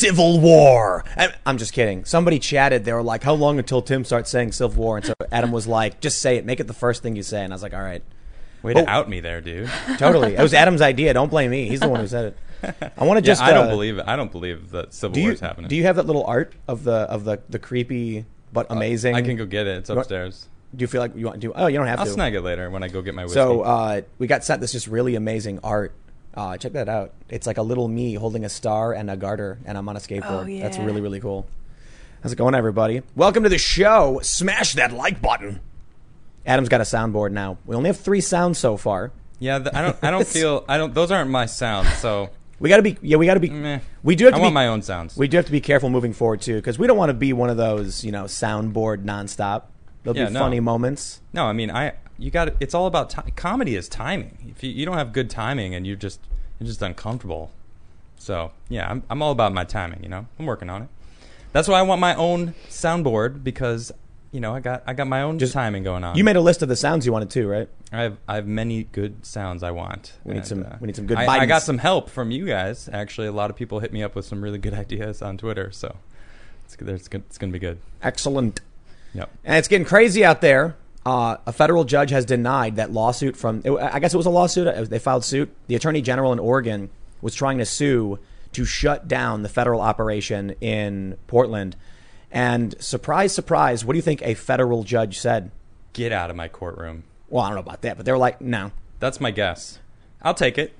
Civil War. And I'm just kidding. Somebody chatted. They were like, "How long until Tim starts saying Civil War?" And so Adam was like, "Just say it. Make it the first thing you say." And I was like, "All right, Way to Oh. out me there, dude. totally." It was Adam's idea. Don't blame me. He's the one who said it. I want to Yeah, just. I don't uh, believe it. I don't believe that Civil War is happening. do you have that little art of the of the the creepy but amazing? I can go get it. It's upstairs. Do you feel like you want to? Oh, you don't have I'll to. snag it later when I go get my whiskey. So uh, we got sent this just really amazing art. Uh, check that out. It's like a little me holding a star and a garter, and I'm on a skateboard. Oh, That's really really cool. How's it going, everybody? Welcome to the show. Smash that like button. Adam's got a soundboard now. We only have three sounds so far. yeah, th- I don't. I don't feel. I don't. Those aren't my sounds. So We got to be. Yeah, we got to be. meh. We do have I to want be. my own sounds. we do have to be careful moving forward too, because we don't want to be one of those, you know, soundboard nonstop. There'll Yeah, be no. funny moments. no, I mean, I. You got. It's all about ti comedy. Is timing. If you, you don't have good timing and you're just you're just uncomfortable. So yeah, I'm I'm all about my timing. You know, I'm working on it. That's why I want my own soundboard because you know I got I got my own Just- timing going on. You made a list of the sounds you wanted too, right? I have I have many good sounds I want. We need And, some- uh, we need some good I, I got some help from you guys. Actually, a lot of people hit me up with some really good ideas on Twitter. So it's good- it's, good, it's going to be good. Excellent. Yep. And it's getting crazy out there. Uh, a federal judge has denied that lawsuit from, it- I guess it was a lawsuit. They filed suit. The attorney general in Oregon was trying to sue to shut down the federal operation in Portland. And surprise, surprise, what do you think a federal judge said? Get out of my courtroom. Well, I don't know about that, but they were like, no. That's my guess. I'll take it.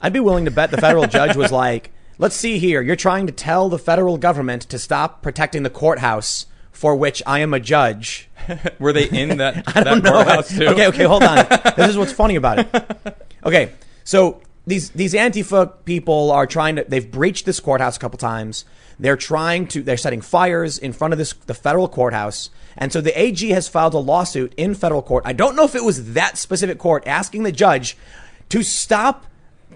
I'd be willing to bet the federal judge was like, let's see here. You're trying to tell the federal government to stop protecting the courthouse for which I am a judge. Were they in that, I don't know. courthouse too? Okay, okay, hold on. this is what's funny about it. Okay, so these these Antifa people are trying to. They've breached this courthouse a couple times. They're trying to. They're setting fires in front of this the federal courthouse, and so the AG has filed a lawsuit in federal court. I don't know if it was that specific court asking the judge to stop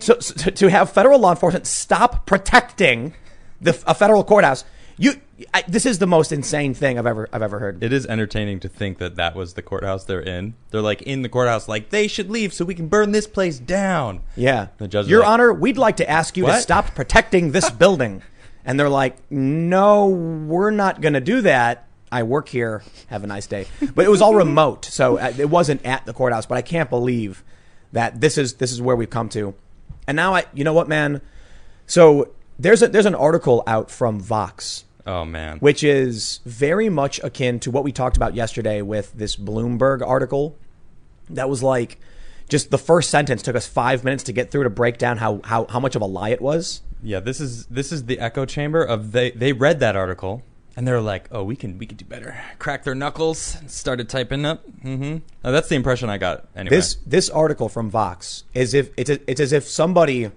to, to, to have federal law enforcement stop protecting the a federal courthouse. You, I, this is the most insane thing I've ever I've ever heard. It is entertaining to think that that was the courthouse they're in. They're like in the courthouse, like they should leave so we can burn this place down. Yeah. The judge Your like, Honor, we'd like to ask you to stop protecting this building. And they're like, no, we're not going to do that. I work here. Have a nice day. But it was all remote, so uh, it wasn't at the courthouse. But I can't believe that this is this is where we've come to. And now I, you know what, man? So there's a there's an article out from Vox Oh man. which is very much akin to what we talked about yesterday with this Bloomberg article. That was like just the first sentence took us five minutes to get through to break down how, how, how much of a lie it was. Yeah, this is this is the echo chamber of they they read that article and they're like, "Oh, we can we can do better." Crack their knuckles, started typing up. Mm-hmm. that's the impression I got. Anyway, This this article from Vox is if it's it's as if somebody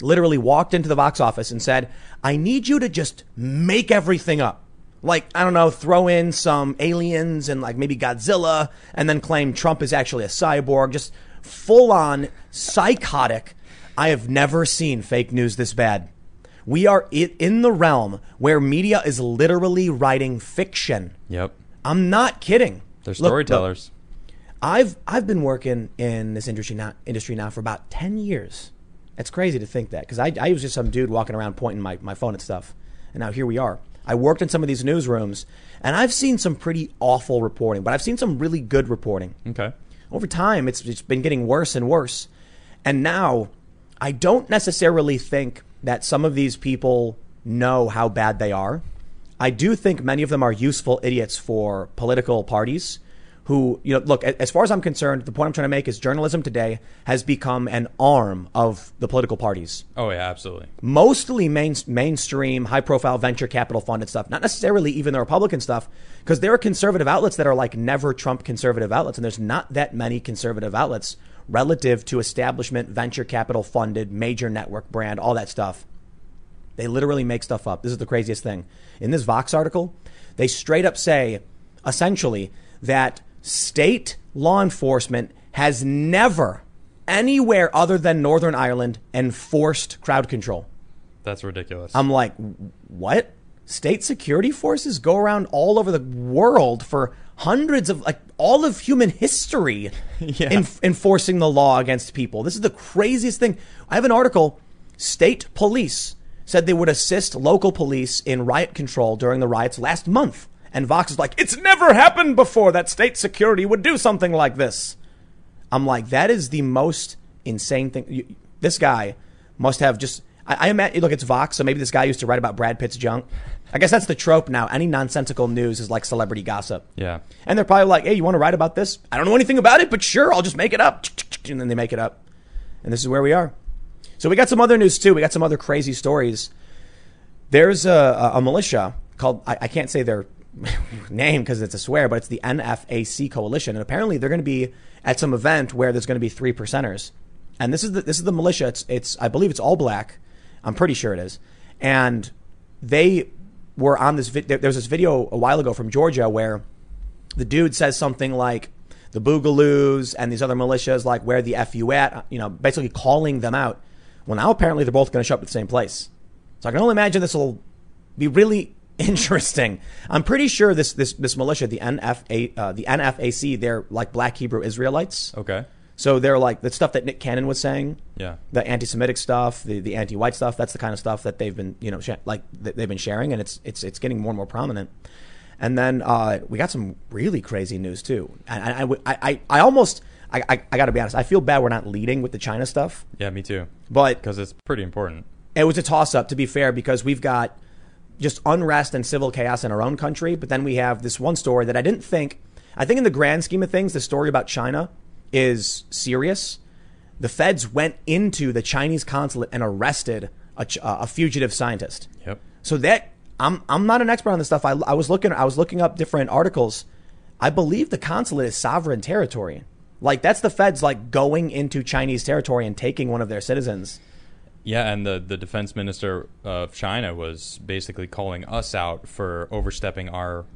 literally walked into the box office and said, "I need you to just make everything up." Like, I don't know, throw in some aliens and like maybe Godzilla and then claim Trump is actually a cyborg, just full on psychotic. I have never seen fake news this bad. We are in the realm where media is literally writing fiction. Yep, I'm not kidding. they're Look, look, storytellers. I've I've been working in this industry now industry now for about ten years. It's crazy to think that because I, I was just some dude walking around pointing my, my phone at stuff, and now here we are. I worked in some of these newsrooms, and I've seen some pretty awful reporting, but I've seen some really good reporting. okay. Over time, it's it's been getting worse and worse, and now I don't necessarily think that some of these people know how bad they are. I do think many of them are useful idiots for political parties who, you know, look, as far as I'm concerned, the point I'm trying to make is journalism today has become an arm of the political parties. Oh yeah, absolutely. Mostly main, mainstream, high profile venture capital funded stuff, not necessarily even the Republican stuff, because there are conservative outlets that are like never Trump conservative outlets, and there's not that many conservative outlets relative to establishment, venture capital funded, major network brand, all that stuff. They literally make stuff up. This is the craziest thing. In this Vox article, they straight up say, essentially, that state law enforcement has never, anywhere other than Northern Ireland, enforced crowd control. That's ridiculous. I'm like, what? State security forces go around all over the world for hundreds of like all of human history Yeah. in, enforcing the law against people. This is the craziest thing. I have an article. State police said they would assist local police in riot control during the riots last month. And Vox is like, it's never happened before that state security would do something like this. I'm like, that is the most insane thing. You, this guy must have just. I, I imagine. Look, it's Vox, so maybe this guy used to write about Brad Pitt's junk. I guess that's the trope now. Any nonsensical news is like celebrity gossip. Yeah. And they're probably like, hey, you want to write about this? I don't know anything about it, but sure, I'll just make it up. And then they make it up. And this is where we are. So we got some other news too. We got some other crazy stories. There's a, a militia called, I, I can't say their name because it's a swear, but it's the NFAC coalition. And apparently they're going to be at some event where there's going to be three percenters. And this is the, this is the militia. It's, it's, I believe it's all black. I'm pretty sure it is. And they were on this, there there was this video a while ago from Georgia where the dude says something like the Boogaloos and these other militias, like where the F you at, you know, basically calling them out. Well, now apparently they're both going to show up at the same place. So I can only imagine this will be really interesting. I'm pretty sure this this this militia, the NFA, uh, the NFAC, they're like Black Hebrew Israelites. Okay. So they're like the stuff that Nick Cannon was saying, Yeah. the anti-Semitic stuff, the, the anti-white stuff. That's the kind of stuff that they've been, you know, sh- like th- they've been sharing, and it's it's it's getting more and more prominent. And then uh, we got some really crazy news too. And I I, I, I almost I, I, I got to be honest. I feel bad we're not leading with the China stuff, Yeah, me too. but Because it's pretty important. it was a toss up to be fair because we've got just unrest and civil chaos in our own country, but then we have this one story that I didn't think. I think in the grand scheme of things, the story about China is serious. The feds went into the Chinese consulate and arrested a, uh, a fugitive scientist. Yep. So that I'm I'm not an expert on this stuff. I, I was looking I was looking up different articles. I believe the consulate is sovereign territory. Like that's the feds like going into Chinese territory and taking one of their citizens. Yeah, and the, the defense minister of China was basically calling us out for overstepping our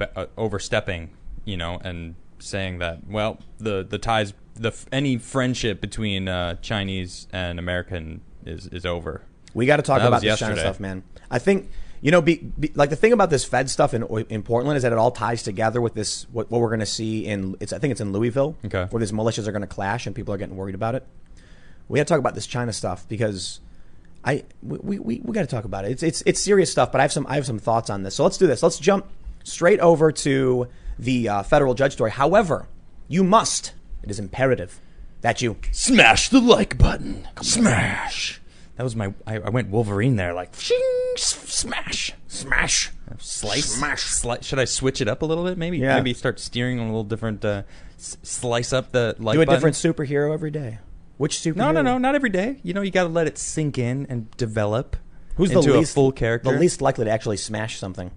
uh, overstepping, you know, and saying that well, the the ties the any friendship between uh, Chinese and American is is over. We got to talk That about this China stuff, man. I think you know, be, be, like the thing about this Fed stuff in in Portland is that it all ties together with this what, what we're going to see in it's I think it's in Louisville, Okay. where these militias are going to clash and people are getting worried about it. We got to talk about this China stuff because I we, we, we got to talk about it. It's it's it's serious stuff, but I have some I have some thoughts on this. So let's do this. Let's jump straight over to the uh, federal judge story. However, you must. It is imperative that you Smash the like button. Smash. That was my. I, I went Wolverine there, like shing, smash, smash slice, Smash. Sli- should I switch it up a little bit? Maybe, Yeah. maybe start steering on a little different. Uh, s- slice up the like. do a button. different superhero every day. Which superhero? No, no, no, not every day. You know, you got to let it sink in and develop. Who's into the least a full character? The least likely to actually smash something.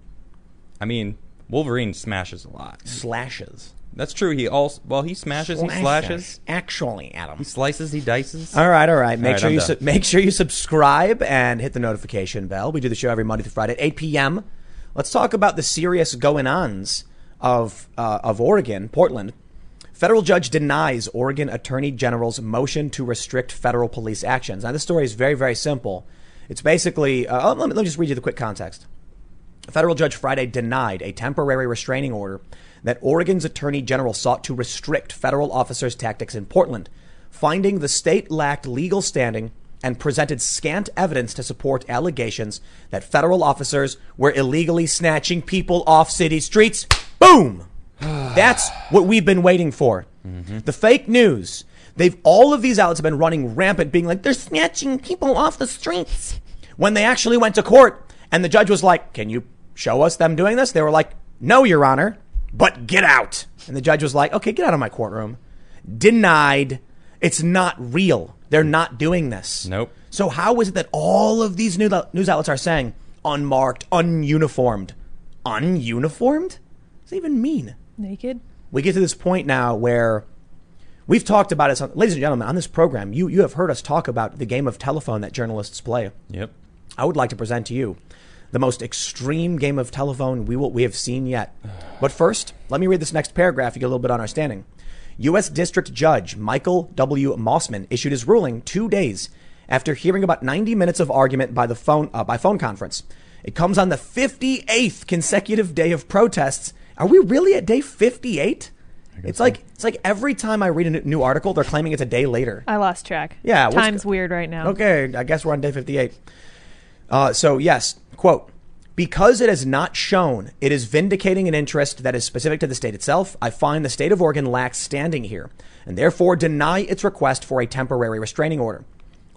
I mean, Wolverine smashes a lot. Slashes. That's true. He also well, he smashes, he slashes, Actually, Adam. he slices, he dices. All right, all right. Make right, sure I'm you done. su- make sure you subscribe and hit the notification bell. We do the show every Monday through Friday at 8 p.m. Let's talk about the serious going-ons of uh, of Oregon, Portland. Federal judge denies Oregon Attorney General's motion to restrict federal police actions. Now, this story is very, very simple. It's basically. Uh, oh, let, me, let me just read you the quick context. A federal judge Friday denied a temporary restraining order that Oregon's attorney general sought to restrict federal officers' tactics in Portland, finding the state lacked legal standing and presented scant evidence to support allegations that federal officers were illegally snatching people off city streets. Boom! That's what we've been waiting for. Mm-hmm. The fake news. They've all of these outlets have been running rampant, being like, they're snatching people off the streets. When they actually went to court and the judge was like, Can you show us them doing this? They were like, No, Your Honor, but get out. And the judge was like, Okay, get out of my courtroom. Denied. It's not real. They're not doing this. Nope. So how is it that all of these news outlets are saying unmarked, ununiformed, ununiformed? What does that even mean? Naked? We get to this point now where we've talked about it, so- ladies and gentlemen, on this program. You you have heard us talk about the game of telephone that journalists play. Yep. I would like to present to you the most extreme game of telephone we will we have seen yet. But first, let me read this next paragraph. You get a little bit on our standing. U.S. District Judge Michael W. Mosman issued his ruling two days after hearing about 90 minutes of argument by the phone uh, by phone conference. It comes on the 58th consecutive day of protests. Are we really at day 58? It's so. like it's like every time I read a new article, they're claiming it's a day later. I lost track. Yeah, what's Time's weird right now. Okay, I guess we're on day 58. Uh, so yes, quote. Because it has not shown it is vindicating an interest that is specific to the state itself, I find the state of Oregon lacks standing here and therefore deny its request for a temporary restraining order.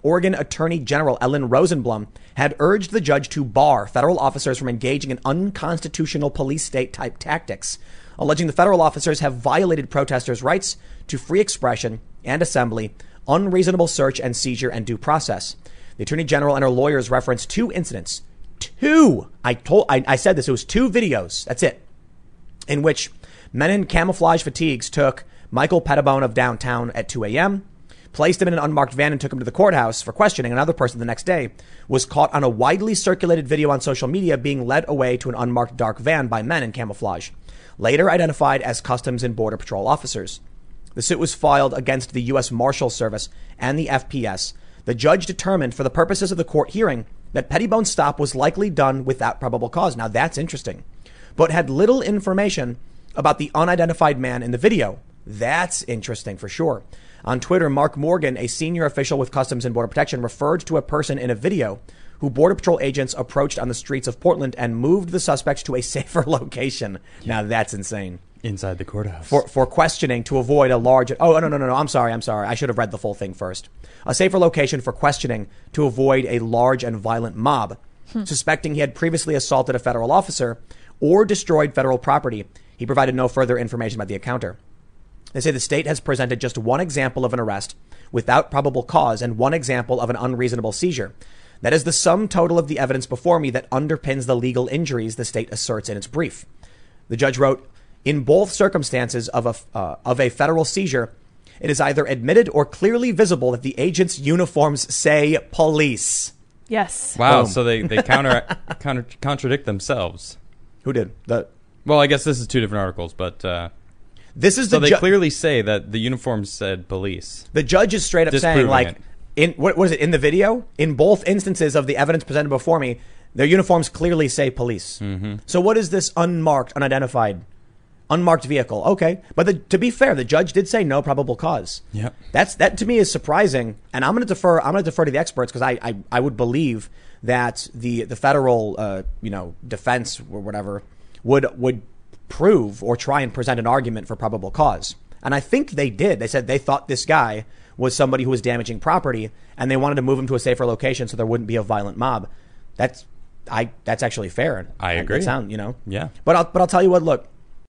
Oregon Attorney General Ellen Rosenblum had urged the judge to bar federal officers from engaging in unconstitutional police state type tactics, alleging the federal officers have violated protesters' rights to free expression and assembly, unreasonable search and seizure, and due process. The Attorney General and her lawyers referenced two incidents. Two! I told, I, I said this, it was two videos. That's it. In which men in camouflage fatigues took Michael Pettibone of downtown at 2 a.m., placed him in an unmarked van and took him to the courthouse for questioning. Another person the next day was caught on a widely circulated video on social media being led away to an unmarked dark van by men in camouflage, later identified as Customs and Border Patrol officers. The suit was filed against the U.S. Marshal Service and the FPS. The judge determined for the purposes of the court hearing that Pettibone's stop was likely done without probable cause. Now that's interesting, but had little information about the unidentified man in the video. That's interesting for sure. On Twitter, Mark Morgan, a senior official with Customs and Border Protection, referred to a person in a video who Border Patrol agents approached on the streets of Portland and moved the suspect to a safer location. Now that's insane. Inside the courthouse. For, for questioning to avoid a large. Oh, no, no, no, no. I'm sorry. I'm sorry. I should have read the full thing first. A safer location for questioning to avoid a large and violent mob, hmm. suspecting he had previously assaulted a federal officer or destroyed federal property. He provided no further information about the encounter. They say the state has presented just one example of an arrest without probable cause and one example of an unreasonable seizure. That is the sum total of the evidence before me that underpins the legal injuries the state asserts in its brief. The judge wrote, in both circumstances of a, uh, of a federal seizure, it is either admitted or clearly visible that the agent's uniforms say police. Yes. wow. Boom. So they they counter, counter contradict themselves. Who did? The, Well, I guess this is two different articles, but uh, this is so the they ju- clearly say that the uniforms said police. The judge is straight up saying, Disproving like, it. in what was it in the video? In both instances of the evidence presented before me, their uniforms clearly say police. Mm-hmm. So what is this unmarked, unidentified, unmarked vehicle? Okay, but the, to be fair, the judge did say no probable cause. Yep. That's that to me is surprising, and I'm going to defer. I'm going to defer to the experts because I, I I would believe that the the federal uh, you know defense or whatever would would prove or try and present an argument for probable cause. And I think they did. They said they thought this guy was somebody who was damaging property and they wanted to move him to a safer location so there wouldn't be a violent mob. That's I that's actually fair. I agree. sound, you know. Yeah. But I'll but I'll tell you what, look.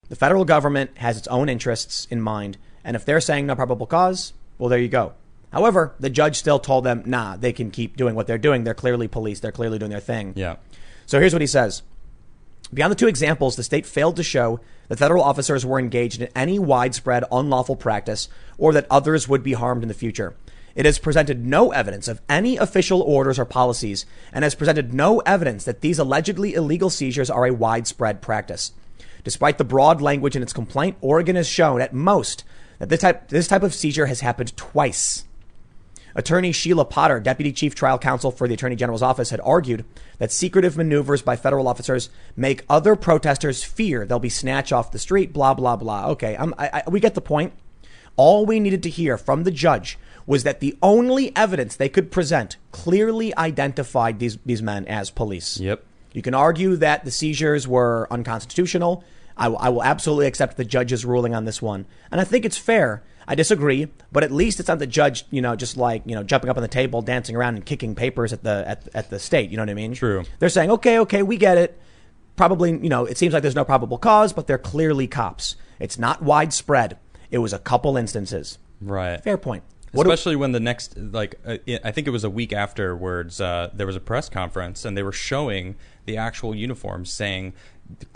The federal government has its own interests in mind, and if they're saying no probable cause, well there you go. However, the judge still told them, "Nah, they can keep doing what they're doing. They're clearly police. They're clearly doing their thing." Yeah. So here's what he says. Beyond the two examples, the state failed to show that federal officers were engaged in any widespread unlawful practice or that others would be harmed in the future. It has presented no evidence of any official orders or policies and has presented no evidence that these allegedly illegal seizures are a widespread practice. Despite the broad language in its complaint, Oregon has shown at most that this type, this type of seizure has happened twice. Attorney Sheila Potter, Deputy Chief Trial Counsel for the Attorney General's office, had argued that secretive maneuvers by federal officers make other protesters fear they'll be snatched off the street, blah, blah, blah. Okay, I'm, I, I, we get the point. All we needed to hear from the judge was that the only evidence they could present clearly identified these, these men as police. Yep. You can argue that the seizures were unconstitutional. I will- I will absolutely accept the judge's ruling on this one. And I think it's fair. I disagree, but at least it's not the judge, you know, just like, you know, jumping up on the table, dancing around and kicking papers at the, at, at the state. You know what I mean? True. They're saying, okay, okay, we get it. Probably, you know, it seems like there's no probable cause, but they're clearly cops. It's not widespread. It was a couple instances. Right. Fair point. What Especially when the next, like, uh, I I think it was a week afterwards, uh, there was a press conference and they were showing the actual uniforms saying,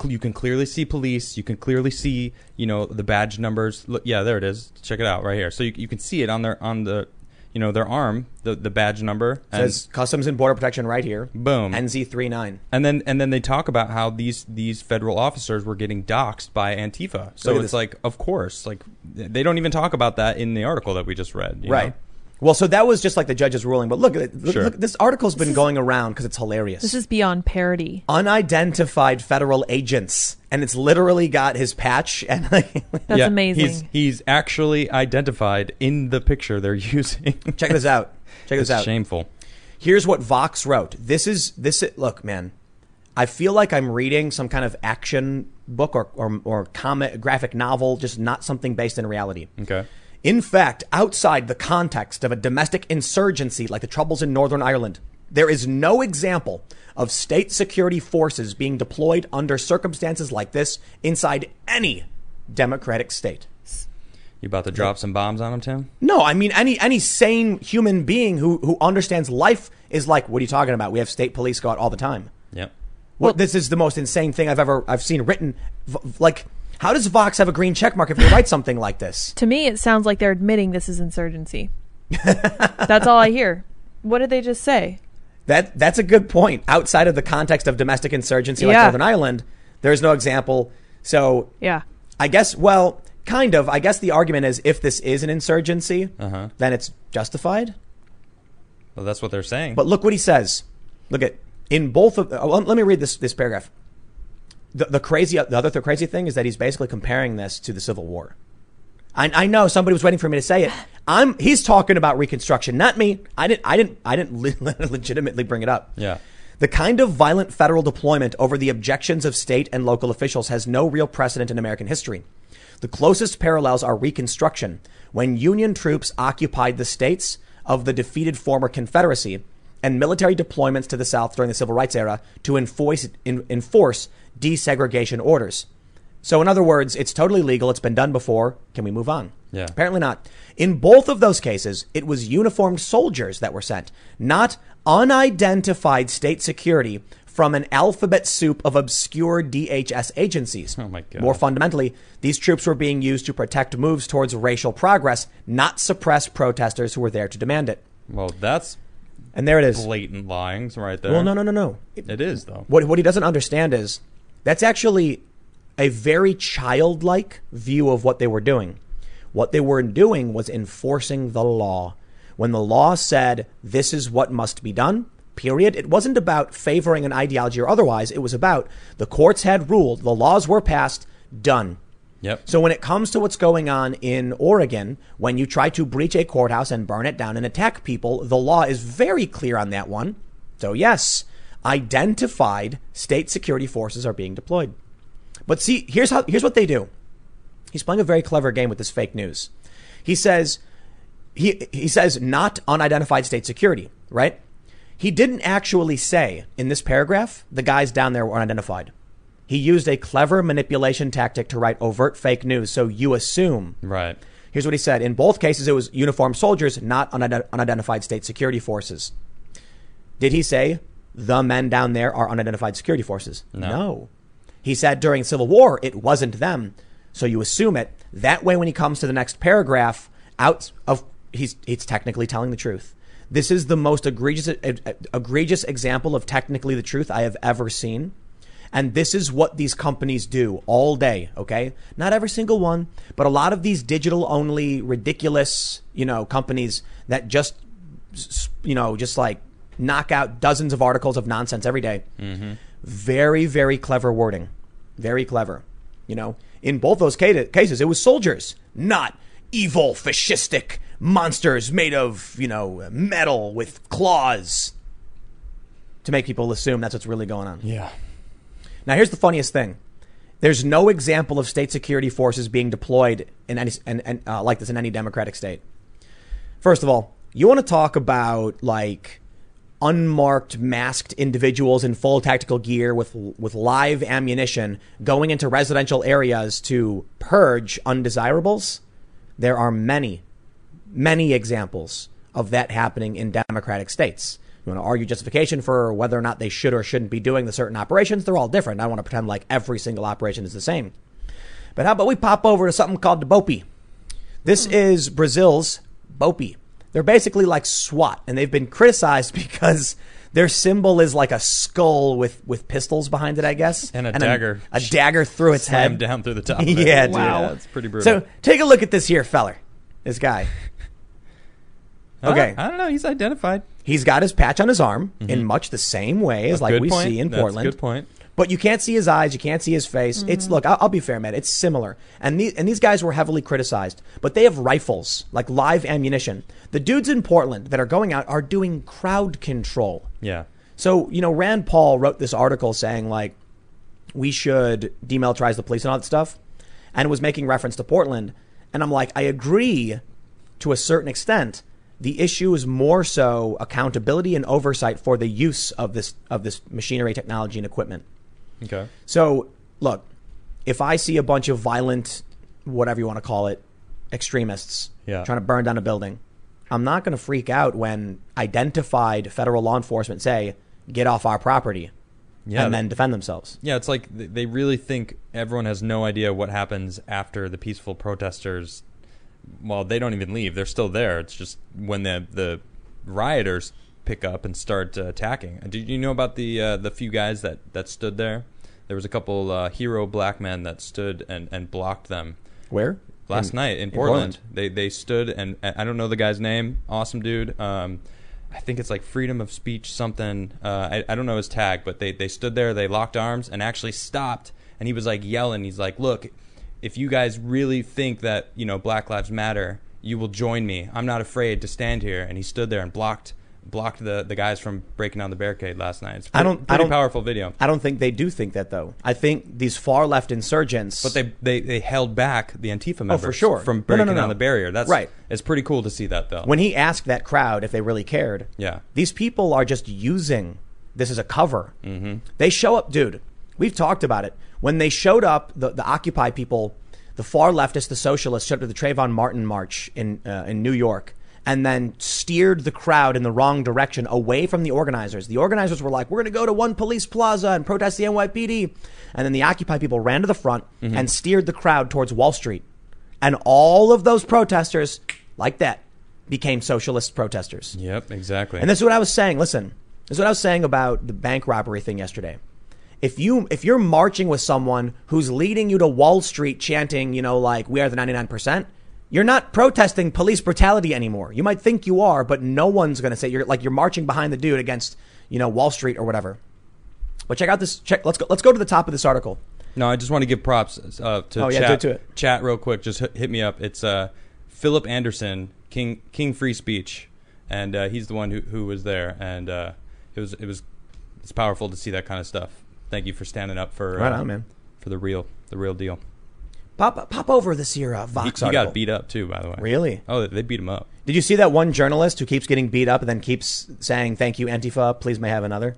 you can clearly see police. You can clearly see, you know, the badge numbers. Look, yeah, there it is. Check it out right here. So you, you can see it on their on the, you know, their arm, the the badge number. And, says Customs and Border Protection right here. Boom. NZ39. and then and then they talk about how these these federal officers were getting doxxed by Antifa. So Look at it's this. like, of course, like they don't even talk about that in the article that we just read. you Right. know? Well, so that was just like the judge's ruling. But look, look, Sure. look this article's been is- going around because it's hilarious. This is beyond parody. unidentified federal agents, and it's literally got his patch and like, That's Yeah, amazing. He's he's actually identified in the picture they're using. check this out. Check this it's out. shameful. Here's what Vox wrote. This is this. Is, look, man, I feel like I'm reading some kind of action book or or, or comic graphic novel, just not something based in reality. Okay. In fact, outside the context of a domestic insurgency like the troubles in Northern Ireland, there is no example of state security forces being deployed under circumstances like this inside any democratic state. You about to drop some bombs on him, Tim? No, I mean any any sane human being who who understands life is like, what are you talking about? We have state police go out all the time. Yep. Well, this is the most insane thing I've ever I've seen written. Like, how does Vox have a green check mark if you write something like this? To me, it sounds like they're admitting this is insurgency. That's all I hear. What did they just say? That that's a good point. Outside of the context of domestic insurgency like Yeah. Northern Ireland, there's no example. So Yeah. I guess, well, kind of. I guess the argument is if this is an insurgency, Uh-huh. then it's justified. Well, that's what they're saying. But look what he says. Look at in both of. oh, let me read this this paragraph. The, the crazy, the other the crazy thing is that he's basically comparing this to the Civil War. I, I know somebody was waiting for me to say it. I'm. He's talking about Reconstruction, not me. I didn't. I didn't. I didn't le- legitimately bring it up. Yeah. The kind of violent federal deployment over the objections of state and local officials has no real precedent in American history. The closest parallels are Reconstruction, when Union troops occupied the states of the defeated former Confederacy, and military deployments to the South during the Civil Rights era to enforce, en- enforce desegregation orders. So, in other words, it's totally legal. It's been done before. Can we move on? Yeah. Apparently not. In both of those cases, it was uniformed soldiers that were sent, not unidentified state security from an alphabet soup of obscure DHS agencies. Oh my God. More fundamentally, these troops were being used to protect moves towards racial progress, not suppress protesters who were there to demand it. well, that's And there it is. blatant lying right there. Well, no, no, no, no. It is though. What, what he doesn't understand is that's actually a very childlike view of what they were doing. What they were doing was enforcing the law. When the law said this is what must be done, period, it wasn't about favoring an ideology or otherwise. It was about the courts had ruled, the laws were passed, done. Yep. So when it comes to what's going on in Oregon, when you try to breach a courthouse and burn it down and attack people, the law is very clear on that one. So yes, identified state security forces are being deployed. But see, here's how here's what they do. He's playing a very clever game with this fake news. He says he he says not unidentified state security, right? He didn't actually say in this paragraph the guys down there were unidentified. He used a clever manipulation tactic to write overt fake news, so you assume. Right. Here's what he said. In both cases, it was uniformed soldiers, not unide- unidentified state security forces. Did he say the men down there are unidentified security forces? No. He said during Civil War, it wasn't them. So you assume it. That way, when he comes to the next paragraph, out of he's he's technically telling the truth. This is the most egregious egregious example of technically the truth I have ever seen. And this is what these companies do all day, okay? Not every single one, but a lot of these digital only ridiculous, you know, companies that just you know, just like knock out dozens of articles of nonsense every day. Mm-hmm. Very, very clever wording. Very clever. You know, in both those cases, it was soldiers, not evil, fascistic monsters made of, you know, metal with claws to make people assume that's what's really going on. Yeah. Now, here's the funniest thing. There's no example of state security forces being deployed in any and, uh, like this in any democratic state. First of all, you want to talk about like unmarked, masked individuals in full tactical gear with with live ammunition going into residential areas to purge undesirables. There are many, many examples of that happening in democratic states. You want to argue justification for whether or not they should or shouldn't be doing the certain operations? They're all different. I don't want to pretend like every single operation is the same. But how about we pop over to something called the BOPE? This hmm. is Brazil's BOPE. They're basically like SWAT, and they've been criticized because their symbol is like a skull with, with pistols behind it, I guess, And a dagger. a, dagger through its Slam head. down through the top. Yeah, dude. Wow. It's pretty brutal. So take a look at this here, feller. This guy. Okay. I don't know. He's identified. He's got his patch on his arm in much the same way as Mm-hmm. A like we point. see in That's a Portland. good point. But you can't see his eyes, you can't see his face. It's look, I'll, I'll be fair, man. It's similar, and these and these guys were heavily criticized, but they have rifles, like live ammunition. The dudes in Portland that are going out are doing crowd control. Yeah. So you know, Rand Paul wrote this article saying like we should demilitarize the police and all that stuff, and was making reference to Portland. And I'm like, I agree to a certain extent. The issue is more so accountability and oversight for the use of this of this machinery, technology, and equipment. Okay. So, look, if I see a bunch of violent, whatever you want to call it, extremists Yeah. trying to burn down a building, I'm not going to freak out when identified federal law enforcement say, get off our property, Yeah. and then defend themselves. Yeah, it's like they really think everyone has no idea what happens after the peaceful protesters. Well, they don't even leave; they're still there. It's just when the the rioters pick up and start uh, attacking. Did you know about the uh, the few guys that that stood there? There was a couple uh, hero black men that stood and and blocked them Where? last In- night in, in Portland. Portland. They they stood and I don't know the guy's name. Awesome dude. Um, I think it's like freedom of speech something. Uh, I I don't know his tag, but they they stood there. They locked arms and actually stopped. And he was like yelling. He's like, "Look, if you guys really think that you know Black Lives Matter, you will join me. I'm not afraid to stand here." And he stood there and blocked blocked the, the guys from breaking down the barricade last night. It's I don't- I pretty don't- powerful video. I don't think they do think that though. I think these far left insurgents. But they, they, they held back the Antifa members Oh, for sure. from No, no, breaking no, no. down the barrier. That's Right. It's pretty cool to see that though. when he asked that crowd if they really cared, Yeah. these people are just using this as a cover. Mm-hmm. They show up, dude. We've talked about it. When they showed up, the, the Occupy people, the far leftists, the socialists, showed up to the Trayvon Martin march in uh, in New York, and then steered the crowd in the wrong direction, away from the organizers. The organizers were like, "We're going to go to One Police Plaza and protest the NYPD," and then the Occupy people ran to the front and steered the crowd towards Wall Street, and all of those protesters, like that, became socialist protesters. Yep, exactly. And this is what I was saying. Listen, this is what I was saying about the bank robbery thing yesterday. If you if you're marching with someone who's leading you to Wall Street chanting, you know, like we are the 99%, you're not protesting police brutality anymore. You might think you are, but no one's going to say you're like you're marching behind the dude against, you know, Wall Street or whatever. But check out this check let's go let's go to the top of this article. no, I just want to give props uh, to Oh, yeah, chat. to. Chat real quick. Just hit, hit me up. It's uh, Philip Anderson, King King Free Speech, and uh, he's the one who, who was there, and uh, it was it was it's powerful to see that kind of stuff. Thank you for standing up for Right uh, on, man. for the real the real deal. Pop pop over this here uh, He, Vox he article. got beat up too, by the way. Really? Oh, they beat him up. Did you see that one journalist who keeps getting beat up and then keeps saying thank you Antifa, please may have another?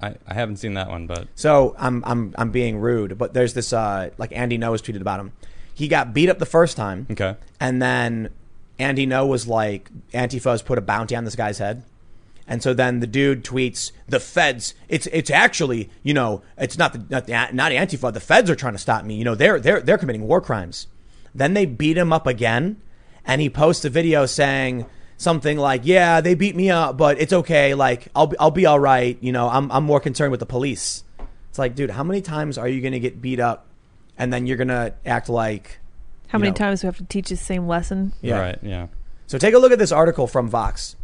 I, I haven't seen that one, but So I'm I'm I'm being rude, but there's this uh like Andy Ngo has tweeted about him. He got beat up the first time, okay. and then Andy Ngo was like, Antifa has put a bounty on this guy's head. And so then the dude tweets, "The feds. It's it's actually you know it's not the not the, not Antifa. The feds are trying to stop me. You know they're they're they're committing war crimes." Then they beat him up again, and he posts a video saying something like, "Yeah, they beat me up, but it's okay. Like I'll be, I'll be all right. You know I'm I'm more concerned with the police." It's like, dude, how many times are you gonna get beat up, and then you're gonna act like How many know- times do we have to teach the same lesson? Yeah. Right. Yeah. So take a look at this article from Vox.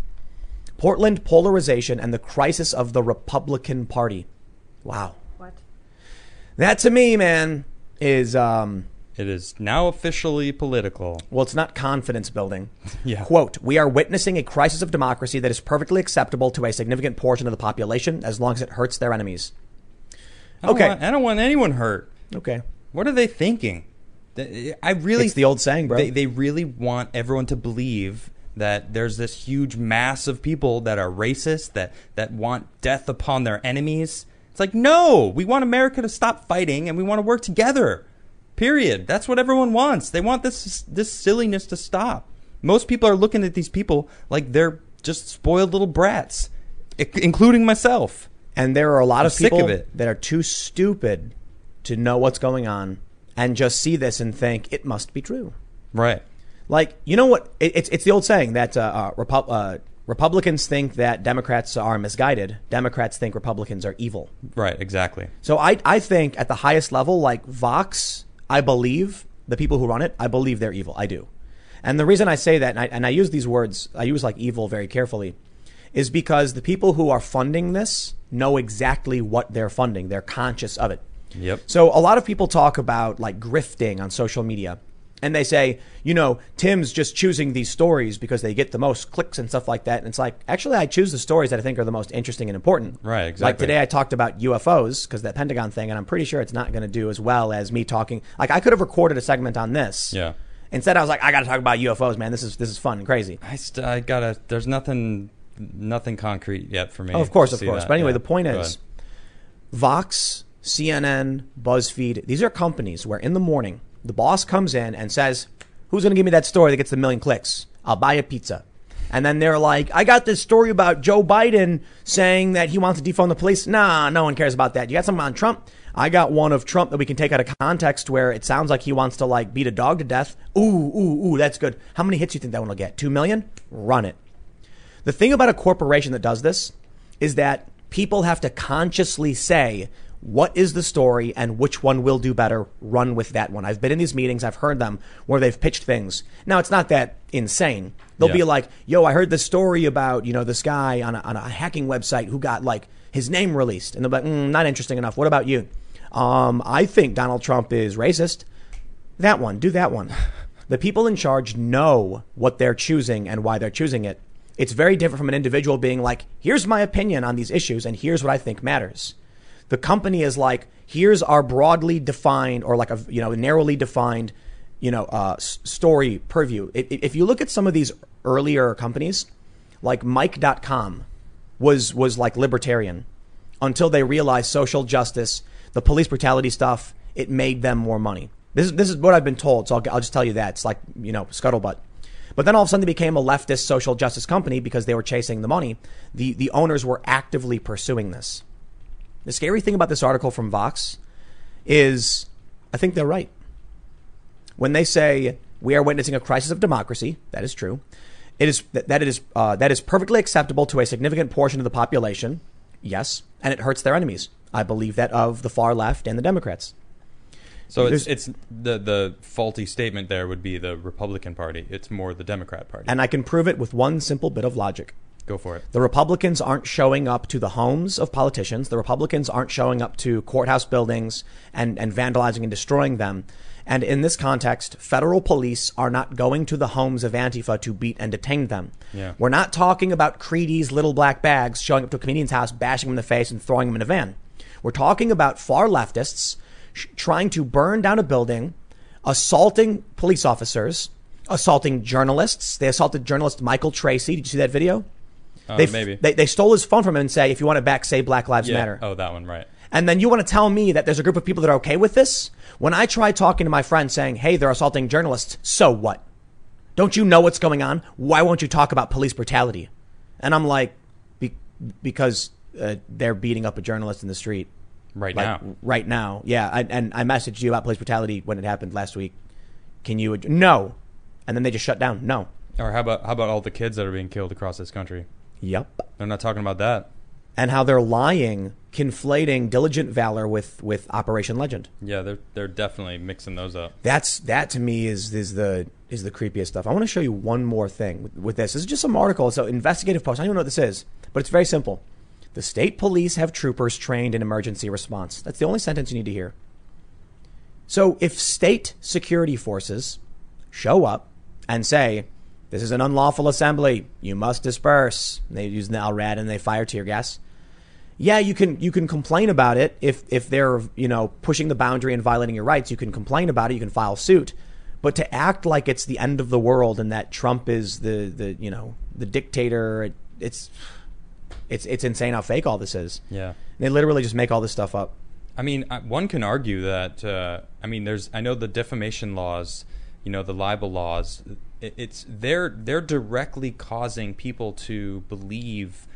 Portland polarization and the crisis of the Republican Party. Wow. What? That to me, man, is um It is now officially political. well, it's not confidence building. Yeah. Quote, we are witnessing a crisis of democracy that is perfectly acceptable to a significant portion of the population as long as it hurts their enemies. I Okay. Want, I don't want anyone hurt. Okay. What are they thinking? I really. It's the old saying, bro. They, they really want everyone to believe that there's this huge mass of people that are racist, that, that want death upon their enemies. It's like, no, we want America to stop fighting and we want to work together. Period. That's what everyone wants. They want this this silliness to stop. Most people are looking at these people like they're just spoiled little brats, including myself. And there are a lot I'm of people of that are too stupid to know what's going on and just see this and think it must be true. Right. Like, you know what? It, it's, it's the old saying that uh, uh, Repu- uh, Republicans think that Democrats are misguided. Democrats think Republicans are evil. Right. Exactly. So I, I think at the highest level, like Vox, I believe the people who run it, I believe they're evil. I do. And the reason I say that, and I, and I use these words, I use like evil very carefully, is because the people who are funding this know exactly what they're funding. They're conscious of it. Yep. So a lot of people talk about like grifting on social media. And they say, you know, Tim's just choosing these stories because they get the most clicks and stuff like that. And it's like, actually, I choose the stories that I think are the most interesting and important. Right, exactly. Like today, I talked about UFOs because that Pentagon thing, and I'm pretty sure it's not going to do as well as me talking. Like, I could have recorded a segment on this. Yeah. Instead, I was like, I got to talk about UFOs, man. This is this is fun and crazy. I, st- I gotta. There's nothing, nothing concrete yet for me. Oh, of course, of course. that. But anyway, Yeah. the point Go is, ahead. Vox, CNN, BuzzFeed, these are companies where in the morning the boss comes in and says, Who's going to give me that story that gets a million clicks? I'll buy a pizza. And then they're like, I got this story about Joe Biden saying that he wants to defund the police. Nah, no one cares about that. You got something on Trump? I got one of Trump that we can take out of context where it sounds like he wants to like beat a dog to death. Ooh, ooh, ooh, that's good. How many hits do you think that one will get? Two million? Run it. The thing about a corporation that does this is that people have to consciously say, what is the story and which one will do better? Run with that one. I've been in these meetings, I've heard them where they've pitched things. Now, it's not that insane. They'll Yeah. be like, yo, I heard this story about, you know, this guy on a, on a hacking website who got like his name released. And they'll be like, mm, not interesting enough. What about you? Um, I think Donald Trump is racist. That one, do that one. The people in charge know what they're choosing and why they're choosing it. It's very different from an individual being like, here's my opinion on these issues and here's what I think matters. The company is like, here's our broadly defined or like a, you know, narrowly defined, you know, uh, story purview. If you look at some of these earlier companies, like Mic.com was, was like libertarian until they realized social justice, the police brutality stuff, it made them more money. This is, this is what I've been told, so I'll, I'll just tell you that. It's like, you know, scuttlebutt. But then all of a sudden they became a leftist social justice company because they were chasing the money. The, the owners were actively pursuing this. The scary thing about this article from Vox is I think they're right. When they say we are witnessing a crisis of democracy, that is true. It is that, it is uh, that is perfectly acceptable to a significant portion of the population. Yes, and it hurts their enemies. I believe that of the far left and the Democrats. So it's, it's the the faulty statement there would be the Republican Party. It's more the Democrat Party. And I can prove it with one simple bit of logic. Go for it. The Republicans aren't showing up to the homes of politicians. The Republicans aren't showing up to courthouse buildings and, and vandalizing and destroying them. And in this context, federal police are not going to the homes of Antifa to beat and detain them. Yeah. We're not talking about Creedy's little black bags showing up to a comedian's house, bashing him in the face, and throwing him in a van. We're talking about far leftists sh- trying to burn down a building, assaulting police officers, assaulting journalists. They assaulted journalist Michael Tracey. Did you see that video? Uh, they, maybe. they they stole his phone from him and say, if you want it back, say Black Lives yeah. Matter. Oh, that one, right. And then you want to tell me that there's a group of people that are okay with this? When I try talking to my friends saying, hey, they're assaulting journalists, so what? Don't you know what's going on? Why won't you talk about police brutality? And I'm like, be, because uh, they're beating up a journalist in the street Right like, now. Right now, yeah. I, and I messaged you about police brutality when it happened last week. Can you? ad- No. And then they just shut down. No. Or how about how about all the kids that are being killed across this country? Yep. They're not talking about that. and how they're lying, conflating diligent valor with with Operation Legend. Yeah, they're they're definitely mixing those up. That's that to me is is the is the creepiest stuff. I want to show you one more thing with, with this. This is just some article. It's an investigative post. I don't even know what this is, but it's very simple. The state police have troopers trained in emergency response. That's the only sentence you need to hear. So if state security forces show up and say, this is an unlawful assembly, you must disperse, and they use the LRAD and they fire tear gas. Yeah, you can you can complain about it if if they're you know pushing the boundary and violating your rights. You can complain about it. You can file suit. But to act like it's the end of the world and that Trump is the the you know the dictator, it, it's it's it's insane how fake all this is. Yeah. They literally just make all this stuff up. I mean, one can argue that. Uh, I mean, there's. I know the defamation laws, you know, the libel laws. It, it's they're they're directly causing people to believe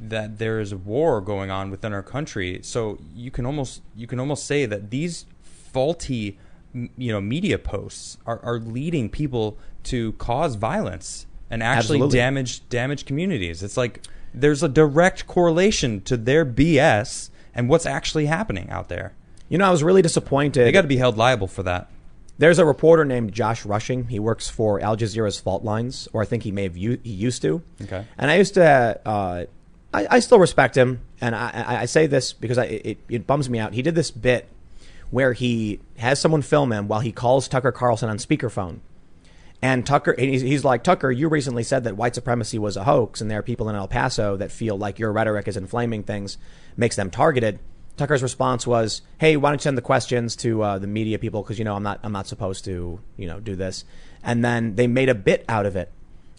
that there is a war going on within our country. So you can almost you can almost say that these faulty, you know, media posts are, are leading people to cause violence and actually Absolutely. damage damage communities. It's like there's a direct correlation to their BS and what's actually happening out there. You know, I was really disappointed. They got to be held liable for that. There's a reporter named Josh Rushing. He works for Al Jazeera's Fault Lines, or I think he may have u- he used to. Okay. And I used to, uh, I, I still respect him, and I, I, I say this because I, it, it bums me out. He did this bit where he has someone film him while he calls Tucker Carlson on speakerphone. And Tucker, and he's, he's like, Tucker, you recently said that white supremacy was a hoax, and there are people in El Paso that feel like your rhetoric is inflaming things, makes them targeted. Tucker's response was, "Hey, why don't you send the questions to uh, the media people? Because you know I'm not I'm not supposed to you know do this." And then they made a bit out of it,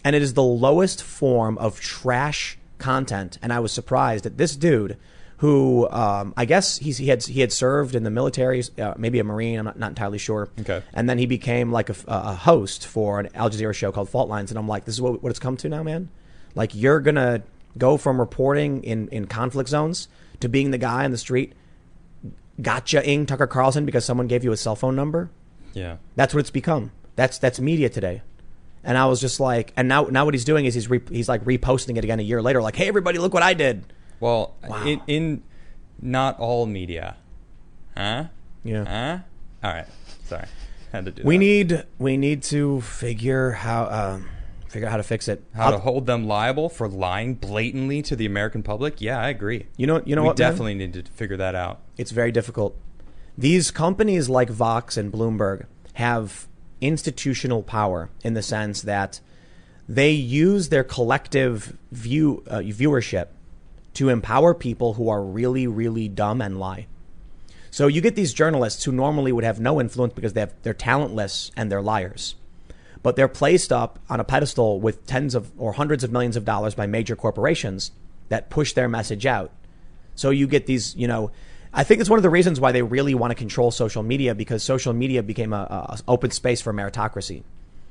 and it is the lowest form of trash content. And I was surprised that this dude, who um, I guess he's, he had he had served in the military, uh, maybe a marine. I'm not, not entirely sure. Okay. And then he became like a, a host for an Al Jazeera show called Fault Lines, and I'm like, this is what, what it's come to now, man. Like you're gonna go from reporting in in conflict zones to being the guy on the street, gotcha-ing Tucker Carlson because someone gave you a cell phone number. Yeah. That's what it's become. That's that's media today. And I was just like, and now now what he's doing is he's re, he's like reposting it again a year later, like, hey everybody, look what I did. Well, Wow. in, in not all media, huh? Yeah. Huh? All right. Sorry, had to do. We that. need we need to figure how um, figure out how to fix it. how to I'll- hold them liable for lying blatantly to the American public. Yeah, I agree. you know you know we what man? definitely need to figure that out. It's very difficult. These companies like Vox and Bloomberg have institutional power in the sense that they use their collective view uh, viewership to empower people who are really really dumb and lie. So you get these journalists who normally would have no influence because they have, they're talentless and they're liars. But they're placed up on a pedestal with tens of or hundreds of millions of dollars by major corporations that push their message out. So you get these, you know, I think it's one of the reasons why they really want to control social media because social media became a, a open space for meritocracy,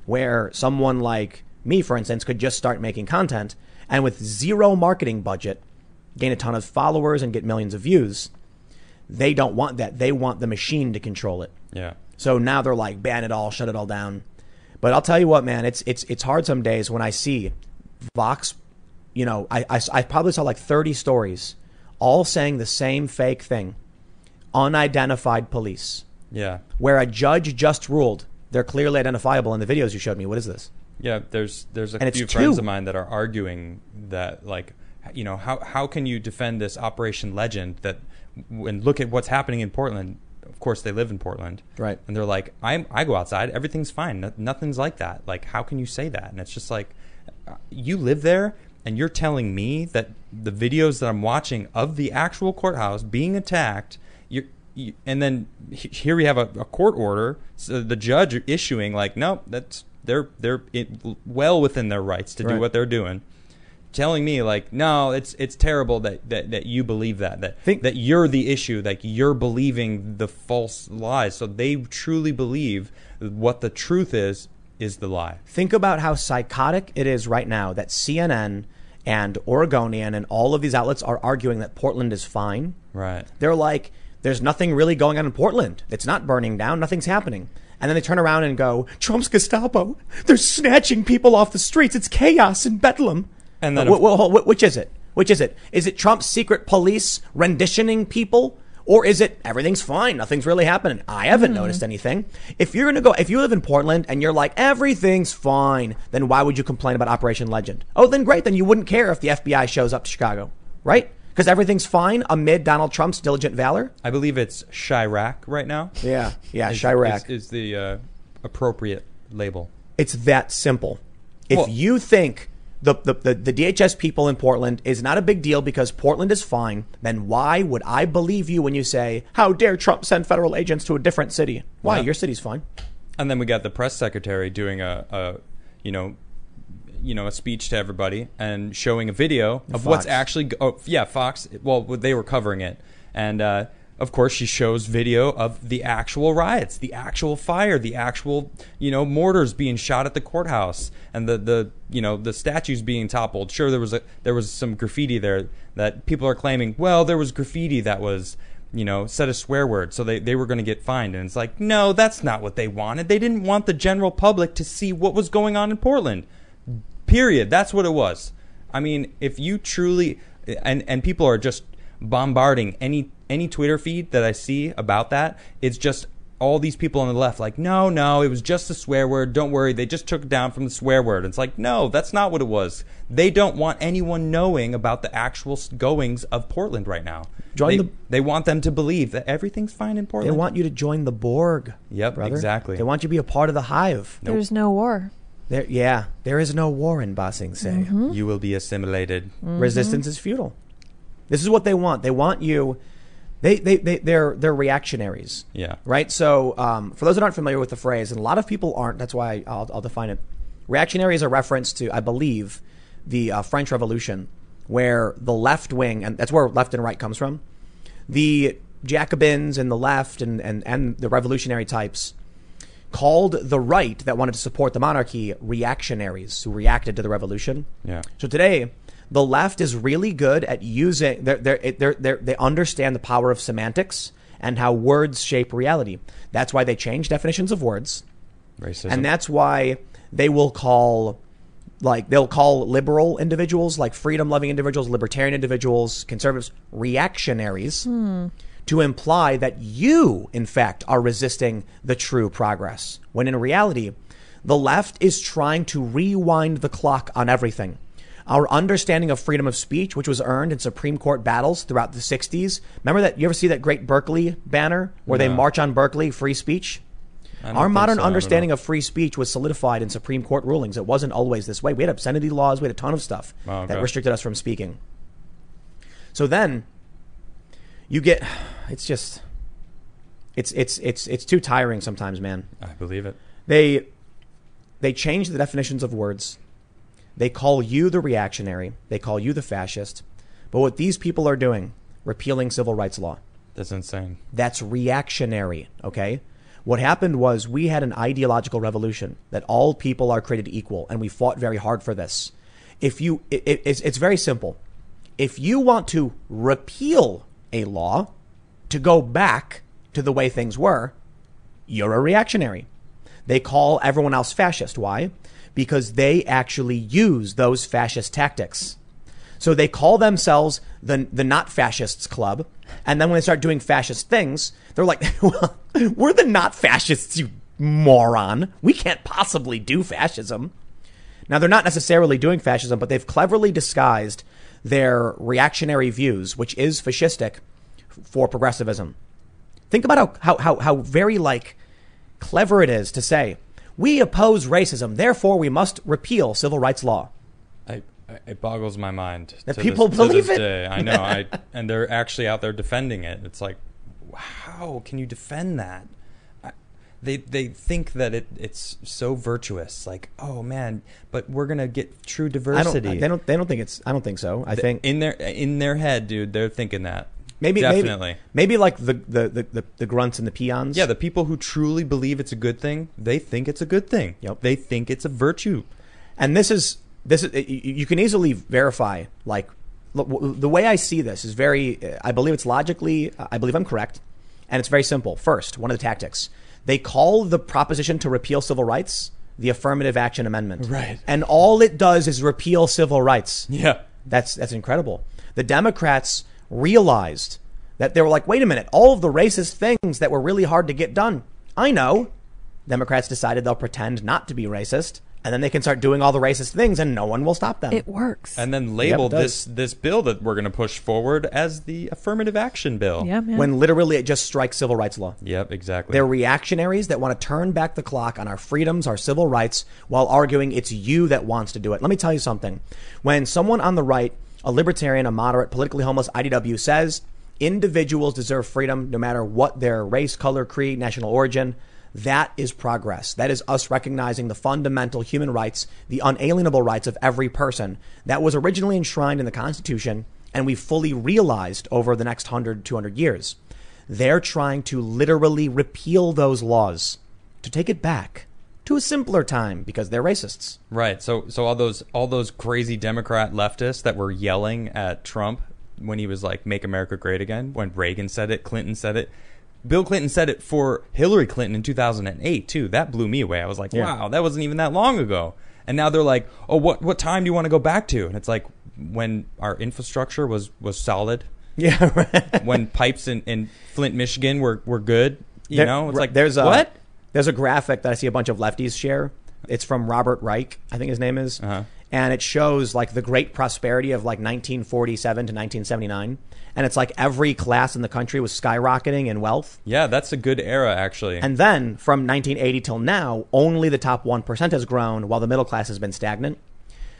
where someone like me, for instance, could just start making content and with zero marketing budget, gain a ton of followers and get millions of views. They don't want that. They want the machine to control it. Yeah. So now they're like ban it all, shut it all down. But I'll tell you what, man, it's it's it's hard some days when I see Vox. You know, I I, I probably saw like thirty stories, all saying the same fake thing, unidentified police, Yeah. where a judge just ruled they're clearly identifiable in the videos you showed me. What is this? Yeah, there's there's a And few friends two. of mine that are arguing that like you know how how can you defend this Operation Legend that and look at what's happening in Portland. Of course, they live in Portland, Right. And they're like, I I go outside, everything's fine, no, nothing's like that. Like, how can you say that? And it's just like, uh, you live there, and you're telling me that the videos that I'm watching of the actual courthouse being attacked, you're. You, and then he- here we have a, a court order, so the judge issuing like, no, that's they're they're it, well within their rights to do what they're doing. Telling me like, no, it's it's terrible that, that, that you believe that that Think- that you're the issue, like you're believing the false lies. So they truly believe what the truth is is the lie. Think about how psychotic it is right now that CNN and Oregonian and all of these outlets are arguing that Portland is fine. Right. They're like, there's nothing really going on in Portland. It's not burning down. Nothing's happening. And then they turn around and go, Trump's Gestapo. They're snatching people off the streets. It's chaos in Bedlam. And then wh- wh- which is it? Which is it? Is it Trump's secret police renditioning people? Or is it everything's fine? Nothing's really happening. I haven't noticed anything. If you're going to go, if you live in Portland and you're like, everything's fine, then why would you complain about Operation Legend? Oh, then great. Then you wouldn't care if the FBI shows up to Chicago, right? Because everything's fine amid Donald Trump's diligent valor. I believe it's Chiraq right now. Yeah, yeah, Is- Chiraq. is, is the uh, appropriate label. it's that simple. If Well- you think the, the, the, the DHS people in Portland is not a big deal because Portland is fine, then why would I believe you when you say, how dare Trump send federal agents to a different city? Why? Yeah. Your city's fine. And then we got the press secretary doing a, a you know, you know, a speech to everybody and showing a video of what's actually. Oh, yeah, Fox. Well, they were covering it, and uh, of course she shows video of the actual riots, the actual fire, the actual you know mortars being shot at the courthouse, and the the you know the statues being toppled. Sure, there was a there was some graffiti there that people are claiming. Well, there was graffiti that was you know, said a swear word, so they, they were going to get fined. And it's like, no, that's not what they wanted. They didn't want the general public to see what was going on in Portland. Period. That's what it was. I mean, if you truly and and people are just bombarding any any Twitter feed that I see about that, it's just all these people on the left like, no, no, it was just a swear word. Don't worry, they just took it down from the swear word. It's like, no, that's not what it was. They don't want anyone knowing about the actual goings of Portland right now. Join they, the- they want them to believe that everything's fine in Portland. They want you to join the Borg. Yep, brother. exactly. They want you to be a part of the hive. Nope. There's no war. There, yeah, there is no war in Ba Sing Se. Mm-hmm. you will be assimilated. Resistance is futile. This is what they want. They want you. They they they they're they're reactionaries. Yeah. Right. So um, for those that aren't familiar with the phrase, and a lot of people aren't. That's why I'll, I'll define it. Reactionary is a reference to, I believe, the uh, French Revolution, where the left wing, and that's where left and right comes from. The Jacobins and the left and, and, and the revolutionary types called the right that wanted to support the monarchy reactionaries who reacted to the revolution. Yeah. So today, the left is really good at using. They're, they're, they're, they're, they understand the power of semantics and how words shape reality. That's why they change definitions of words, Racism. and that's why they will call, like they'll call liberal individuals, like freedom-loving individuals, libertarian individuals, conservatives, reactionaries. Hmm. To imply that you, in fact, are resisting the true progress, when in reality, the left is trying to rewind the clock on everything. Our understanding of freedom of speech, which was earned in Supreme Court battles throughout the 60s. Remember that? You ever see that great Berkeley banner where they march on Berkeley, free speech? Our modern so, understanding of free speech was solidified in Supreme Court rulings. It wasn't always this way. We had obscenity laws, we had a ton of stuff Oh, okay. that restricted us from speaking. So then you get it's just it's it's it's it's too tiring sometimes, man. I believe it. They they change the definitions of words. They call you the reactionary. They call you the fascist. But what these people are doing, repealing civil rights law, That's insane. that's reactionary, okay? What happened was we had an ideological revolution that all people are created equal, and we fought very hard for this. If you, it, it- it's, it's very simple. If you want to repeal a law to go back to the way things were, you're a reactionary. They call everyone else fascist. Why? Because they actually use those fascist tactics. So they call themselves the the not fascists club, and then when they start doing fascist things, they're like, well, "We're the not fascists, you moron. We can't possibly do fascism." Now they're not necessarily doing fascism, but they've cleverly disguised their reactionary views, which is fascistic, for progressivism. Think about how how how, how very like clever it is to say we oppose racism, therefore we must repeal civil rights law. I, it boggles my mind That to people this, believe it? Day. I know. I and they're actually out there defending it. It's like, how can you defend that? I, they they think that it it's so virtuous. Like, oh man, but we're gonna get true I don't. diversity. They don't. They don't think it's. I don't think so. I think in their in their head, dude, they're thinking that. Maybe definitely. maybe maybe like the the, the, the the grunts and the peons. Yeah, the people who truly believe it's a good thing, they think it's a good thing. Yep. They think it's a virtue. and this is this is you you can easily verify like the way I see this is very. Uh, I believe it's logically. Uh, I believe I'm correct, and it's very simple. First, one of the tactics they call the proposition to repeal civil rights the affirmative action amendment. Right. and all it does is repeal civil rights. Yeah. That's that's incredible. The Democrats realized that they were like, wait a minute, all of the racist things that were really hard to get done. I know. Democrats decided they'll pretend not to be racist, and then they can start doing all the racist things, and no one will stop them. It works. And then label it does. this this bill that we're going to push forward as the affirmative action bill. yeah, man. when literally it just strikes civil rights law. Yep, exactly. They're reactionaries that want to turn back the clock on our freedoms, our civil rights, while arguing it's you that wants to do it. Let me tell you something. When someone on the right, a libertarian, a moderate, politically homeless IDW says individuals deserve freedom no matter what their race, color, creed, national origin, that is progress. That is us recognizing the fundamental human rights, the unalienable rights of every person that was originally enshrined in the Constitution and we fully realized over the next 100, 200 years. They're trying to literally repeal those laws to take it back to a simpler time because they're racists. right. So so all those all those crazy Democrat leftists that were yelling at Trump when he was like make America great again, when Reagan said it, Clinton said it. Bill Clinton said it for Hillary Clinton in 2008 too. That blew me away. I was like, Yeah. "Wow, that wasn't even that long ago." And now they're like, "Oh, what what time do you want to go back to?" And it's like when our infrastructure was was solid, Yeah, right. when pipes in, in Flint, Michigan were, were good. You There- know, it's like there's a what? There's a graphic that I see a bunch of lefties share. It's from Robert Reich, I think his name is, Uh-huh. and it shows like the great prosperity of like 1947 to 1979, and it's like every class in the country was skyrocketing in wealth. Yeah, that's a good era actually. And then from 1980 till now, only the top 1% has grown while the middle class has been stagnant.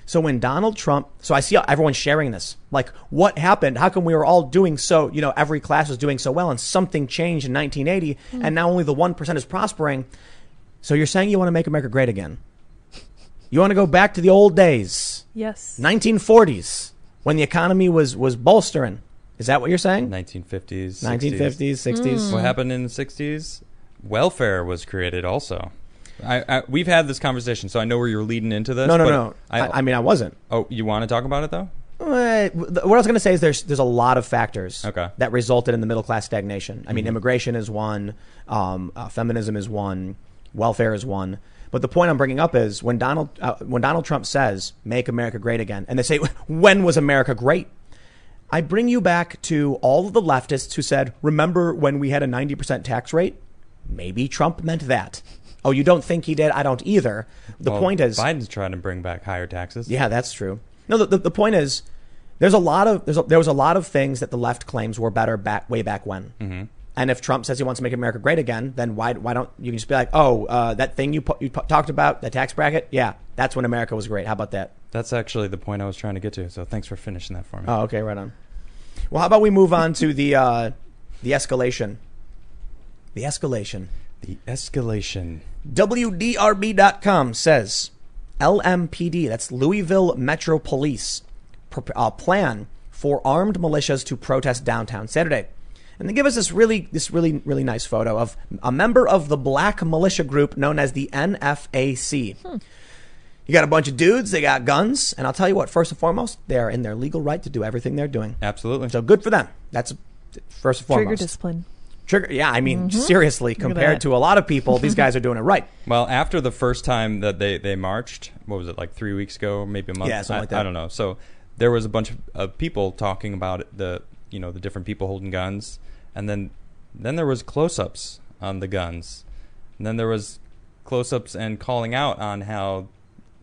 So when Donald Trump, so I see everyone sharing this, like what happened? How come we were all doing so, you know, every class was doing so well and something changed in 1980 and now only the 1% is prospering? So you're saying you want to make America great again? You want to go back to the old days, Yes. 1940s, when the economy was, was bolstering. Is that what you're saying? 1950s, 60s. 1950s, 60s? What happened in the 60s? Welfare was created also. I, I, we've had this conversation, so I know where you're leading into this. No, no, but no. I, I, mean, I wasn't. oh, you want to talk about it though? Uh, What I was going to say is there's there's a lot of factors Okay. that resulted in the middle class stagnation. I Mm-hmm. mean, immigration is one, um, uh, feminism is one, welfare is one. But the point I'm bringing up is when Donald uh, when Donald Trump says "Make America Great Again," and they say, "When was America great?" I bring you back to all of the leftists who said, "Remember when we had a 90% tax rate?" Maybe Trump meant that. Oh, you don't think he did? I don't either. The Well, point is, Biden's trying to bring back higher taxes. yeah, that's true. No, the, the, the point is, there's a lot of there's a, there was a lot of things that the left claims were better back way back when. Mm-hmm. And if Trump says he wants to make America great again, then why why don't you can just be like, oh, uh, that thing you pu- you talked about, the tax bracket, yeah, that's when America was great. How about that? That's actually the point I was trying to get to. So thanks for finishing that for me. Oh, okay, right on. Well, how about we move on to the uh, the escalation, the escalation. The escalation. WDRB.com says LMPD, that's Louisville Metro Police, pr- uh, plan for armed militias to protest downtown Saturday. And they give us this really, this really, really nice photo of a member of the black militia group known as the NFAC. You got a bunch of dudes, they got guns, and I'll tell you what, first and foremost, they're in their legal right to do everything they're doing. Absolutely. So good for them. That's first and foremost. Trigger discipline. Trigger, yeah, I mean, seriously, compared to a lot of people, these guys are doing it right. Well, after the first time that they, they marched, what was it, like three weeks ago, maybe a month? Yeah, something I, like that. I don't know. So there was a bunch of, of people talking about the, you know, the different people holding guns, and then then there was close-ups on the guns, and then there was close-ups and calling out on how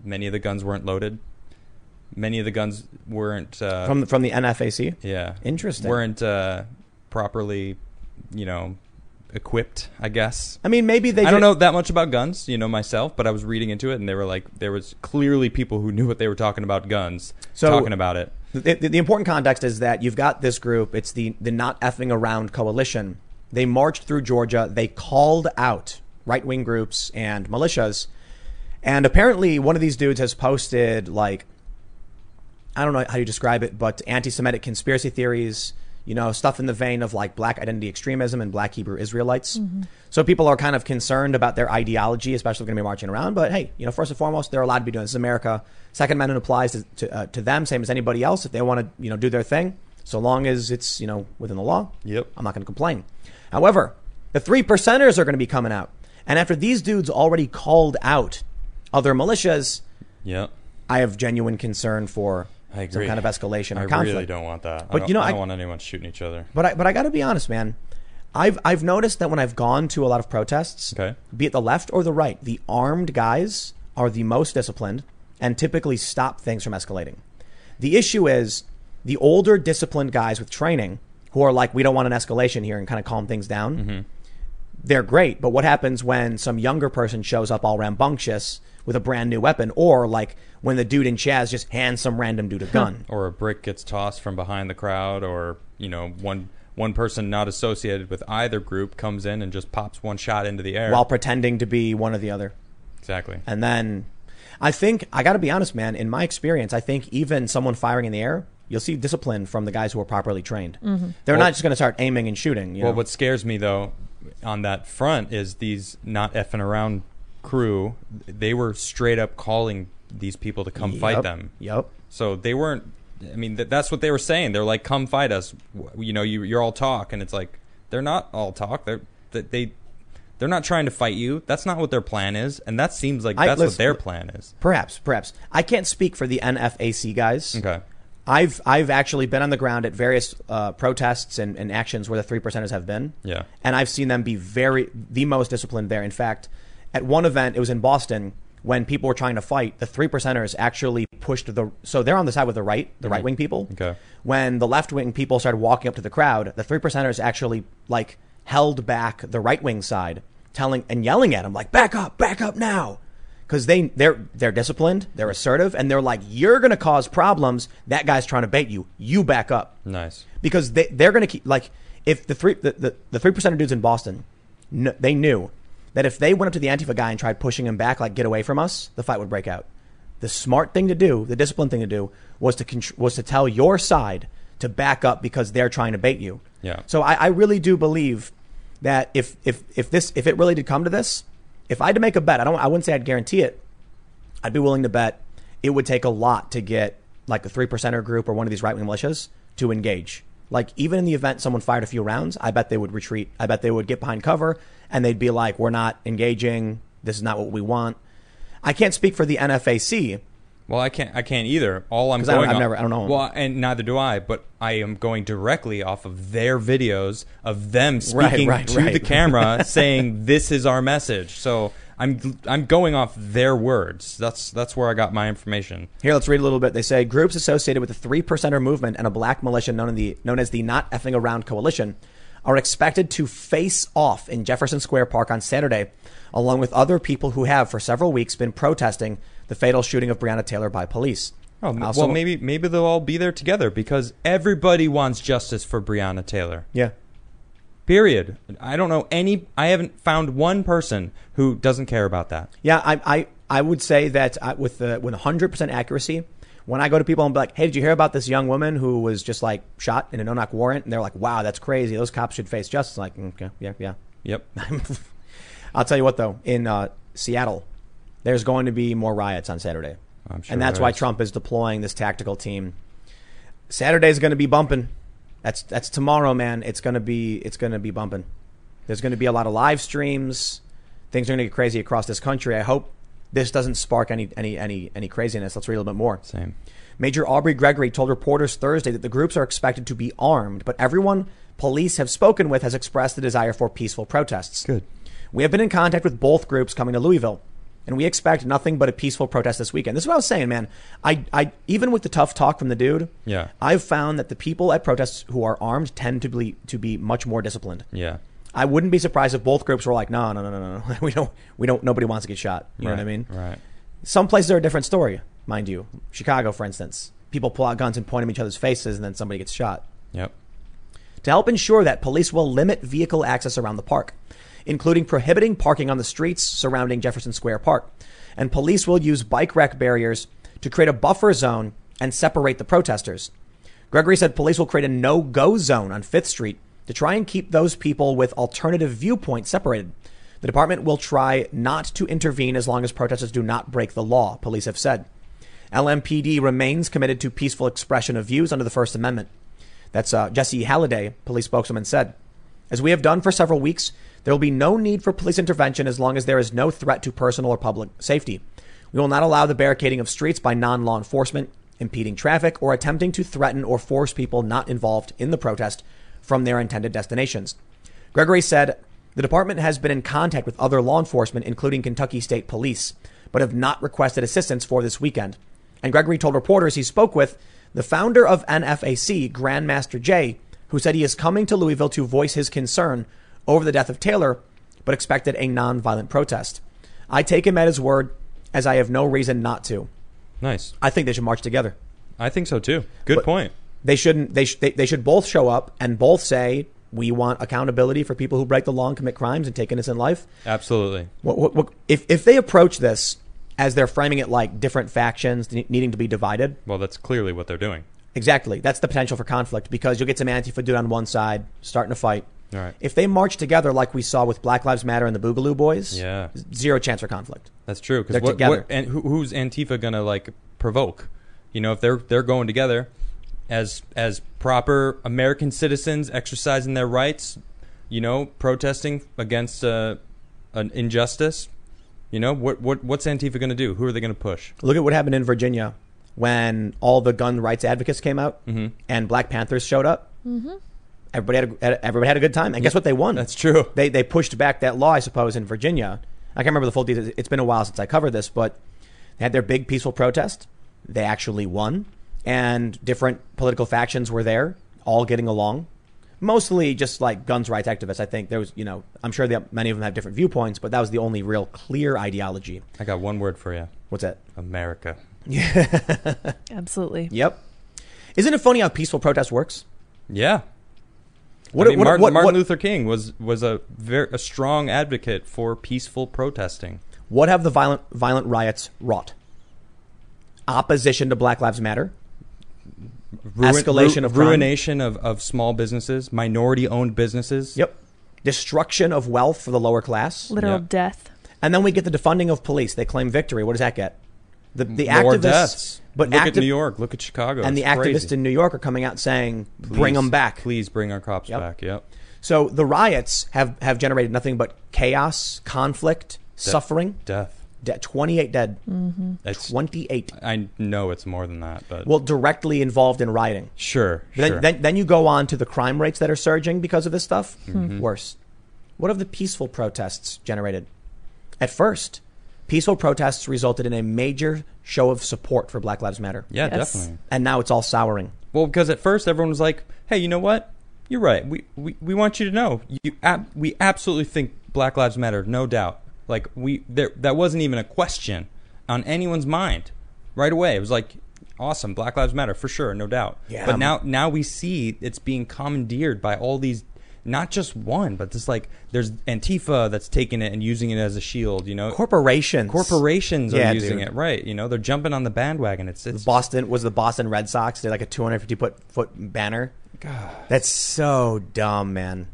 many of the guns weren't loaded, many of the guns weren't uh, From from the NFAC. yeah Interesting. weren't uh, properly, you know, equipped. I guess. I mean, maybe they. I don't know that much about guns, you know, myself, but I was reading into it, and they were like, there was clearly people who knew what they were talking about guns, So- talking about it. The, the, the important context is that you've got this group. It's the the not effing around coalition. They marched through Georgia. They called out right wing groups and militias, and apparently one of these dudes has posted like I don't know how you describe it, but anti-Semitic conspiracy theories. You know, stuff in the vein of like black identity extremism and black Hebrew Israelites. So people are kind of concerned about their ideology, especially if they're going to be marching around. But hey, you know, first and foremost, they're allowed to be doing this. This is America. Second Amendment applies to to, uh, to them, same as anybody else. If they want to, you know, do their thing, so long as it's you know within the law. Yep. I'm not going to complain. However, the three percenters are going to be coming out, and after these dudes already called out other militias, Yeah, I have genuine concern for I some kind of escalation or I conflict. really don't want that. I But don't- you know, I don't I- want anyone shooting each other. But I but I got to be honest, man. I've I've noticed that when I've gone to a lot of protests, Okay. be it the left or the right, the armed guys are the most disciplined and typically stop things from escalating. The issue is the older disciplined guys with training who are like, we don't want an escalation here and kind of calm things down. Mm-hmm. They're great, but what happens when some younger person shows up all rambunctious with a brand new weapon, or like when the dude in Chaz just hands some random dude a gun? Or a brick gets tossed from behind the crowd, or you know, one one person not associated with either group comes in and just pops one shot into the air. while pretending to be one or the other. exactly. And then I think, I got to be honest, man, in my experience, I think even someone firing in the air, you'll see discipline from the guys who are properly trained. Mm-hmm. They're Well- not just going to start aiming and shooting. You Well, know? what scares me though, on that front, is these not effing around crew. They were straight up calling these people to come fight them. Yep. So they weren't. I mean, th- that's what they were saying. They're like, "Come fight us." You know, you, you're all talk, and it's like they're not all talk. They're they, they they're not trying to fight you. That's not what their plan is, and that seems like I- that's what their plan is. Perhaps, perhaps. I can't speak for the NFAC guys. Okay. I've I've actually been on the ground at various uh, protests and, and actions where the three percenters have been. Yeah. and I've seen them be very the most disciplined there. In fact, at one event, it was in Boston when people were trying to fight. The three percenters actually pushed the so they're on the side with the right, the mm-hmm. right wing people. Okay. When the left wing people started walking up to the crowd, the three percenters actually like held back the right wing side, telling and yelling at them like, "Back up, back up now." Because they they're they're disciplined, they're assertive, and they're like, "You're going to cause problems. That guy's trying to bait you. You back up." Nice. because they they're going to keep like if the three the, the, three percent of dudes in Boston, kn- they knew that if they went up to the Antifa guy and tried pushing him back, like get away from us, the fight would break out. The smart thing to do, the disciplined thing to do, was to contr- was to tell your side to back up because they're trying to bait you. Yeah. So I, I really do believe that if if if this if it really did come to this, if I had to make a bet, I don't I wouldn't say I'd guarantee it. I'd be willing to bet it would take a lot to get like a three percenter group or one of these right wing militias to engage. Like even in the event someone fired a few rounds, I bet they would retreat. I bet they would get behind cover and they'd be like, "We're not engaging. This is not what we want." I can't speak for the NFAC. Well, I can't. I can't either. All I'm 'Cause I don't- going. I've off- never- I don't know. Well, and neither do I. But I am going directly off of their videos of them Right, speaking right, to right. the camera, saying this is our message. So I'm I'm going off their words. That's that's where I got my information. Here, let's read a little bit. They say groups associated with the three percenter movement and a black militia known, in the, known as the Not Effing Around Coalition are expected to face off in Jefferson Square Park on Saturday, along with other people who have for several weeks been protesting the fatal shooting of Breonna Taylor by police. Oh, Also- well, maybe maybe they'll all be there together because everybody wants justice for Breonna Taylor. Yeah. Period. I don't know any. I haven't found one person who doesn't care about that. Yeah, I, I, I would say that I, with the, with 100% accuracy, when I go to people and be like, hey, did you hear about this young woman who was just like shot in a no knock warrant? And they're like, wow, that's crazy. Those cops should face justice. Like, okay, yeah, yeah. Yep. I'll tell you what, though, in uh, Seattle, there's going to be more riots on Saturday. I'm sure and that's why is. Trump is deploying this tactical team. Saturday's going to be bumping. That's that's tomorrow, man. It's going to be it's to be bumping. There's going to be a lot of live streams. Things are going to get crazy across this country. I hope this doesn't spark any any any any craziness. Let's read a little bit more. Same. Major Aubrey Gregory told reporters Thursday that the groups are expected to be armed, but everyone police have spoken with has expressed the desire for peaceful protests. Good. We have been in contact with both groups coming to Louisville, and we expect nothing but a peaceful protest this weekend. This is what I was saying, man. I, I even with the tough talk from the dude, Yeah. I've found that the people at protests who are armed tend to be to be much more disciplined. Yeah. I wouldn't be surprised if both groups were like, no, no, no, no, no, we don't, we don't, nobody wants to get shot. You know what I mean? Right. Some places are a different story, mind you. Chicago, for instance, people pull out guns and point them in each other's faces, and then somebody gets shot. Yep. To help ensure that, police will limit vehicle access around the park, including prohibiting parking on the streets surrounding Jefferson Square Park. And police will use bike rack barriers to create a buffer zone and separate the protesters. Gregory said police will create a no go zone on 5th Street to try and keep those people with alternative viewpoints separated. The department will try not to intervene as long as protesters do not break the law, police have said. LMPD remains committed to peaceful expression of views under the First Amendment. That's uh, Jessie Halladay, police spokeswoman, said. As we have done for several weeks, there will be no need for police intervention as long as there is no threat to personal or public safety. We will not allow the barricading of streets by non law enforcement, impeding traffic, or attempting to threaten or force people not involved in the protest from their intended destinations. Gregory said the department has been in contact with other law enforcement, including Kentucky State Police, but have not requested assistance for this weekend. And Gregory told reporters he spoke with the founder of NFAC, Grandmaster Jay, who said he is coming to Louisville to voice his concern over the death of Taylor, but expected a nonviolent protest. I take him at his word, as I have no reason not to. Nice. I think they should march together. I think so too. Good But- point. They shouldn't. They, sh- they they should both show up and both say we want accountability for people who break the law and commit crimes and take innocent life. Absolutely. What, what, what, if if they approach this as they're framing it like different factions needing to be divided, Well, that's clearly what they're doing. Exactly, that's the potential for conflict because you'll get some Antifa dude on one side starting a fight. All right. If they march together like we saw with Black Lives Matter and the Boogaloo Boys, Yeah. zero chance for conflict. That's true. Because what, together. what and who, who's Antifa gonna like provoke? You know, if they're they're going together as as proper American citizens exercising their rights, you know, protesting against uh, an injustice. You know, what what what's Antifa gonna do? Who are they gonna push? Look at what happened in Virginia when all the gun rights advocates came out Mm-hmm. and Black Panthers showed up. Everybody had a, everybody had a good time, and guess what? They won. That's true. They they pushed back that law, I suppose, in Virginia. I can't remember the full details. It's been a while since I covered this, but they had their big peaceful protest. They actually won, and different political factions were there, all getting along. Mostly just like guns rights activists. I think there was, you know, I'm sure that many of them have different viewpoints, but that was the only real clear ideology. I got one word for you: What's that? America. Absolutely. Yep. Isn't it funny how peaceful protest works? Yeah. What, I mean, what- Martin, what- Martin Luther King was was a very a strong advocate for peaceful protesting. What have the violent violent riots wrought? Opposition to Black Lives Matter. Escalation of crime. ruination of, of small businesses, minority owned businesses. Yep. Destruction of wealth for the lower class. Literal Yeah. death. And then we get the defunding of police. They claim victory. What does that get? The the More activists, deaths. but look activ- at New York. Look at Chicago. and the It's activists in New York are coming out saying, "Bring Please, them back." Please bring our cops Yep. back. Yep. So the riots have have generated nothing but chaos, conflict, suffering. Death. De- Twenty-eight dead. It's. Twenty-eight. I know it's more than that, but Well, directly involved in rioting. sure. Then, sure. then, then you go on to the crime rates that are surging because of this stuff. Mm-hmm. Worse. What have the peaceful protests generated? At first, peaceful protests resulted in a major show of support for Black Lives Matter. yeah, Yes. definitely. And now it's all souring. Well, because at first everyone was like, "Hey, you know what? You're right. We we, we want you to know. You ab- we absolutely think Black Lives Matter, no doubt. Like we there that wasn't even a question on anyone's mind right away. It was like, awesome, Black Lives Matter for sure, no doubt. Yeah. But now now we see it's being commandeered by all these. Not just one, but just like there's Antifa that's taking it and using it as a shield. You know, Corporations. corporations are Yeah, using dude. it, right? You know, they're jumping on the bandwagon. It's it's Boston was the Boston Red Sox they did like a 250 foot foot banner. God. That's so dumb, man.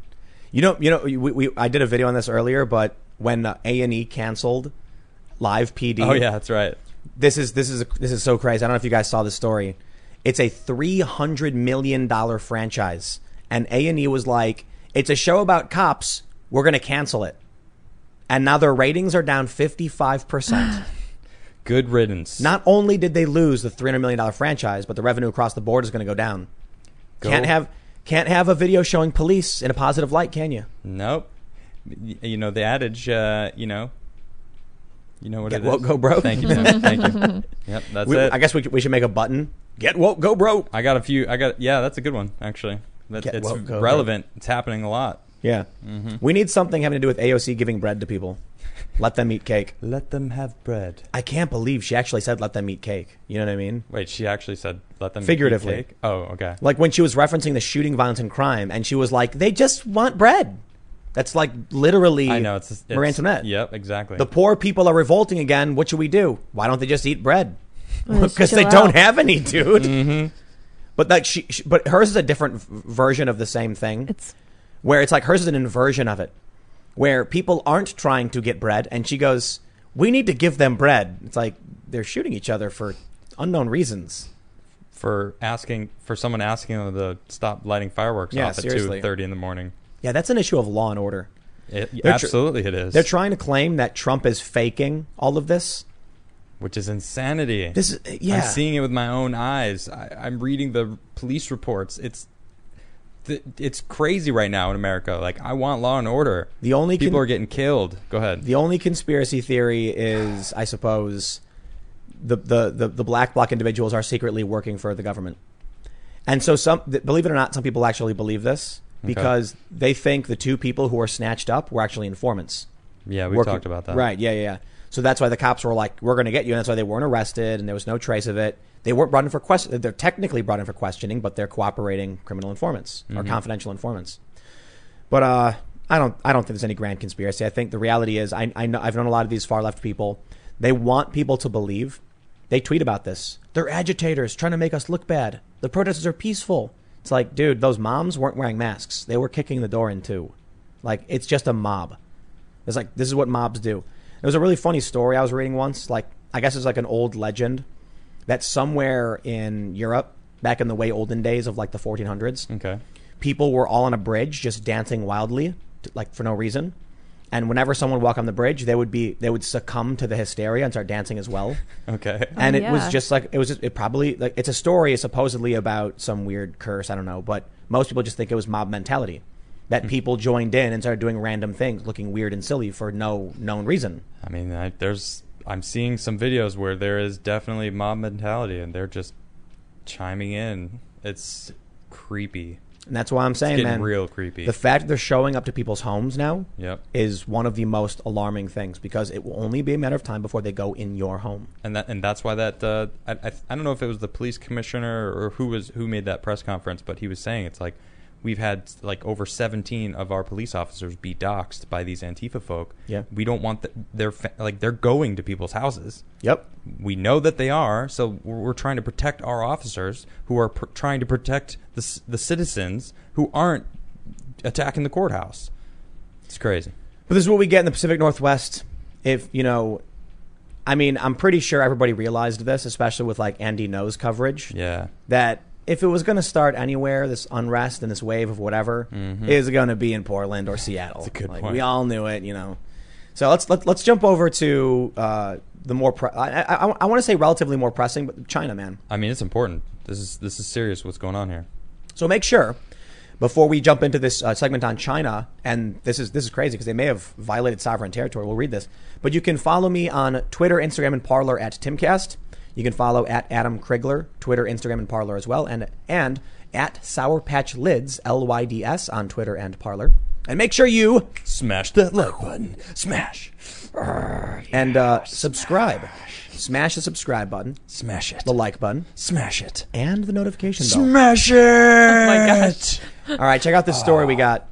You know, you know, we, we I did a video on this earlier, but when uh, A and E canceled live PD, oh yeah, that's right. this is this is this is so crazy. I don't know if you guys saw the story. It's a three hundred million dollar franchise, and A and E was like, "It's a show about cops. We're going to cancel it." And now their ratings are down fifty five percent. Good riddance. Not only did they lose the three hundred million dollar franchise, but the revenue across the board is going to go down. Go- Can't have can't have a video showing police in a positive light, can you? Nope. You know the adage. Uh, you know. You know what Get it is. woke, go broke. Thank you, Thank you. Yep, that's We- it. I guess we, we should make a button. Get woke, go broke. I got a few. I got. Yeah, that's a good one actually. That, Get it's woke, go relevant. It's happening a lot. Yeah, Mm-hmm. we need something having to do with AOC giving bread to people. Let them eat cake. Let them have bread. I can't believe she actually said let them eat cake. You know what I mean? Wait, she actually said let them eat Figuratively. Oh, okay. Like when she was referencing the shooting, violence, and crime, and she was like, they just want bread. That's like literally I know it's, it's Marie Antoinette. Yep, exactly. The poor people are revolting again. What should we do? Why don't they just eat bread? Because they chill don't have any, dude. Mm-hmm. But like she, she, but hers is a different v- version of the same thing. It's where it's like hers is an inversion of it, where people aren't trying to get bread, and she goes, "We need to give them bread." It's like they're shooting each other for unknown reasons. for asking for someone asking them to stop lighting fireworks Yeah, off at seriously. two thirty in the morning. Yeah, that's an issue of law and order. It, They're tr- absolutely, it is. They're trying to claim that Trump is faking all of this. Which is insanity. This is yeah. I'm seeing it with my own eyes. I, I'm reading the police reports. It's th- it's crazy right now in America. Like I want law and order. the only People con- are getting killed. Go ahead. the only conspiracy theory is, I suppose, the, the the the black bloc individuals are secretly working for the government, and so some th- believe it or not, some people actually believe this because they think the two people who were snatched up were actually informants. yeah, we talked about that. Right. Yeah, yeah, yeah. So that's why the cops were like, "We're going to get you," and that's why they weren't arrested, and there was no trace of it. They weren't brought in for question. They're technically brought in for questioning, but they're cooperating criminal informants or Mm-hmm. confidential informants. But uh, I don't. I don't think there's any grand conspiracy. I think the reality is, I, I know I've known a lot of these far left people. They want people to believe. They tweet about this. They're agitators trying to make us look bad. The protesters are peaceful. It's like, dude, those moms weren't wearing masks. They were kicking the door in too. Like, it's just a mob. It's like this is what mobs do. There was a really funny story I was reading once. Like I guess it's like an old legend that somewhere in Europe, back in the way olden days of like the 1400s, Okay. people were all on a bridge just dancing wildly, t- like for no reason. And whenever someone walked on the bridge, they would be they would succumb to the hysteria and start dancing as well. Okay. Oh, and it was just like it was just, it probably like it's a story supposedly about some weird curse. I don't know, but most people just think it was mob mentality that people joined in and started doing random things, looking weird and silly for no known reason. I mean, I, there's I'm seeing some videos where there is definitely mob mentality, and they're just chiming in. It's creepy. And that's why I'm saying, man, real creepy. the fact that they're showing up to people's homes now yep. is one of the most alarming things because it will only be a matter of time before they go in your home. and that and that's why that uh, I, I I don't know if it was the police commissioner or who was who made that press conference, but he was saying it's like we've had like over 17 of our police officers be doxxed by these Antifa folk. Yeah. we don't want the, their fa- like they're going to people's houses. Yep. We know that they are, so we're, we're trying to protect our officers who are pr- trying to protect the the citizens who aren't attacking the courthouse. It's crazy. But this is what we get in the Pacific Northwest. If, you know, I mean, I'm pretty sure everybody realized this, especially with like Andy Ngo's coverage, Yeah. that if it was going to start anywhere, this unrest and this wave of whatever Mhm. is going to be in Portland or Seattle. That's a good like, point. We all knew it, you know. So let's let, let's jump over to uh, the more. Pre- I, I, I want to say relatively more pressing, but China, man. I mean, it's important. This is this is serious. What's going on here? So make sure before we jump into this uh, segment on China, and this is this is crazy because they may have violated sovereign territory. We'll read this, but you can follow me on Twitter, Instagram, and Parler at Timcast. You can follow at Adam Crigler, Twitter, Instagram, and Parler as well, and and at Sour Patch Lyds L Y D S on Twitter and Parler. And make sure you Smash that like button. Smash. and uh, subscribe. Smash the subscribe button, Smash it. the like button, Smash it. and the notification bell. Smash it. Oh my gosh. All right, check out this story we got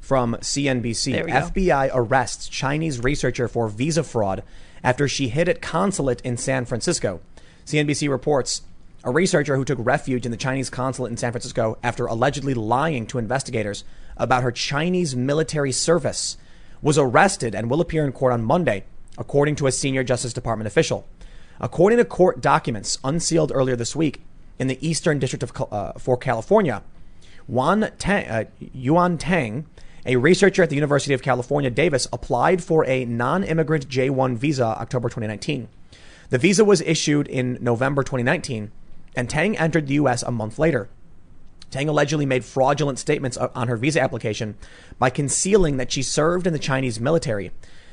from CNBC. There we go. FBI arrests Chinese researcher for visa fraud after she hid at consulate in San Francisco. CNBC reports a researcher who took refuge in the Chinese consulate in San Francisco after allegedly lying to investigators about her Chinese military service was arrested and will appear in court on Monday, according to a senior Justice Department official. According to court documents unsealed earlier this week in the Eastern District of uh, for California, Tang, uh, Yuan Tang, a researcher at the University of California, Davis, applied for a non-immigrant J-1 visa October 2019. The visa was issued in November 2019, and Tang entered the U.S. a month later. Tang allegedly made fraudulent statements on her visa application by concealing that she served in the Chinese military.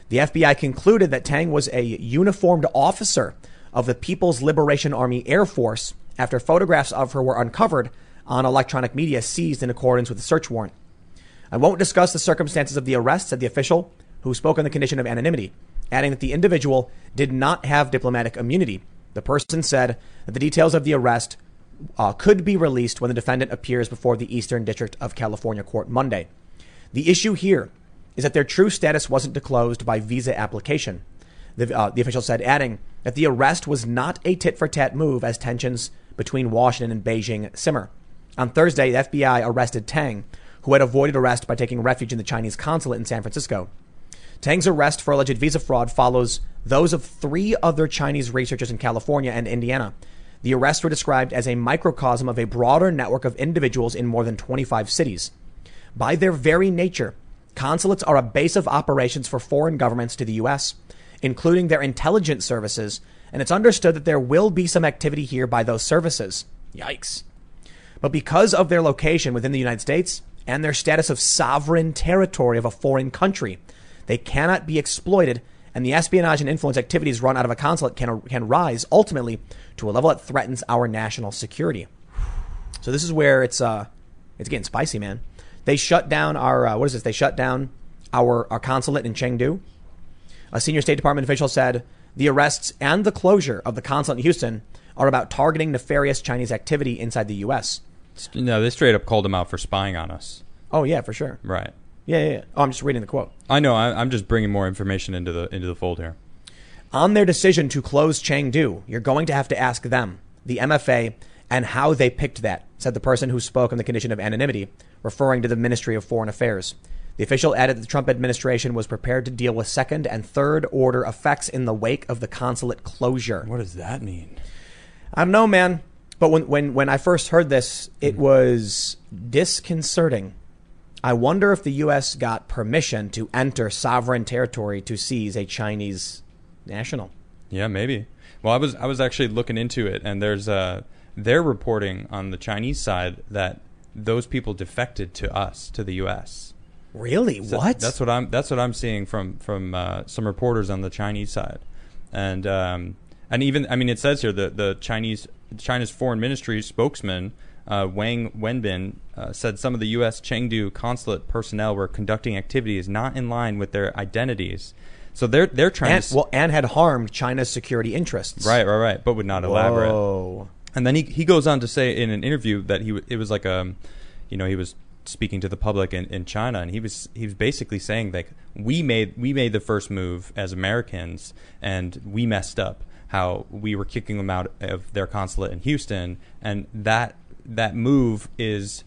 The FBI concluded that Tang was a uniformed officer of the People's Liberation Army Air Force after photographs of her were uncovered on electronic media seized in accordance with the search warrant. I won't discuss the circumstances of the arrest, said the official, who spoke on the condition of anonymity, adding that the individual did not have diplomatic immunity. The person said that the details of the arrest uh, could be released when the defendant appears before the Eastern District of California court Monday. The issue here is that their true status wasn't disclosed by visa application. The, uh, the official said, adding that the arrest was not a tit for tat move as tensions between Washington and Beijing simmer. On Thursday, the FBI arrested Tang, who had avoided arrest by taking refuge in the Chinese consulate in San Francisco. Tang's arrest for alleged visa fraud follows those of three other Chinese researchers in California and Indiana. The arrests were described as a microcosm of a broader network of individuals in more than 25 cities. By their very nature, consulates are a base of operations for foreign governments to the U.S., including their intelligence services, and it's understood that there will be some activity here by those services. Yikes. But because of their location within the United States and their status of sovereign territory of a foreign country, they cannot be exploited, and the espionage and influence activities run out of a consulate can, can rise ultimately to a level that threatens our national security. So this is where it's uh, it's getting spicy, man. They shut down our uh, what is this? They shut down our our consulate in Chengdu. A senior State Department official said the arrests and the closure of the consulate in Houston are about targeting nefarious Chinese activity inside the U.S. No, they straight up called them out for spying on us. Oh yeah, for sure. Right. Yeah, yeah. yeah. Oh, I'm just reading the quote. I know. I, I'm just bringing more information into the into the fold here. On their decision to close Chengdu, you're going to have to ask them, the MFA, and how they picked that, said the person who spoke on the condition of anonymity, referring to the Ministry of Foreign Affairs. The official added that the Trump administration was prepared to deal with second and third order effects in the wake of the consulate closure. What does that mean? I don't know, man. But when, when, when I first heard this, it was disconcerting. I wonder if the U.S. got permission to enter sovereign territory to seize a Chinese national. Yeah, maybe. Well, I was I was actually looking into it, and there's uh they're reporting on the Chinese side that those people defected to us to the U.S. Really? So what? That's what I'm. That's what I'm seeing from from uh, some reporters on the Chinese side, and um, and even I mean it says here that the Chinese China's foreign ministry spokesman uh, Wang Wenbin uh, said some of the U.S. Chengdu consulate personnel were conducting activities not in line with their identities. So they're they're trying and, to well, and had harmed China's security interests. right, right, right, but would not elaborate. Whoa. And then he he goes on to say in an interview that he it was like um, you know, he was speaking to the public in, in China, and he was he was basically saying that we made we made the first move as Americans, and we messed up. How we were kicking them out of their consulate in Houston, and that that move is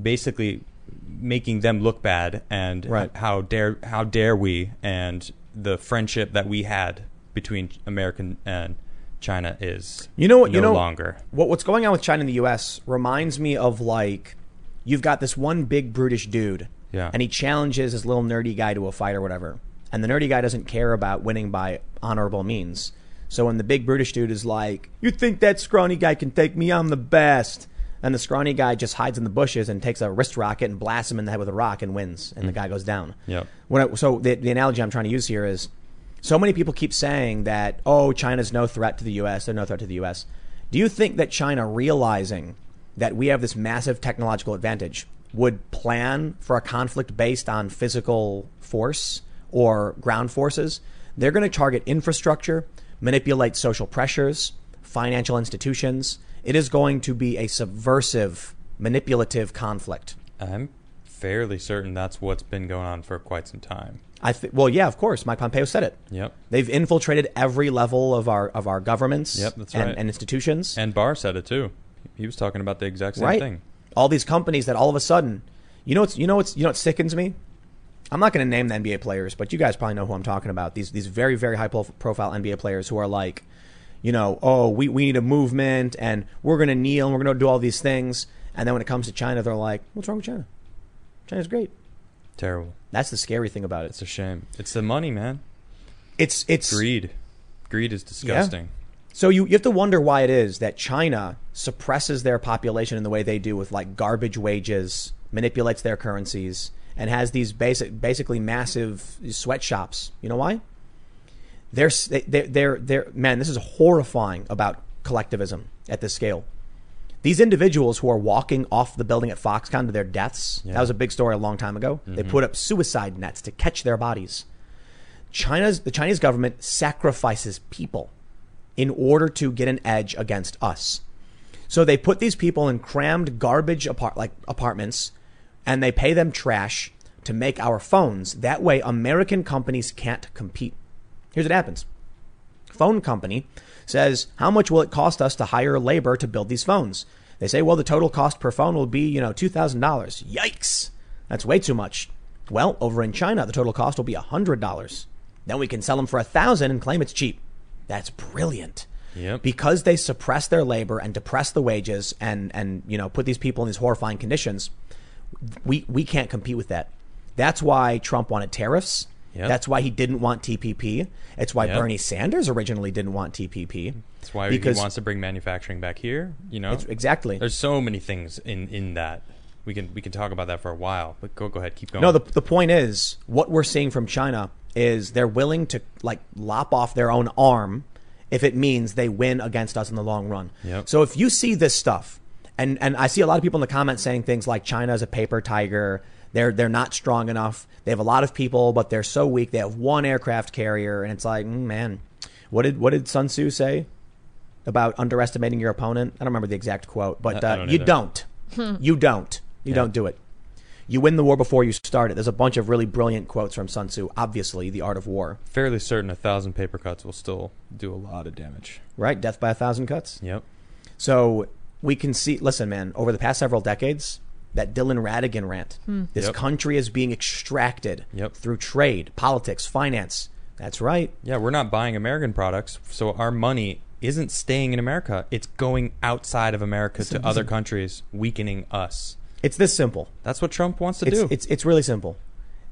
basically making them look bad, and Right. how dare how dare we and the friendship that we had between American and China is You know what? no you know longer. What, what's going on with China and the U.S. reminds me of like you've got this one big brutish dude, Yeah. and he challenges this little nerdy guy to a fight or whatever, and the nerdy guy doesn't care about winning by honorable means. So when the big brutish dude is like, "You think that scrawny guy can take me? I'm the best," and the scrawny guy just hides in the bushes and takes a wrist rocket and blasts him in the head with a rock and wins, and the mm. guy goes down. I, so the, the analogy I'm trying to use here is so many people keep saying that, oh, China's no threat to the U.S., they're no threat to the U.S. Do you think that China, realizing that we have this massive technological advantage, would plan for a conflict based on physical force or ground forces? They're going to target infrastructure, manipulate social pressures, financial institutions. It is going to be a subversive, manipulative conflict. I'm fairly certain that's what's been going on for quite some time. I th- well, yeah, of course. Mike Pompeo said it. Yep. They've infiltrated every level of our of our governments Yep, that's and, right. and institutions. And Barr said it too. He was talking about the exact same right? thing. All these companies that all of a sudden, you know, what's you know what's you know what sickens me. I'm not going to name the NBA players, but you guys probably know who I'm talking about. These these very very high profile NBA players who are like, you know, oh we we need a movement and we're going to kneel and we're going to do all these things, and then when it comes to China, they're like, what's wrong with China? China's great. Terrible. That's the scary thing about it. It's a shame. It's the money, man. It's it's Greed. Greed is disgusting. So you, you have to wonder why it is that China suppresses their population in the way they do with like garbage wages, manipulates their currencies, and has these basic, basically massive sweatshops. You know why? They're, they- they're, they're, they're, man, this is horrifying about collectivism at this scale. These individuals who are walking off the building at Foxconn to their deaths, Yeah. that was a big story a long time ago. They mm-hmm. put up suicide nets to catch their bodies. China's, the Chinese government sacrifices people in order to get an edge against us. So they put these people in crammed garbage apart like apartments and they pay them trash to make our phones. That way American companies can't compete. Here's what happens. Phone company says, "How much will it cost us to hire labor to build these phones?" They say, "Well, the total cost per phone will be, you know, $2,000." Yikes. That's way too much. Well, over in China, the total cost will be $100. Then we can sell them for a 1000 and claim it's cheap. That's brilliant Yep. because they suppress their labor and depress the wages and and you know put these people in these horrifying conditions we we can't compete with that that's why Trump wanted tariffs Yep. that's why he didn't want TPP it's why Yep. Bernie Sanders originally didn't want TPP That's why he wants to bring manufacturing back here. You know, it's, exactly there's so many things in in that. We can we can talk about that for a while. But go go ahead, keep going. No, the, the point is, what we're seeing from China is they're willing to like lop off their own arm if it means they win against us in the long run. Yep. So if you see this stuff, and and I see a lot of people in the comments saying things like China is a paper tiger. They're they're not strong enough. They have a lot of people, but they're so weak. They have one aircraft carrier, and it's like, mm, man, what did what did Sun Tzu say about underestimating your opponent? I don't remember the exact quote, but I- I uh, don't you either. don't. you don't. You Yeah. don't do it. You win the war before you start it. There's a bunch of really brilliant quotes from Sun Tzu. Obviously, The Art of War. fairly certain a thousand paper cuts will still do a lot of damage. Right? Death by a thousand cuts. Yep. So we can see. Listen, man. Over the past several decades, that Dylan Ratigan rant. Hmm. This Yep. country is being extracted Yep. through trade, politics, finance. That's right. Yeah, we're not buying American products, so our money isn't staying in America. It's going outside of America to other countries, weakening us. It's this simple. That's what Trump wants to It's, do. it's it's really simple.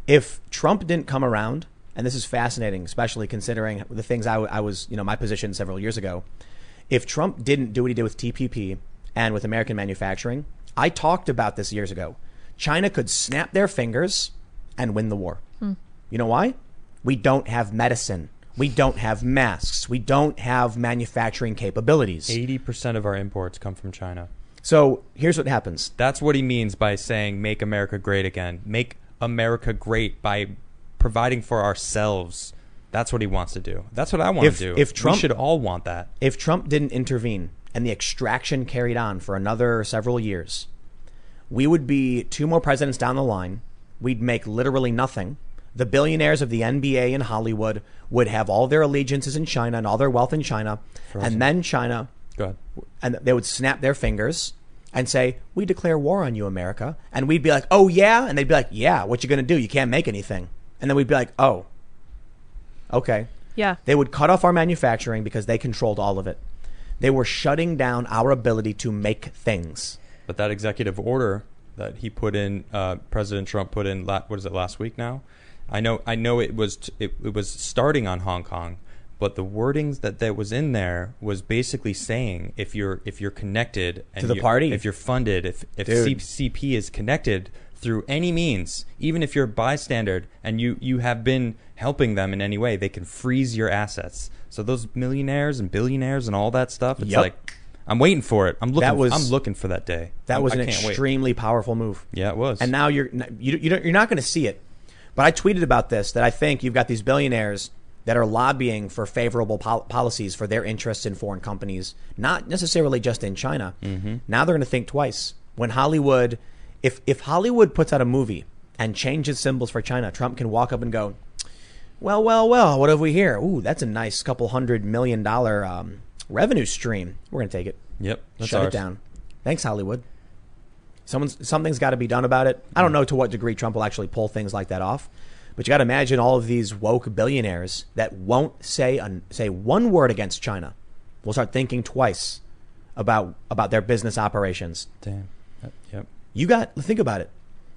If Trump didn't come around, and this is fascinating, especially considering the things I, w- I was, you know, my position several years ago. If Trump didn't do what he did with TPP and with American manufacturing, I talked about this years ago. China could snap their fingers and win the war. Hmm. You know why? We don't have medicine. We don't have masks. We don't have manufacturing capabilities. Eighty percent of our imports come from China. So here's what happens. That's what he means by saying "Make America Great Again." Make America great by providing for ourselves. That's what he wants to do. That's what I want If- to do. if Trump- we should all want that. if Trump didn't intervene and the extraction carried on for another several years, we would be two more presidents down the line. We'd make literally nothing. The billionaires of the NBA and Hollywood would have all their allegiances in China and all their wealth in China. And then China, Go ahead. and they would snap their fingers and say, "We declare war on you, America." And we'd be like, "Oh yeah," and they'd be like, "Yeah, what you gonna do? You can't make anything." And then we'd be like, "Oh, okay." Yeah. They would cut off our manufacturing because they controlled all of it. They were shutting down our ability to make things. But that executive order that he put in, uh, President Trump put in, la- what is it, last week now? I know, I know it was t- it, it was starting on Hong Kong, but the wordings that that was in there was basically saying if you're if you're connected and To the you- party. if you're funded, if if Dude. CCP is connected through any means, even if you're a bystander and you you have been helping them in any way, they can freeze your assets. So those millionaires and billionaires and all that stuff, it's Yup. like I'm waiting for it. I'm looking. That was- I'm looking for that day. That I- was an can't wait. extremely powerful move. Yeah, it was. And now you're you, you don't, you're not going to see it. But I tweeted about this that I think you've got these billionaires that are lobbying for favorable pol- policies for their interests in foreign companies, not necessarily just in China. Mm-hmm. Now they're going to think twice when Hollywood, if if Hollywood puts out a movie and changes symbols for China, Trump can walk up and go, "Well, well, well, what have we here? Ooh, that's a nice couple hundred million dollar um, revenue stream. We're going to take it. Yep. That's Shut ours. it down. Thanks, Hollywood." Someone's something's got to be done about it. I don't know to what degree Trump will actually pull things like that off, but you got to imagine all of these woke billionaires that won't say an, say one word against China will start thinking twice about about their business operations. Damn. You got think about it.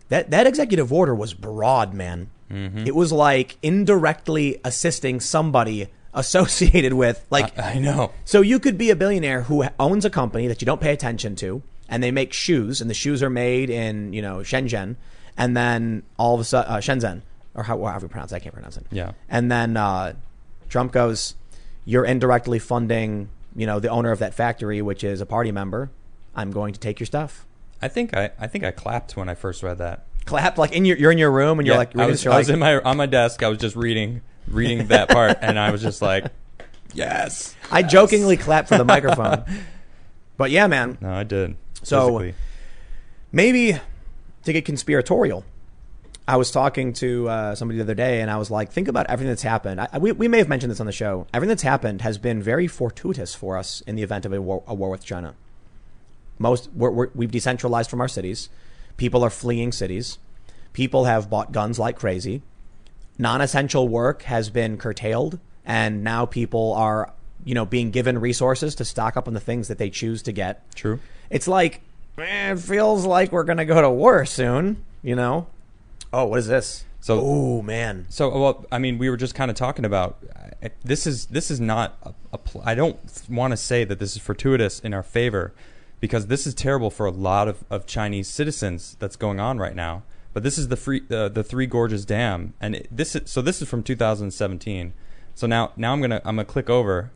That that executive order was broad, man. Mm-hmm. It was like indirectly assisting somebody associated with like I, I know. so you could be a billionaire who owns a company that you don't pay attention to, and they make shoes, and the shoes are made in you know Shenzhen, and then all of a sudden uh, Shenzhen or how, however you pronounce it, I can't pronounce it. Yeah. And then uh, Trump goes, "You're indirectly funding you know the owner of that factory, which is a party member. I'm going to take your stuff." I think I, I think I clapped when I first read that. Clapped like in your you're in your room and you're Yeah, like I was, I was like, in my on my desk. I was just reading reading that part, and I was just like, yes. I jokingly clapped for the microphone. But yeah, man. No, I did. So- Physically. maybe to get conspiratorial. I was talking to uh, somebody the other day, and I was like, think about everything that's happened. I, we, we may have mentioned this on the show. Everything that's happened has been very fortuitous for us in the event of a war, a war with China. Most we're, we're, we've decentralized from our cities. People are fleeing cities. People have bought guns like crazy. Non-essential work has been curtailed, and now people are, you know, being given resources to stock up on the things that they choose to get true. it's like eh, it feels like we're gonna go to war soon. You know? Oh, what is this? So- oh man, So, well, I mean, we were just kind of talking about this is this is not a, a pl- I don't want to say that this is fortuitous in our favor because this is terrible for a lot of, of Chinese citizens that's going on right now. But this is the free uh, the Three Gorges Dam, and it, this is so this is from 2017. So now now I'm gonna I'm gonna click over.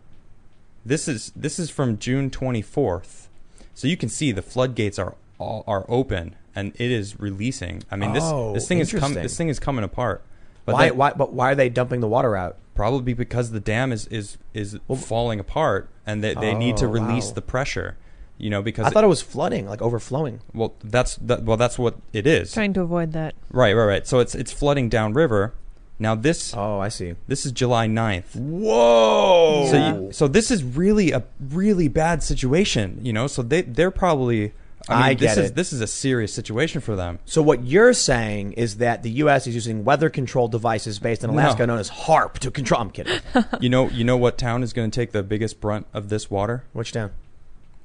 This is this is from June 24th. So you can see the floodgates are all, are open and it is releasing. I mean this Oh, this thing is coming this thing is coming apart. But why? then- Why? But why are they dumping the water out? Probably because the dam is is is falling apart, and they, they need to Oh, release wow. the pressure. You know, because I thought it was flooding, like overflowing. well, that's that, well, that's what it is. Trying to avoid that. Right, right, right. So it's it's flooding downriver. Now this Oh, I see. this is July 9th. Whoa! So you, so this is really a really bad situation. You know, so they they're probably. I, mean, I this get is it. this is a serious situation for them. So what you're saying is that the U.S. is using weather control devices based in Alaska No. known as HAARP to control. I'm kidding. You know, you know what town is going to take the biggest brunt of this water? Which town?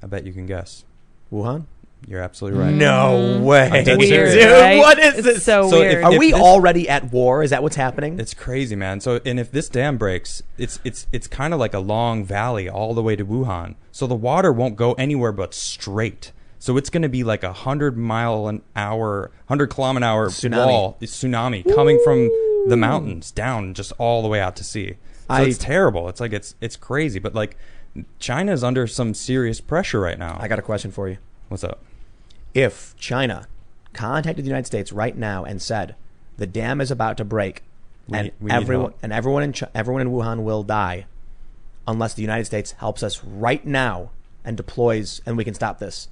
I bet you can guess. Wuhan. You're absolutely right. No mm. way, I'm dead dude. serious. Weird, right? What is It's this? So, So if- weird. Are we this- already at war? Is that what's happening? It's crazy, man. So, and if this dam breaks, it's it's it's kind of like a long valley all the way to Wuhan. So the water won't go anywhere but straight. So it's going to be like a hundred mile an hour, hundred kilometer an hour Tsunami. wall, it's tsunami coming from the mountains down just all the way out to sea. So I- it's terrible. It's like it's it's crazy. But like China's under some serious pressure right now. I got a question for you. What's up? If China contacted the United States right now and said the dam is about to break, We- and we everyone and everyone in everyone in Wuhan will die, unless the United States helps us right now and deploys, and we can stop this.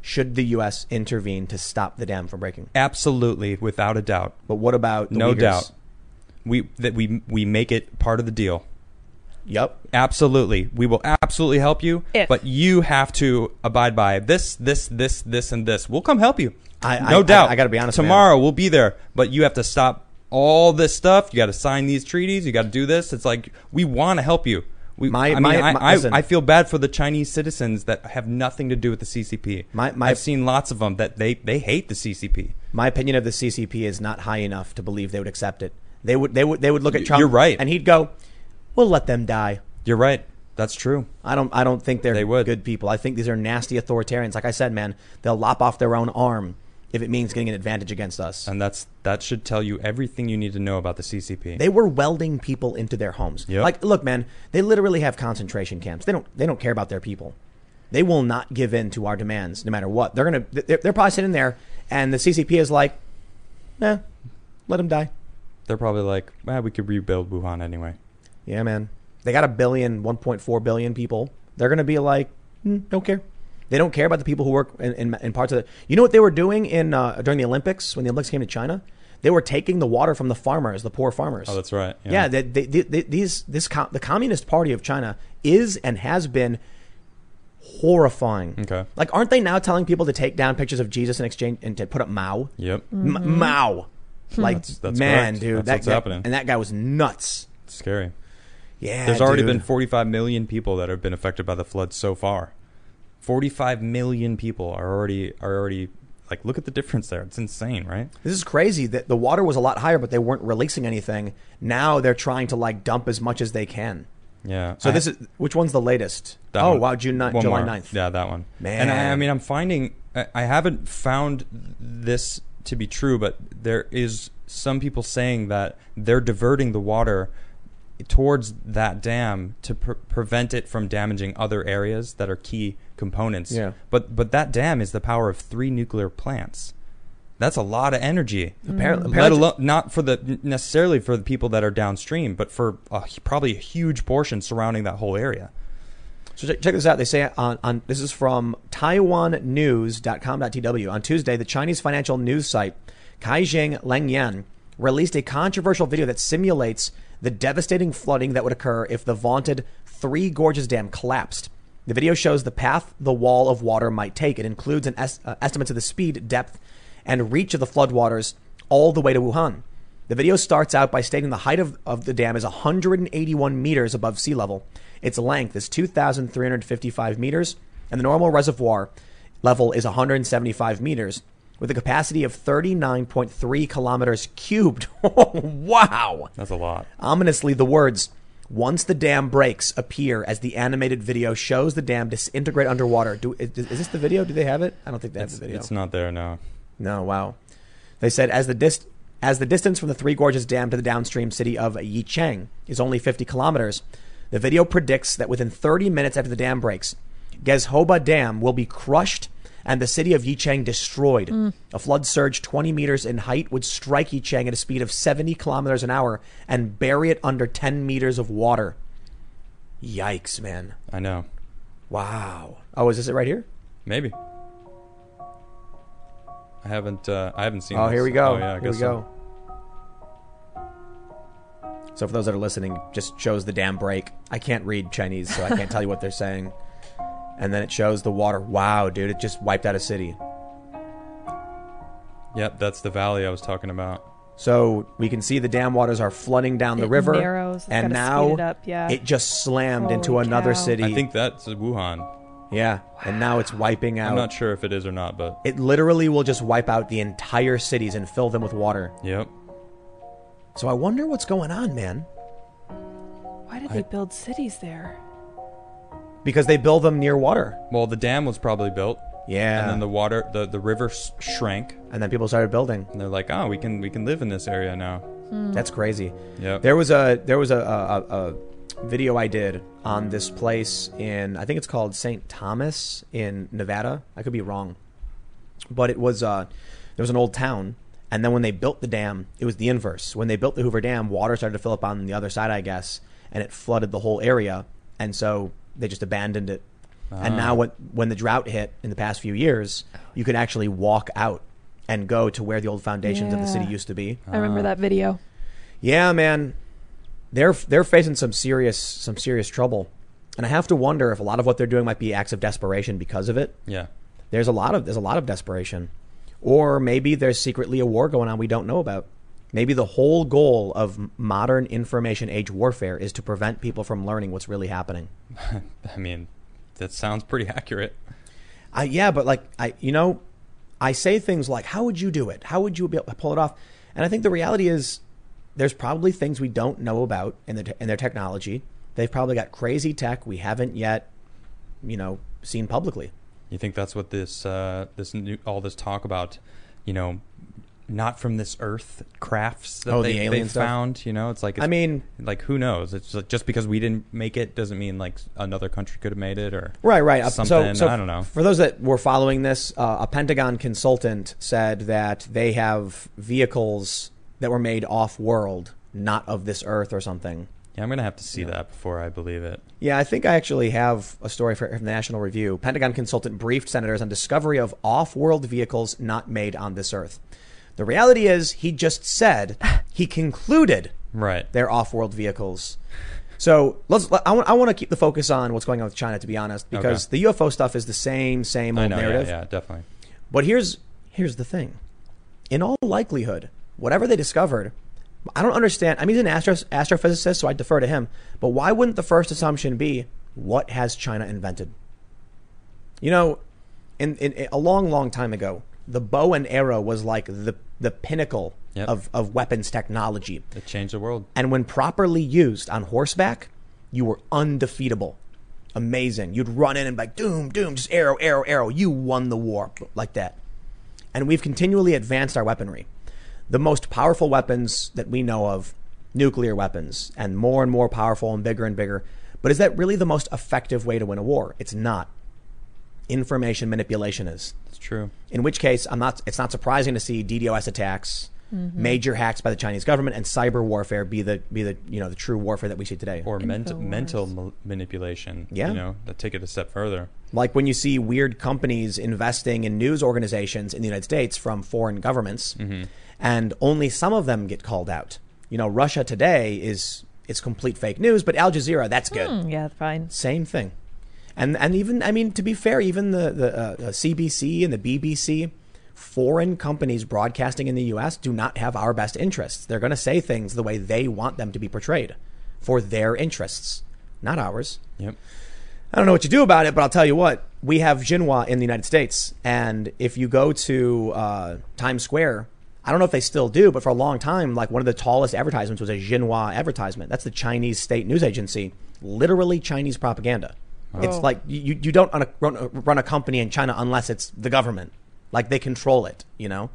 Should the U.S. intervene to stop the dam from breaking? Absolutely, without a doubt. But what about the no Uyghurs? doubt. We that we we make it part of the deal. Yep. Absolutely. We will absolutely help you, If. but you have to abide by this, this, this, this, and this. We'll come help you. I- no I- doubt. I- I gotta be honest, man. Tomorrow we'll be there, but you have to stop all this stuff. You got to sign these treaties. You got to do this. It's like we want to help you. We, My- I mean, my- I, my- I, listen. I feel bad for the Chinese citizens that have nothing to do with the CCP. My- my- I've seen lots of them that they, they hate the CCP. My opinion of the CCP is not high enough to believe they would accept it. They would. They would. They would look at Trump. you're right. and he'd go, "We'll let them die." You're right. That's true. I don't. I don't think they're They would. good people. I think these are nasty authoritarians. Like I said, man, they'll lop off their own arm if it means getting an advantage against us. And that's that should tell you everything you need to know about the CCP. They were welding people into their homes. Yep. Like, look, man, they literally have concentration camps. They don't. They don't care about their people. They will not give in to our demands, no matter what. They're gonna. They're, they're probably sitting there, and the CCP is like, "Nah, let them die." They're probably like, well, we could rebuild Wuhan anyway. Yeah, man. They got a billion, 1.4 billion people. They're going to be like, mm, don't care. They don't care about the people who work in, in, in parts of the. You know what they were doing in uh, during the Olympics when the Olympics came to China? They were taking the water from the farmers, the poor farmers. Oh, that's right. yeah. they, they, they, they- these this com- the Communist Party of China is and has been horrifying. Okay. Like, aren't they now telling people to take down pictures of Jesus in exchange and to put up Mao? Yep. M- Mao. Like, That's- that's man, correct. dude, That's that what's guy, happening. and that guy was nuts. It's scary. Yeah, There's already dude. been 45 million people that have been affected by the flood so far. 45 million people are already are already like look at the difference there. It's insane, right? This is crazy that the water was a lot higher, but they weren't releasing anything. Now they're trying to like dump as much as they can. Yeah. So I- this is which one's the latest? Oh one. wow, June 9th, One July more. 9th. Yeah, that one. Man. And I, I mean, I'm finding I haven't found this to be true, but there is some people saying that they're diverting the water towards that dam to pre- prevent it from damaging other areas that are key components. Yeah. But but that dam is the power of three nuclear plants. That's a lot of energy. Mm. Apparently, Let alone not for the necessarily for the people that are downstream, but for a, probably a huge portion surrounding that whole area. So check, check this out. They say on, on this is from TaiwanNews.com.tw. On Tuesday, the Chinese financial news site Caijing Lengyan released a controversial video that simulates the devastating flooding that would occur if the vaunted Three Gorges Dam collapsed. The video shows the path the wall of water might take. It includes an es- uh, estimates of the speed, depth, and reach of the floodwaters all the way to Wuhan. The video starts out by stating the height of, of the dam is 181 meters above sea level. Its length is 2,355 meters, and the normal reservoir level is 175 meters, with a capacity of 39.3 kilometers cubed. wow! That's a lot. Ominously, the words, once the dam breaks, appear as the animated video shows the dam disintegrate underwater. Do, is, is this the video? Do they have it? I don't think they have It's, the video. it's not there now. No, wow. They said as the as the distance from the Three Gorges Dam to the downstream city of Yichang is only 50 kilometers, the video predicts that within 30 minutes after the dam breaks, Gezhouba Dam will be crushed and the city of Yichang destroyed. A flood surge 20 meters in height would strike Yichang at a speed of 70 kilometers an hour and bury it under 10 meters of water. Yikes, man. I know. Wow. Oh, is this it right here? Maybe. I haven't. Uh, I haven't seen. Oh, this. here we go. Oh, yeah, I here we guess so. go. So for those that are listening, just shows the dam break. I can't read Chinese, so I can't tell you what they're saying. And then it shows the water. Wow, dude, it just wiped out a city. Yep, that's the valley I was talking about. So we can see the dam waters are flooding down the It river, narrows. It's and now it up, yeah. it just slammed into another cow. city. I think that's Wuhan. Yeah, and now it's wiping out. I'm not sure if it is or not, but It literally will just wipe out the entire cities and fill them with water. yep. So I wonder what's going on, man. Why did they build cities there? Because they build them near water. Well, the dam was probably built, Yeah. and then the water, the the river s- shrank, and then people started building. and they're like, oh, we can we can live in this area now. That's crazy. Yep. There was a there was a, a, a, a video I did on this place in I think it's called St. Thomas in Nevada. I could be wrong, but it was uh there was an old town, and then when they built the dam, it was the inverse. When they built the Hoover Dam, water started to fill up on the other side, I guess, and it flooded the whole area, and so they just abandoned it. And ah. now when when the drought hit in the past few years, you could actually walk out and go to where the old foundations of the city used to be. I remember ah. that video. Yeah, man. They're they're facing some serious some serious trouble. And I have to wonder if a lot of what they're doing might be acts of desperation because of it. Yeah. There's a lot of there's a lot of desperation. Or maybe there's secretly a war going on we don't know about. Maybe the whole goal of modern information age warfare is to prevent people from learning what's really happening. I mean, that sounds pretty accurate. I, yeah, but like I, you know, I say things like, "How would you do it? How would you be able to pull it off?" And I think the reality is, there's probably things we don't know about in the in their technology. They've probably got crazy tech we haven't yet, you know, seen publicly. You think that's what this uh, this new, all this talk about, you know, not from this earth crafts that Oh, the they, alien they stuff? found? You know, it's like it's, I mean, like who knows? It's like just because we didn't make it doesn't mean like another country could have made it or right, right. Uh, something. So, so I don't know. For those that were following this, uh, a Pentagon consultant said that they have vehicles that were made off-world, not of this Earth or something. Yeah, I'm gonna have to see that before I believe it. Yeah, I think I actually have a story for, from the National Review. Pentagon consultant briefed senators on discovery of off-world vehicles not made on this Earth. The reality is, he just said he concluded Right. they're off-world vehicles. So let's. let- I want. I want to keep the focus on what's going on with China, to be honest, because the UFO stuff is the same, same I old know. Narrative. yeah, definitely. But here's here's the thing. In all likelihood, whatever they discovered, I don't understand. I mean, he's an astro, astrophysicist, so I defer to him. But why wouldn't the first assumption be what has China invented? You know, in, in, a long, long time ago, the bow and arrow was like the the pinnacle Yep. of, of weapons technology. It changed the world. And when properly used on horseback, you were undefeatable. Amazing. You'd run in and be like, doom, doom, just arrow, arrow, arrow. You won the war. Like that. And we've continually advanced our weaponry. The most powerful weapons that we know of, nuclear weapons, and more and more powerful and bigger and bigger. But is that really the most effective way to win a war? It's not. Information manipulation is. It's true. In which case, I'm not. It's not surprising to see DDoS attacks, major hacks by the Chinese government, and cyber warfare be the be the you know the true warfare that we see today. Or mental mental ma- manipulation. Yeah. You know, that take it a step further. like when you see weird companies investing in news organizations in the United States from foreign governments, and only some of them get called out. You know, Russia Today is it's complete fake news, but Al Jazeera that's good. Hmm, yeah, fine. Same thing. And and even I mean to be fair, even the the uh, uh, CBC and the BBC, foreign companies broadcasting in the U.S. do not have our best interests. They're going to say things the way they want them to be portrayed, for their interests, not ours. Yep. I don't know what you do about it, but I'll tell you what. We have Xinhua in the United States, and if you go to uh, Times Square, I don't know if they still do, but for a long time, like one of the tallest advertisements was a Xinhua advertisement. That's the Chinese state news agency, literally Chinese propaganda. It's Oh. like you, you don't run a, run, a, run a company in China unless it's the government, like they control it, you know.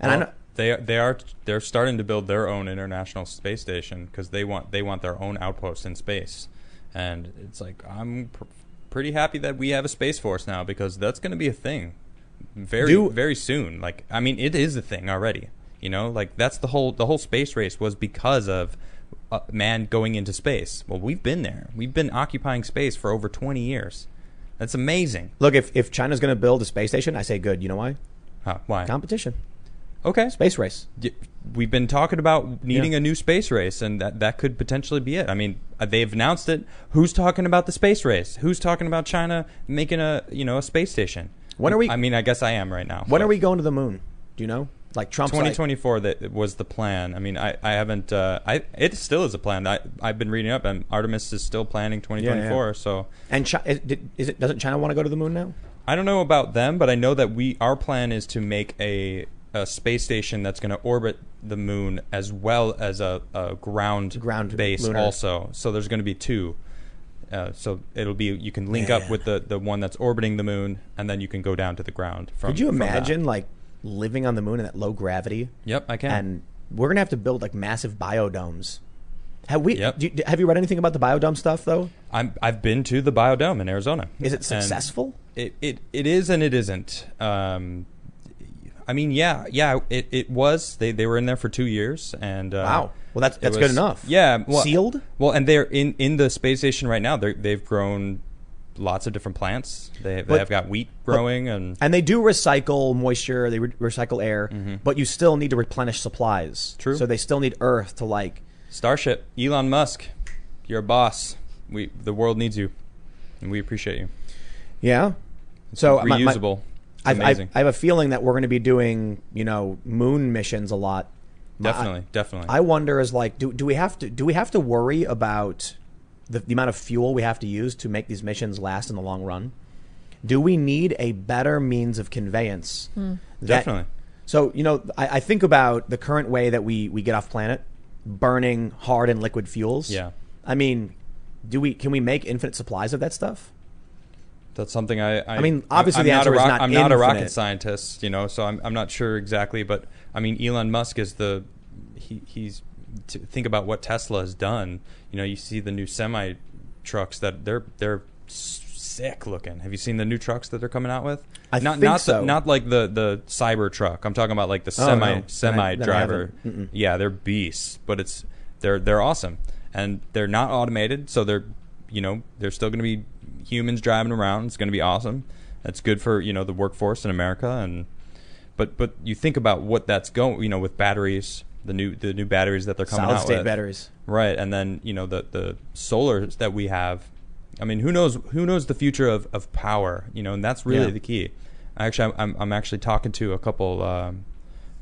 And I know, they are- they are they're starting to build their own international space station because they want they want their own outpost in space, and it's like I'm pr- pretty happy that we have a space force now because that's going to be a thing very Do- very soon. Like I mean, it is a thing already. You know, like that's the whole the whole space race was because of uh, man going into space. Well, we've been there. We've been occupying space for over 20 years. That's amazing. look, if, if China's going to build a space station, I say good. You know why? Huh, why? Competition, Okay. space race. We've been talking about needing Yeah. a new space race, and that that could potentially be it. I mean, uh, they've announced it. Who's talking about the space race? Who's talking about China making a you know a space station? When are we- I mean, I guess I am right now. When but are we going to the moon? Do you know? Like Trump's like, 2024 that was the plan. I mean, I, I haven't. Uh, I it still is a plan. I I've been reading up, and Artemis is still planning 2024. So and Chi- is, is it doesn't China want to go to the moon now? I don't know about them, but I know that we our plan is to make a, a space station that's going to orbit the moon as well as a, a ground Ground base lunar. also. So there's going to be two. Uh, so it'll be you can link up with the, the one that's orbiting the moon, and then you can go down to the ground. From, Could you imagine like living on the moon in that low gravity? Yep, I can. And we're gonna have to build like massive biodomes. Have we? Yep. you- have you read anything about the biodome stuff though? I'm I've been to the biodome in Arizona. Is it And successful? It, it it is and it isn't. Um, I mean, yeah, yeah. It, it was. They they were in there for two years, and uh, Wow. Well, that's that's was- good enough. Yeah, well, Sealed? Well, and they're in in the space station right now. They they've grown lots of different plants. They But- they've got wheat growing, and And they do recycle moisture, they re- recycle air, but you still need to replenish supplies. Mm-hmm. True. So they still need Earth to like. Starship. Elon Musk, you're a boss. We the world needs you, and we appreciate you. Yeah. So my- my- reusable. I've, I've, amazing. I have a feeling that we're going to be doing, you know, moon missions a lot. My- definitely, definitely. I wonder is like, do, do we have to do we have to worry about the, the amount of fuel we have to use to make these missions last in the long run? Do we need a better means of conveyance? Hmm. that- Definitely. So you know, I, I think about the current way that we we get off planet, burning hard and liquid fuels. Yeah. I mean, do we can we make infinite supplies of that stuff? That's something I. I, I mean, obviously I'm the not answer a is rock, not I'm not a rocket scientist, you know, so I'm I'm not sure exactly, but I mean, Elon Musk is the he he's to think about what Tesla has done. You know, you see the new semi trucks that they're they're sick looking. Have you seen the new trucks that they're coming out with? I not think not so. the, not like the the cyber truck. I'm talking about like the Oh, semi no. Semi I driver. Yeah, they're beasts, but it's they're they're awesome, and they're not automated, so they're you know they're still going to be humans driving around. It's going to be awesome. That's good for you know the workforce in America, and but but you think about what that's going you know with batteries, the new the new batteries that they're coming Solid out state with, batteries. right? And then you know the the solar that we have. I mean, who knows who knows the future of, of power? You know, and that's really Yeah. the key. Actually, I'm I'm actually talking to a couple um,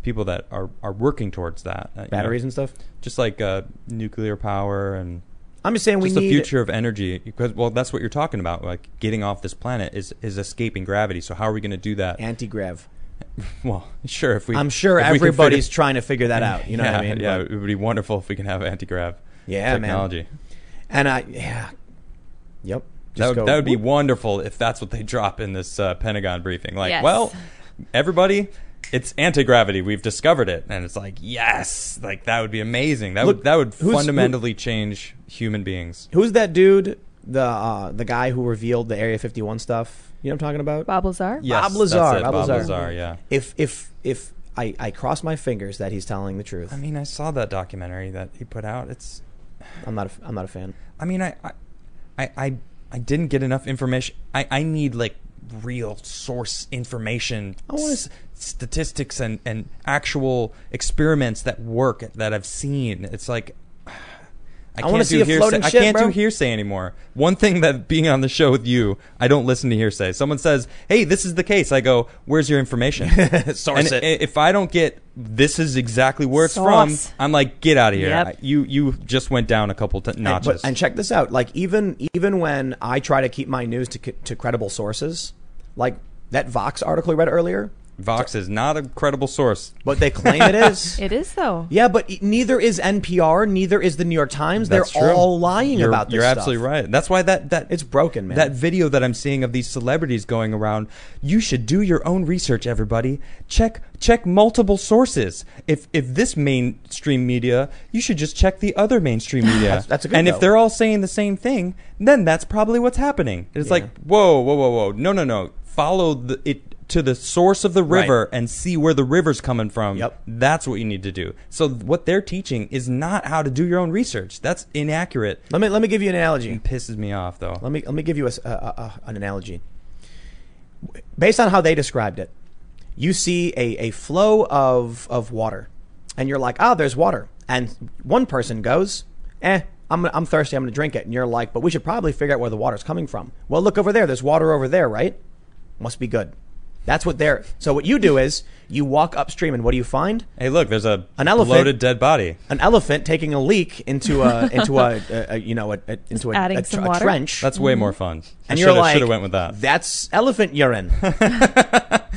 people that are are working towards that. uh, you know, Batteries and stuff. just like uh, nuclear power and I'm just saying we just the need future of energy. Because well, that's what you're talking about. Like getting off this planet is is escaping gravity. So how are we going to do that? anti grav. well, sure. If we, I'm sure if everybody's figure- trying to figure that out. You know yeah, what I mean? Yeah, But- it would be wonderful if we can have anti grav Yeah, man. technology. and I yeah, yep. That would, go, that would be whoop. wonderful if that's what they drop in this uh, Pentagon briefing. Like, Yes. well, everybody, it's anti gravity. We've discovered it, and it's like, yes, like that would be amazing. That Look, would that would who's- fundamentally change human beings. Who's that dude? The uh, the guy who revealed the Area 51 stuff. You know what I'm talking about? Bob Lazar? Yes, Bob Lazar, That's it, Bob Bob Lazar. Lazar. Yeah. If if if I I cross my fingers that he's telling the truth. I mean, I saw that documentary that he put out. It's, I'm not a, I'm not a fan. I mean, I, I, I, I, I didn't get enough information. I, I need like real source information, I wanna s- statistics, and and actual experiments that work that I've seen. It's like. I, wanna can't see do a hearsay. floating I can't bro. do hearsay anymore. One thing that being on the show with you, I don't listen to hearsay. Someone says, "Hey, this is the case." I go, "Where's your information?" Source and it. if I don't get this is exactly where it's Sauce. from, I'm like, get out of here. Yep. You you just went down a couple t- And, notches. but, and check this out. Like even even when I try to keep my news to to credible sources, like that Vox article I read earlier, Vox is not a credible source. but they claim it is. It is though. Yeah, but neither is NPR, neither is the New York Times. That's They're true. all lying You're, about this You're stuff. absolutely right. That's why that that It's broken, man. That video that I'm seeing of these celebrities going around, you should do your own research, everybody. Check check multiple sources. If if this mainstream media, you should just check the other mainstream media. That's- that's a good And if though. they're all saying the same thing, then that's probably what's happening. It's Yeah. like, whoa, whoa, whoa, whoa. No, no, no. Follow the it to the source of the Right. river and see where the river's coming from. Yep. That's what you need to do. So what they're teaching is not how to do your own research. That's inaccurate. let me let me give you an analogy. It pisses me off though. Let me let me give you a, a- a- an analogy. Based on how they described it, you see a, a flow of of water, and you're like, "Ah, there's water." And one person goes, "Eh, I'm I'm thirsty. I'm going to drink it." And you're like, "But we should probably figure out where the water's coming from." Well, look over there. There's water over there, right? Must be good. That's what they're. So what you do is you walk upstream, and what do you find? Hey, look, there's a An elephant. bloated dead body. An elephant taking a leak into a into a, a, a you know a, a, into a, a, some a trench. That's way more fun. and I you're shoulda- like, shoulda went with that. That's elephant urine.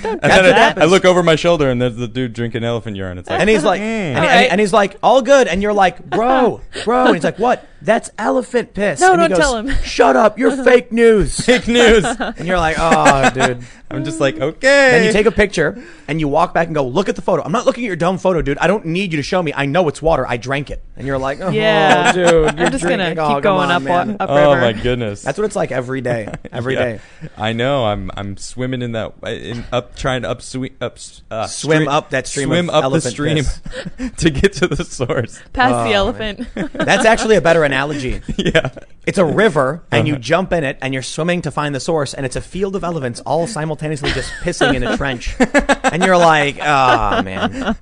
And That's then what I. I look over my shoulder and there's the dude drinking elephant urine. It's like, And he's like, Mm. and, he- and right. and he's like, all good. And you're like, bro, bro. And he's like, what? That's elephant piss. No, and don't goes, tell him. Shut up. You're fake news. fake news. And you're like, oh, dude. I'm just like, okay. Then you take a picture and you walk back and go, look at the photo. I'm not looking at your dumb photo, dude. I don't need you to show me. I know it's water. I drank it. And you're like, oh, Yeah. dude. You're I'm just gonna keep Oh, going on, up man. wa- up oh river. my goodness. That's what it's like every day. Every Yeah. day. I know. I'm I'm swimming in that in up trying to up swe- up uh, Swim stre- up that stream swim of up the stream to get to the source. Past Oh, the elephant. That's actually a better analogy. yeah. It's a river, and you Uh-huh. jump in it, and you're swimming to find the source, and it's a field of elephants all simultaneously just pissing in a trench. And you're like, oh, man.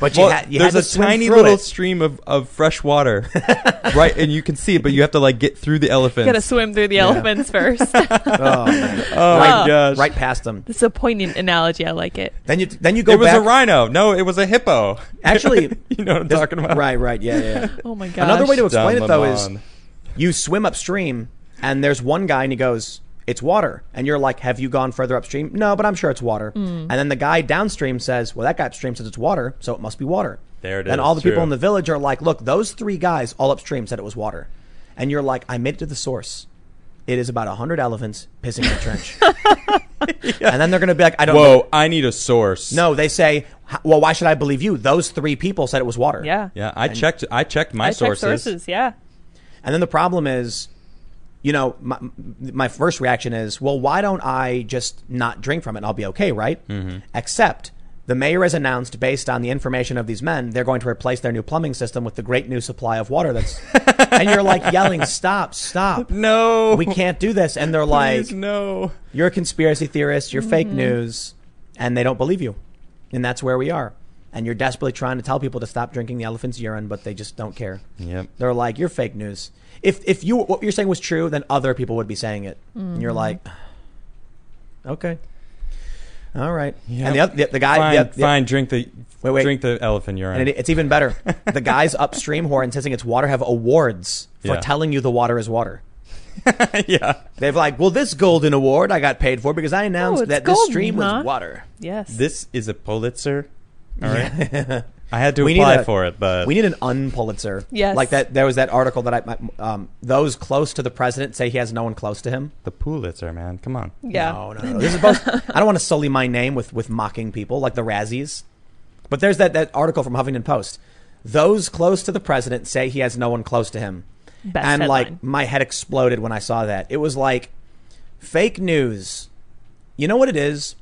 But you, Well, had, you there's had a to swim tiny through little it. stream of, of fresh water, right? And you can see it, but you have to like get through the elephants. You Gotta swim through the elephants first. Oh, man. Oh right, my gosh! right past them. It's a poignant analogy. I like it. Then you then you go it was back. a rhino. No, it was a hippo. Actually, you know what I'm This- talking about. Right, right, yeah, yeah. yeah. Oh my gosh. Another way to explain Dumb it though is you swim upstream, and there's one guy, and he goes, "It's water," and you're like, "Have you gone further upstream?" No, but I'm sure it's water. Hmm. And then the guy downstream says, "Well, that guy upstream says it's water, so it must be water." There it And is, all the people in the village are like, "Look, those three guys all upstream said it was water," and you're like, "I made it to the source." It is about hundred elephants pissing in a trench, and then they're going to be like, "I don't know." Whoa! I need a source. No, they say, "Well, why should I believe you?" Those three people said it was water. Yeah. Yeah, I checked. I checked my I check sources. sources. Yeah. And then the problem is, you know, my, my first reaction is, well, why don't I just not drink from it and I'll be okay, right? Mm-hmm. Except the mayor has announced, based on the information of these men, they're going to replace their new plumbing system with the great new supply of water that's. and you're like yelling, stop, stop. No, We can't do this. And they're like, Please, no. you're a conspiracy theorist, you're fake Mm-hmm. news, and they don't believe you. And that's where we are. And you're desperately trying to tell people to stop drinking the elephant's urine, but they just don't care. Yep. They're like, you're fake news. If if you what you're saying was true, then other people would be saying it, and you're like, okay, all right. Yep. And the, oth- the the guy, Fine, the, the- fine. Drink the Wait, wait. drink the elephant urine. and it, it's even better. the guys upstream who are insisting it's water have awards for Yeah. telling you the water is water. yeah. They've like, well, this golden award I got paid for because I announced Oh, it's that this stream huh? was water. Yes. This is a Pulitzer. All right. I had to We need apply a- for it, but We need an unpulitzer. Yes. Like that. There was that article that I, my- um, those close to the president say he has no one close to him. the Pulitzer, man. Come on. yeah. No, no, no. This is both. I don't want to sully my name with with mocking people like the Razzies. But there's that that article from Huffington Post. Those close to the president say he has no one close to him. Best and headline. like my head exploded when I saw that. It was like fake news. You know what it is?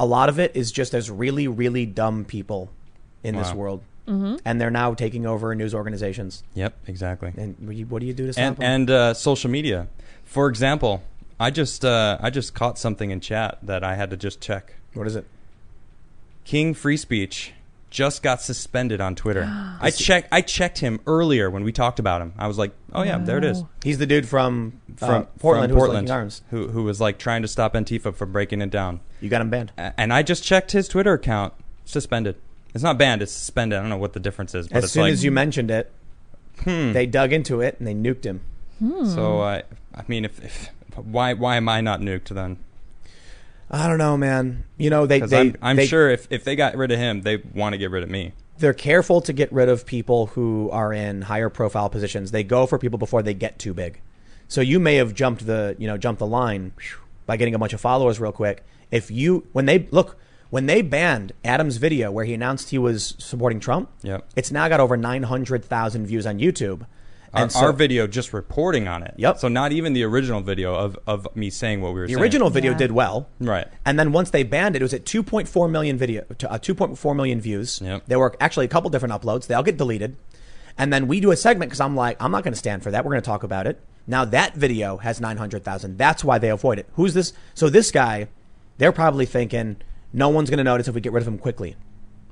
A lot of it is just there's really really dumb people in this world. Mm-hmm. And they're now taking over news organizations. Yep, exactly. And what do you, what do you do to stop and them? and uh, social media. For example, I just uh, I just caught something in chat that I had to just check. what is it? King Free Speech just got suspended on Twitter. I checked I checked him earlier when we talked about him. I was like, oh yeah, there it is. He's the dude from, uh, From Portland, from who was Portland, who who was like trying to stop Antifa from breaking it down. You got him banned. And I just checked his Twitter account, suspended. It's not banned, it's suspended. I don't know what the difference is, but As it's soon like as you mentioned it, hmm. they dug into it and they nuked him. So I I mean if, if why why am I not nuked then? I don't know, man. You know they they I'm, I'm they, sure if, if they got rid of him, they want to get rid of me. they're careful to get rid of people who are in higher profile positions. They go for people before they get too big. So you may have jumped the you know jumped the line by getting a bunch of followers real quick. If you when they look when they banned Adam's video where he announced he was supporting Trump, Yep. it's now got over nine hundred thousand views on YouTube. Our, And so- our video just reporting on it. Yep. So not even the original video of, of me saying what we were saying. The saying. original video Yeah. did well. Right. And then once they banned it, it was at 2.4 million video, to, uh, 2.4 million views. Yep. There were actually a couple different uploads. They all get deleted. And then we do a segment because I'm like, I'm not going to stand for that. We're going to talk about it. Now that video has 900,000. That's why they avoid it. Who's this? So this guy, they're probably thinking, no one's going to notice if we get rid of him quickly.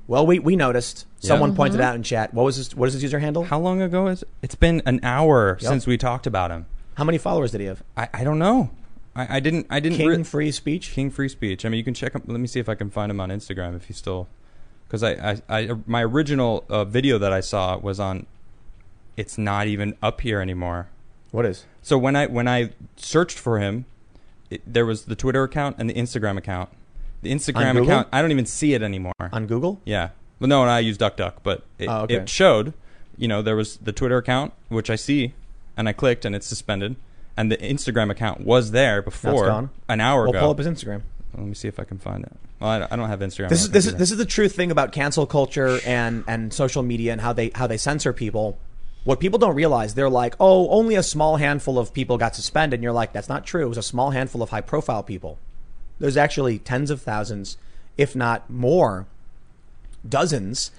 Well, we, we noticed. Someone pointed out in chat. What was his, what is his user handle? How long ago is it? It's been an hour Yep. since we talked about him. How many followers did he have? I, I don't know. I, I didn't. I didn't. King re- free speech. King Free Speech. I mean, you can check him. Let me see if I can find him on Instagram if he's still. Because I, I, I, my original uh, video that I saw was on. It's not even up here anymore. What is? So when I when I searched for him, it, there was the Twitter account and the Instagram account. The Instagram account, I don't even see it anymore. On Google? Yeah. Well, no, and I use DuckDuck, but it, Oh, okay. it showed. You know, there was the Twitter account which I see, and I clicked, and it's suspended. And the Instagram account was there before gone. an hour We'll ago. pull up his Instagram. Let me see if I can find it. Well, I, I don't have Instagram. This is this is this is the true thing about cancel culture and and social media and how they how they censor people. What people don't realize, they're like, oh, only a small handful of people got suspended. And you're like, that's not true. It was a small handful of high profile people. There's actually tens of thousands, if not more, dozens,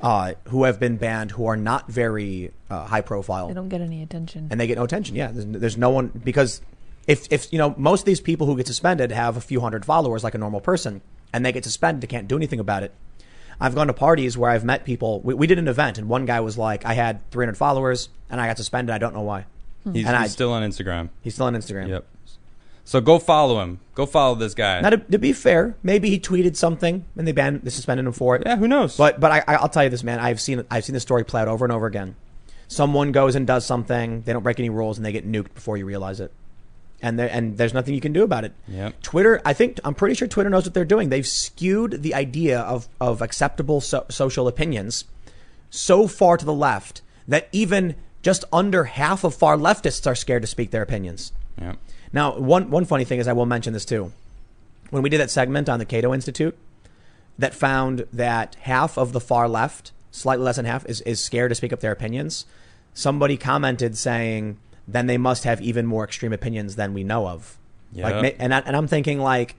uh, who have been banned who are not very uh, high profile They don't get any attention. and they get no attention. Yeah, there's, there's no one because if if you know most of these people who get suspended have a few hundred followers like a normal person, and they get suspended, they can't do anything about it. I've gone to parties where I've met people. We, we did an event, and one guy was like, "I had 300 followers, and I got suspended. I don't know why." He's, and he's I- still on Instagram. He's still on Instagram. Yep. So go follow him. Go follow this guy. Now, to, to be fair, maybe he tweeted something and they banned, they suspended him for it. yeah, who knows? But but I, I'll tell you this, man. I've seen I've seen the story play out over and over again. Someone goes and does something, they don't break any rules, and they get nuked before you realize it. And there and there's nothing you can do about it. Yep. Twitter, I think I'm pretty sure Twitter knows what they're doing. They've skewed the idea of of acceptable so, social opinions so far to the left that even just under half of far leftists are scared to speak their opinions. Yep. Now, one one funny thing is I will mention this too. When we did that segment on the Cato Institute, that found that half of the far left, slightly less than half, is, is scared to speak up their opinions. Somebody commented saying, then they must have even more extreme opinions than we know of. Yeah. ma- and, I, and I'm thinking like,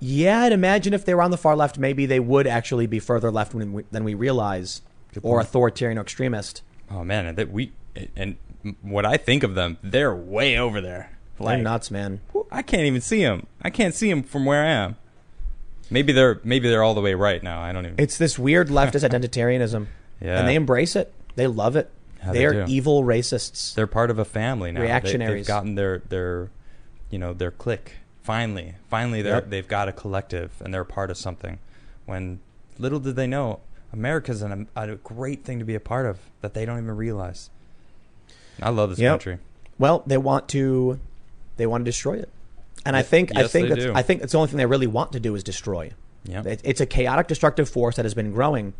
yeah, I'd imagine if they were on the far left, maybe they would actually be further left than we, than we realize, or authoritarian or extremist. Oh man, and that we and what I think of them, they're way over there. They're nuts, man. I can't even see them. I can't see them from where I am. Maybe they're maybe they're all the way right now. I don't even. It's this weird leftist identitarianism, Yeah. and they embrace it. They love it. Yeah, they, they are do. evil racists. they're part of a family now. Reactionaries. They, have gotten their their you know their clique. Finally, finally, they Yep. they've got a collective and they're part of something. When little did they know, America's an, a great thing to be a part of that they don't even realize. I love this Yep. country. Well, they want to, they want to destroy it, and I Ye- think I think that's, do. I think that's the only thing they really want to do is destroy. Yeah. It, it's a chaotic, destructive force that has been growing,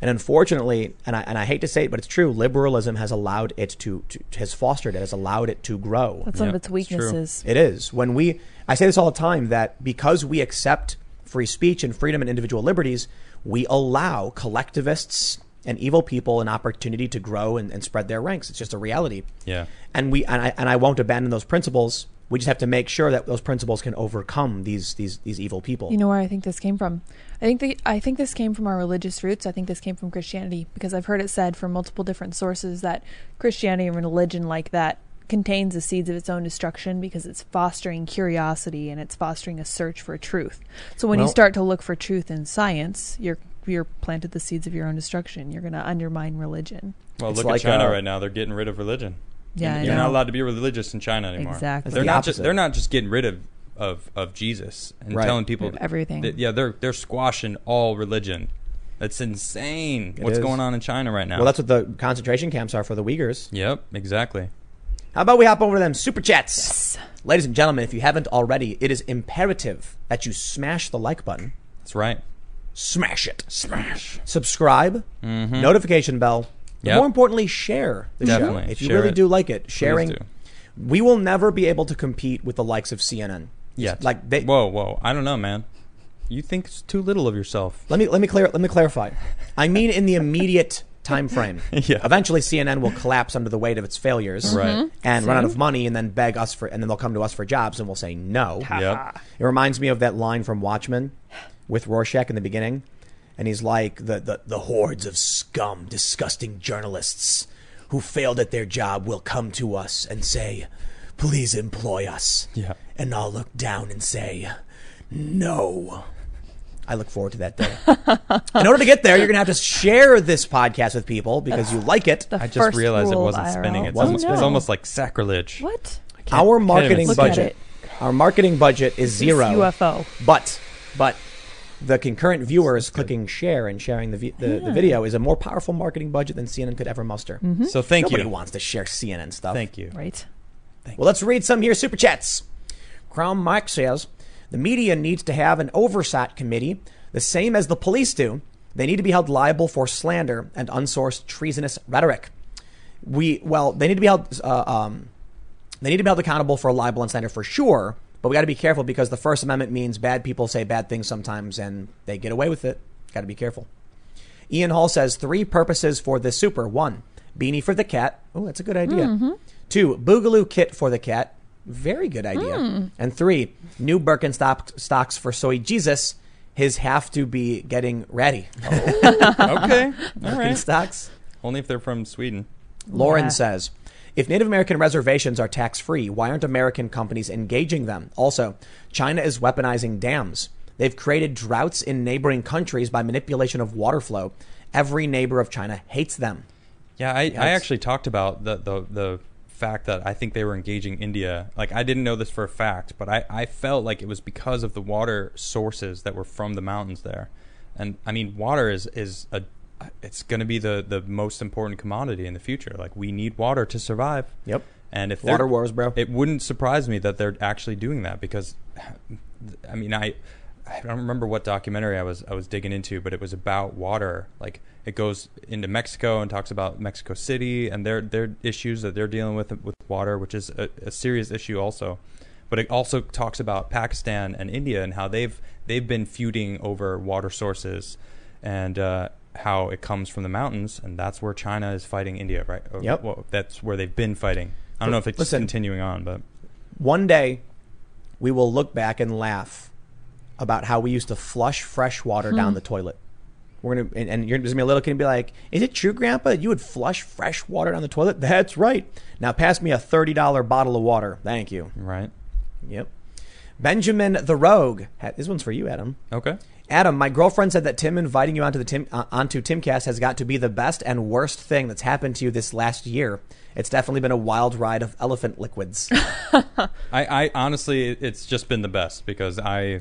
and unfortunately, and I and I hate to say it, but it's true. Liberalism has allowed it to, to has fostered it, has allowed it to grow. That's one Yep, of its it's weaknesses. It is. When we, I say this all the time, that because we accept free speech and freedom and individual liberties, we allow collectivists and evil people an opportunity to grow and, and spread their ranks. It's just a reality. Yeah. And we, and I, and I won't abandon those principles. We just have to make sure that those principles can overcome these, these, these evil people. You know where I think this came from? I think the, I think this came from our religious roots. I think this came from Christianity because I've heard it said from multiple different sources that Christianity and religion like that contains the seeds of its own destruction because it's fostering curiosity and it's fostering a search for truth. So when you start to look for truth in science, you're you're planted the seeds of your own destruction. You're going to undermine religion. Well, It's look like, at China uh, right now. They're getting rid of religion. Yeah, I You're not allowed to be religious in China anymore. Exactly. They're the not just they're not just getting rid of of, of Jesus and Right. telling people Everything. that- yeah, they're they're squashing all religion. That's insane. It What's is. going on in China right now? well, that's what the concentration camps are for the Uyghurs. Yep, exactly. How about we hop over to them super chats? Ladies and gentlemen, if you haven't already, it is imperative that you smash the like button. That's right. Smash it. Smash. subscribe, mm-hmm. notification bell. But Yep. More importantly, share the Definitely. show. If you Share really it. do like it, sharing. We will never be able to compete with the likes of CNN. Yeah. Like they. Whoa, whoa. I don't know, man. You think it's too little of yourself. Let me let me clear let me clarify. I mean, in the immediate time frame. Yeah. Eventually, CNN will collapse under the weight of its failures. Right. Mm-hmm. And run out of money, and then beg us for, and then they'll come to us for jobs, and we'll say no. Yep. It reminds me of that line from Watchmen with Rorschach in the beginning. And he's like, the, the, the hordes of scum, disgusting journalists who failed at their job will come to us and say, please employ us. Yeah. And I'll look down and say, no. I look forward to that day. in order to get there, you're going to have to share this podcast with people because you like it. The I just realized it wasn't IRL. spinning. It's Wasn't almost, it's oh, almost like sacrilege. What? Our marketing even Look see at budget. Our marketing budget is This zero. UFO. But, but the concurrent viewers clicking share and sharing the, vi- the, the video is a more powerful marketing budget than CNN could ever muster. So thank you. Nobody wants to share CNN stuff. Thank you. Right. Well, let's read some here super chats. Crown Mike says the media needs to have an oversight committee, the same as the police do. They need to be held liable for slander and unsourced treasonous rhetoric. We well, they need to be held. Uh, um, they need to be held accountable for libel and slander for sure. But we got to be careful because the First Amendment means bad people say bad things sometimes, and they get away with it. Got to be careful. Ian Hall says three purposes for this super. One, beanie for the cat. Oh, that's a good idea. Mm-hmm. Two, boogaloo kit for the cat. Very good idea. Mm. And three, new Birkenstock stocks for soy Jesus. His have to be getting ready. Oh, okay. All right. Birkenstocks. Only if they're from Sweden. Lauren Yeah. says, if Native American reservations are tax free, why aren't American companies engaging them? Also, China is weaponizing dams. They've created droughts in neighboring countries by manipulation of water flow. Every neighbor of China hates them. Yeah, I, I actually talked about the, the the fact that I think they were engaging India. Like I didn't know this for a fact, but I, I felt like it was because of the water sources that were from the mountains there. And I mean, water is is a it's going to be the the most important commodity in the future. Like we need water to survive. Yep. And if Water wars, bro. it wouldn't surprise me that they're actually doing that because, I mean, I I don't remember what documentary I was I was digging into, but it was about water. Like it goes into Mexico and talks about Mexico City and their their issues that they're dealing with with water, which is a, a serious issue also. But it also talks about Pakistan and India and how they've they've been feuding over water sources and uh, how it comes from the mountains, and that's where China is fighting India, right? Or- Yep. Well, that's where they've been fighting. I don't know if it's Listen. continuing on, but One day, we will look back and laugh about how we used to flush fresh water down hmm. the toilet. We're gonna and, and you're just gonna be a little kid and be like, "Is it true, Grandpa? You would flush fresh water down the toilet?" That's right. Now pass me a thirty dollar bottle of water, thank you. right. Yep. Benjamin the Rogue. This one's for you, Adam. Okay. Adam, my girlfriend said that Tim inviting you onto the Tim uh, onto Timcast has got to be the best and worst thing that's happened to you this last year. It's definitely been a wild ride of elephant liquids. I, I honestly, it's just been the best because I,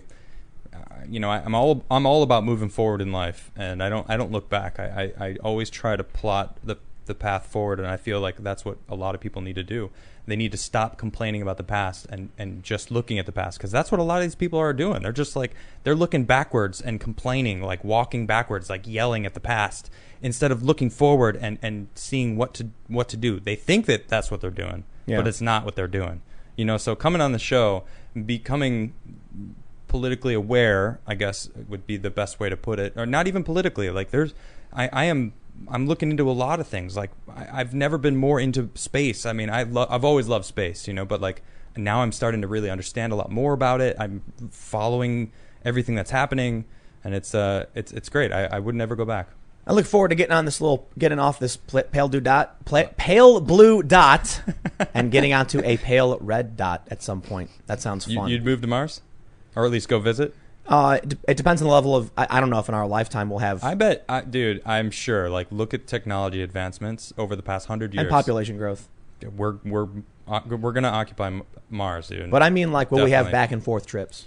uh, you know, I, I'm all I'm all about moving forward in life, and I don't I don't look back. I, I, I always try to plot the the path forward, and I feel like that's what a lot of people need to do. They need to stop complaining about the past and, and just looking at the past because that's what a lot of these people are doing. They're just like they're looking backwards and complaining, like walking backwards, like yelling at the past instead of looking forward and, and seeing what to what to do. They think that that's what they're doing, Yeah. but it's not what they're doing. You know, so coming on the show, becoming politically aware, I guess would be the best way to put it, or not even politically. Like there's, I, I am, I'm looking into a lot of things. Like I, I've never been more into space. I mean, I lo- I've always loved space, you know, but like now I'm starting to really understand a lot more about it. I'm following everything that's happening, and it's uh, it's it's great. I, I would never go back. I look forward to getting on this little, getting off this pl- pale blue dot, pla- pale blue dot, and getting onto a pale red dot at some point. That sounds fun. you'd move to Mars, or at least go visit. Uh, it, de- it depends on the level of. I, I don't know if in our lifetime we'll have I bet, I, dude. I'm sure. Like, look at technology advancements over the past hundred years. and population growth. We're we're uh, we're gonna occupy M- Mars, dude. But I mean, like, will we have Definitely. back and forth trips?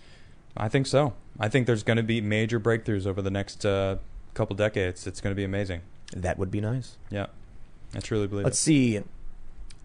I think so. I think there's gonna be major breakthroughs over the next uh, couple decades. It's gonna be amazing. That would be nice. Yeah, I truly believe Let's see.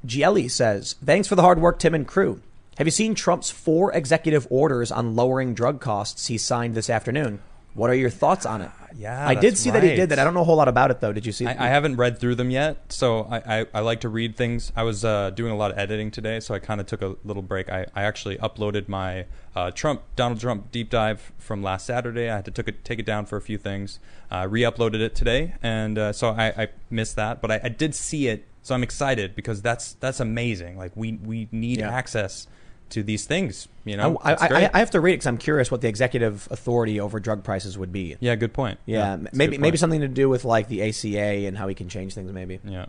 Gielli says, "Thanks for the hard work, Tim and crew. Have you seen Trump's four executive orders on lowering drug costs he signed this afternoon? What are your thoughts on it?" Yeah, I did see that he did that. I don't know a whole lot about it though. Did you see? I, I haven't read through them yet, so I, I, I like to read things. I was uh, doing a lot of editing today, so I kind of took a little break. I, I actually uploaded my uh, Trump Donald Trump deep dive from last Saturday. I had to took it, take it down for a few things. Uh, re-uploaded it today, and uh, so I, I missed that, but I, I did see it, so I'm excited because that's that's amazing. Like we we need Yeah. access to these things. You know, I, I. I, I have to read it because I'm curious what the executive authority over drug prices would be. yeah, good point. Yeah, a maybe good maybe something to do with like the ACA and how he can change things. Maybe Yeah.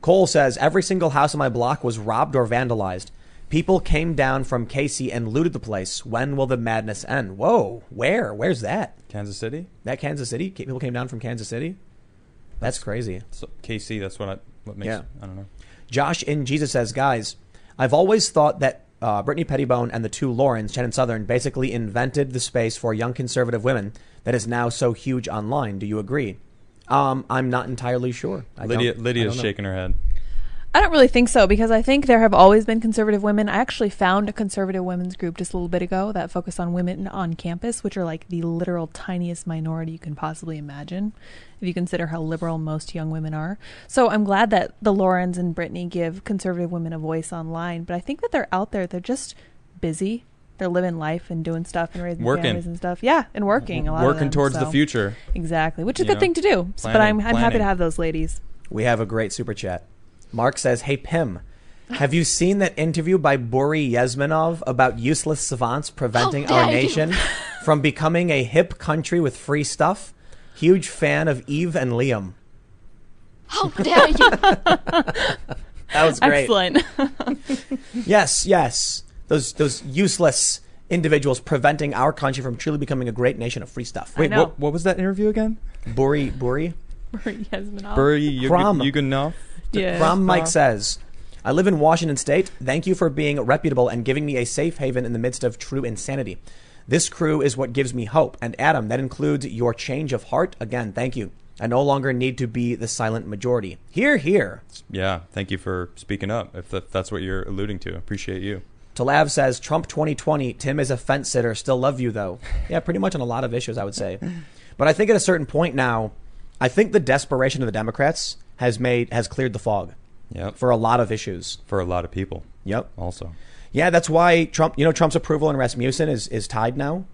Cole says every single house on my block was robbed or vandalized. People came down from Casey and looted the place. When will the madness end? Whoa, where? Where's that? Kansas City, That Kansas City? People came down from Kansas City. That's crazy. so, KC. That's what I what makes. Yeah. I don't know. Josh in Jesus says, guys, I've always thought that uh, Brittany Pettibone and the two Laurens, Chen and Southern, basically invented the space for young conservative women that is now so huge online. Do you agree? Um, I'm not entirely sure. I Lydia Lydia's shaking her head. I don't really think so because I think there have always been conservative women. I actually found a conservative women's group just a little bit ago that focused on women on campus, which are like the literal tiniest minority you can possibly imagine if you consider how liberal most young women are. So I'm glad that the Laurens and Brittany give conservative women a voice online, but I think that they're out there. They're just busy. They're living life and doing stuff and raising Working. families and stuff. Yeah, and working a lot. of Working them, towards the future. Exactly, which is a good know, thing to do. but I'm I'm happy to have those ladies. We have a great super chat. Mark says, "Hey Pim, have you seen that interview by Buri Yezmanov about useless savants preventing oh, How our dare you. nation from becoming a hip country with free stuff? Huge fan of Eve and Liam. How dare you? That was great. Excellent. Yes, yes. Those those useless individuals preventing our country from truly becoming a great nation of free stuff. Wait, know. what what was that interview again? Buri Buri. Yasminov. Buri Kram. Yuganov? Yeah. From Mike Stop. says, I live in Washington State. Thank you for being reputable and giving me a safe haven in the midst of true insanity. This crew is what gives me hope. And Adam, that includes your change of heart. Again, thank you. I no longer need to be the silent majority. Here, here. Yeah, thank you for speaking up. If that, that's what you're alluding to, appreciate you. Talav says, Trump 2020. Tim is a fence sitter. Still love you, though. Yeah, pretty much on a lot of issues, I would say. But I think at a certain point now, I think the desperation of the Democrats has made has cleared the fog Yep. For a lot of issues. for a lot of people, Yep. also. Yeah, that's why Trump, you know, Trump's approval in Rasmussen is, is tied now.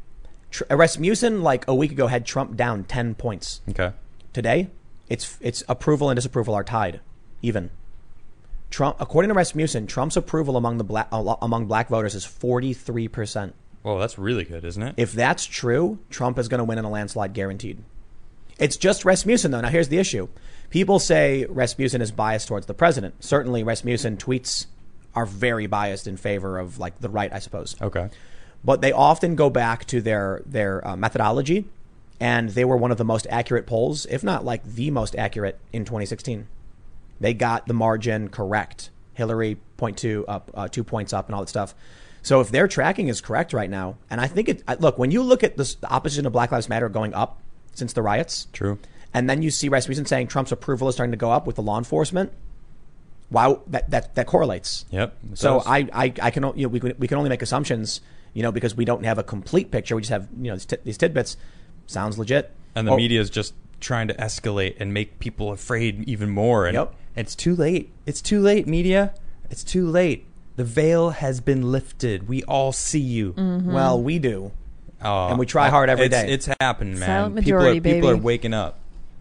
Tr- uh, Rasmussen, like a week ago, had Trump down 10 points. Okay. Today, it's, it's approval and disapproval are tied, even. Trump, according to Rasmussen, Trump's approval among the black, among black voters is 43%. Well, that's really good, isn't it? If that's true, Trump is going to win in a landslide guaranteed. It's just Rasmussen, though. Now, here's the issue. People say Rasmussen is biased towards the president. Certainly, Rasmussen tweets are very biased in favor of, like, the right, I suppose. okay. But they often go back to their, their uh, methodology, and they were one of the most accurate polls, if not, like, the most accurate in 2016. They got the margin correct. Hillary point two up, uh, two points up, and all that stuff. So if their tracking is correct right now, and I think it look when you look at this, the opposition of Black Lives Matter going up since the riots, True. and then you see Rasmussen saying Trump's approval is starting to go up with the law enforcement. Wow, that that that correlates. Yep. So does. I, I I can you know we can, we can only make assumptions you know because we don't have a complete picture. We just have you know these, tit- these tidbits. Sounds legit. and the Oh, media is just trying to escalate and make people afraid even more. And Yep. it's too late. It's too late, media. It's too late. The veil has been lifted. We all see you. Mm-hmm. Well, we do. Oh, And we try hard every it's, day. It's happening, man. Silent people majority, are, people are waking up.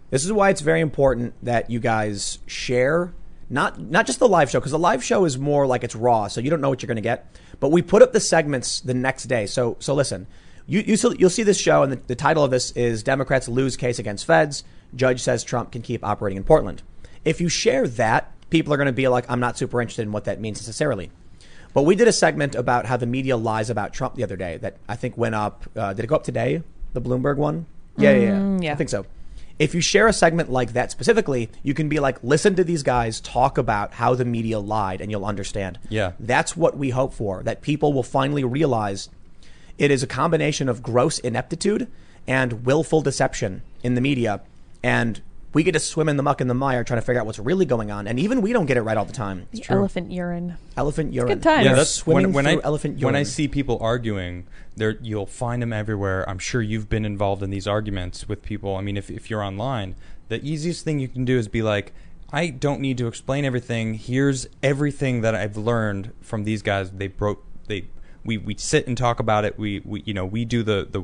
This is why it's very important that you guys share not not just the live show because the live show is more like it's raw, so you don't know what you're going to get. But we put up the segments the next day. So so listen, you, you you'll see this show, and the, the title of this is Democrats lose case against Feds. Judge says Trump can keep operating in Portland. If you share that, people are going to be like, I'm not super interested in what that means necessarily. But we did a segment about how the media lies about Trump the other day that I think went up. Uh, did it go up today? The Bloomberg one? Yeah, yeah, yeah. Mm, yeah. I think so. If you share a segment like that specifically, you can be like, listen to these guys talk about how the media lied, and you'll understand. Yeah. That's what we hope for, that people will finally realize it is a combination of gross ineptitude and willful deception in the media. And we get to swim in the muck and the mire trying to figure out what's really going on. And even we don't get it right all the time. The elephant urine. Elephant urine. good times. They're Yeah, that's swimming when, when through I elephant urine. when I see people arguing, there you'll find them everywhere. I'm sure you've been involved in these arguments with people. I mean, if if you're online, the easiest thing you can do is be like, I don't need to explain everything. Here's everything that I've learned from these guys. They broke. They we we sit and talk about it. We we you know we do the the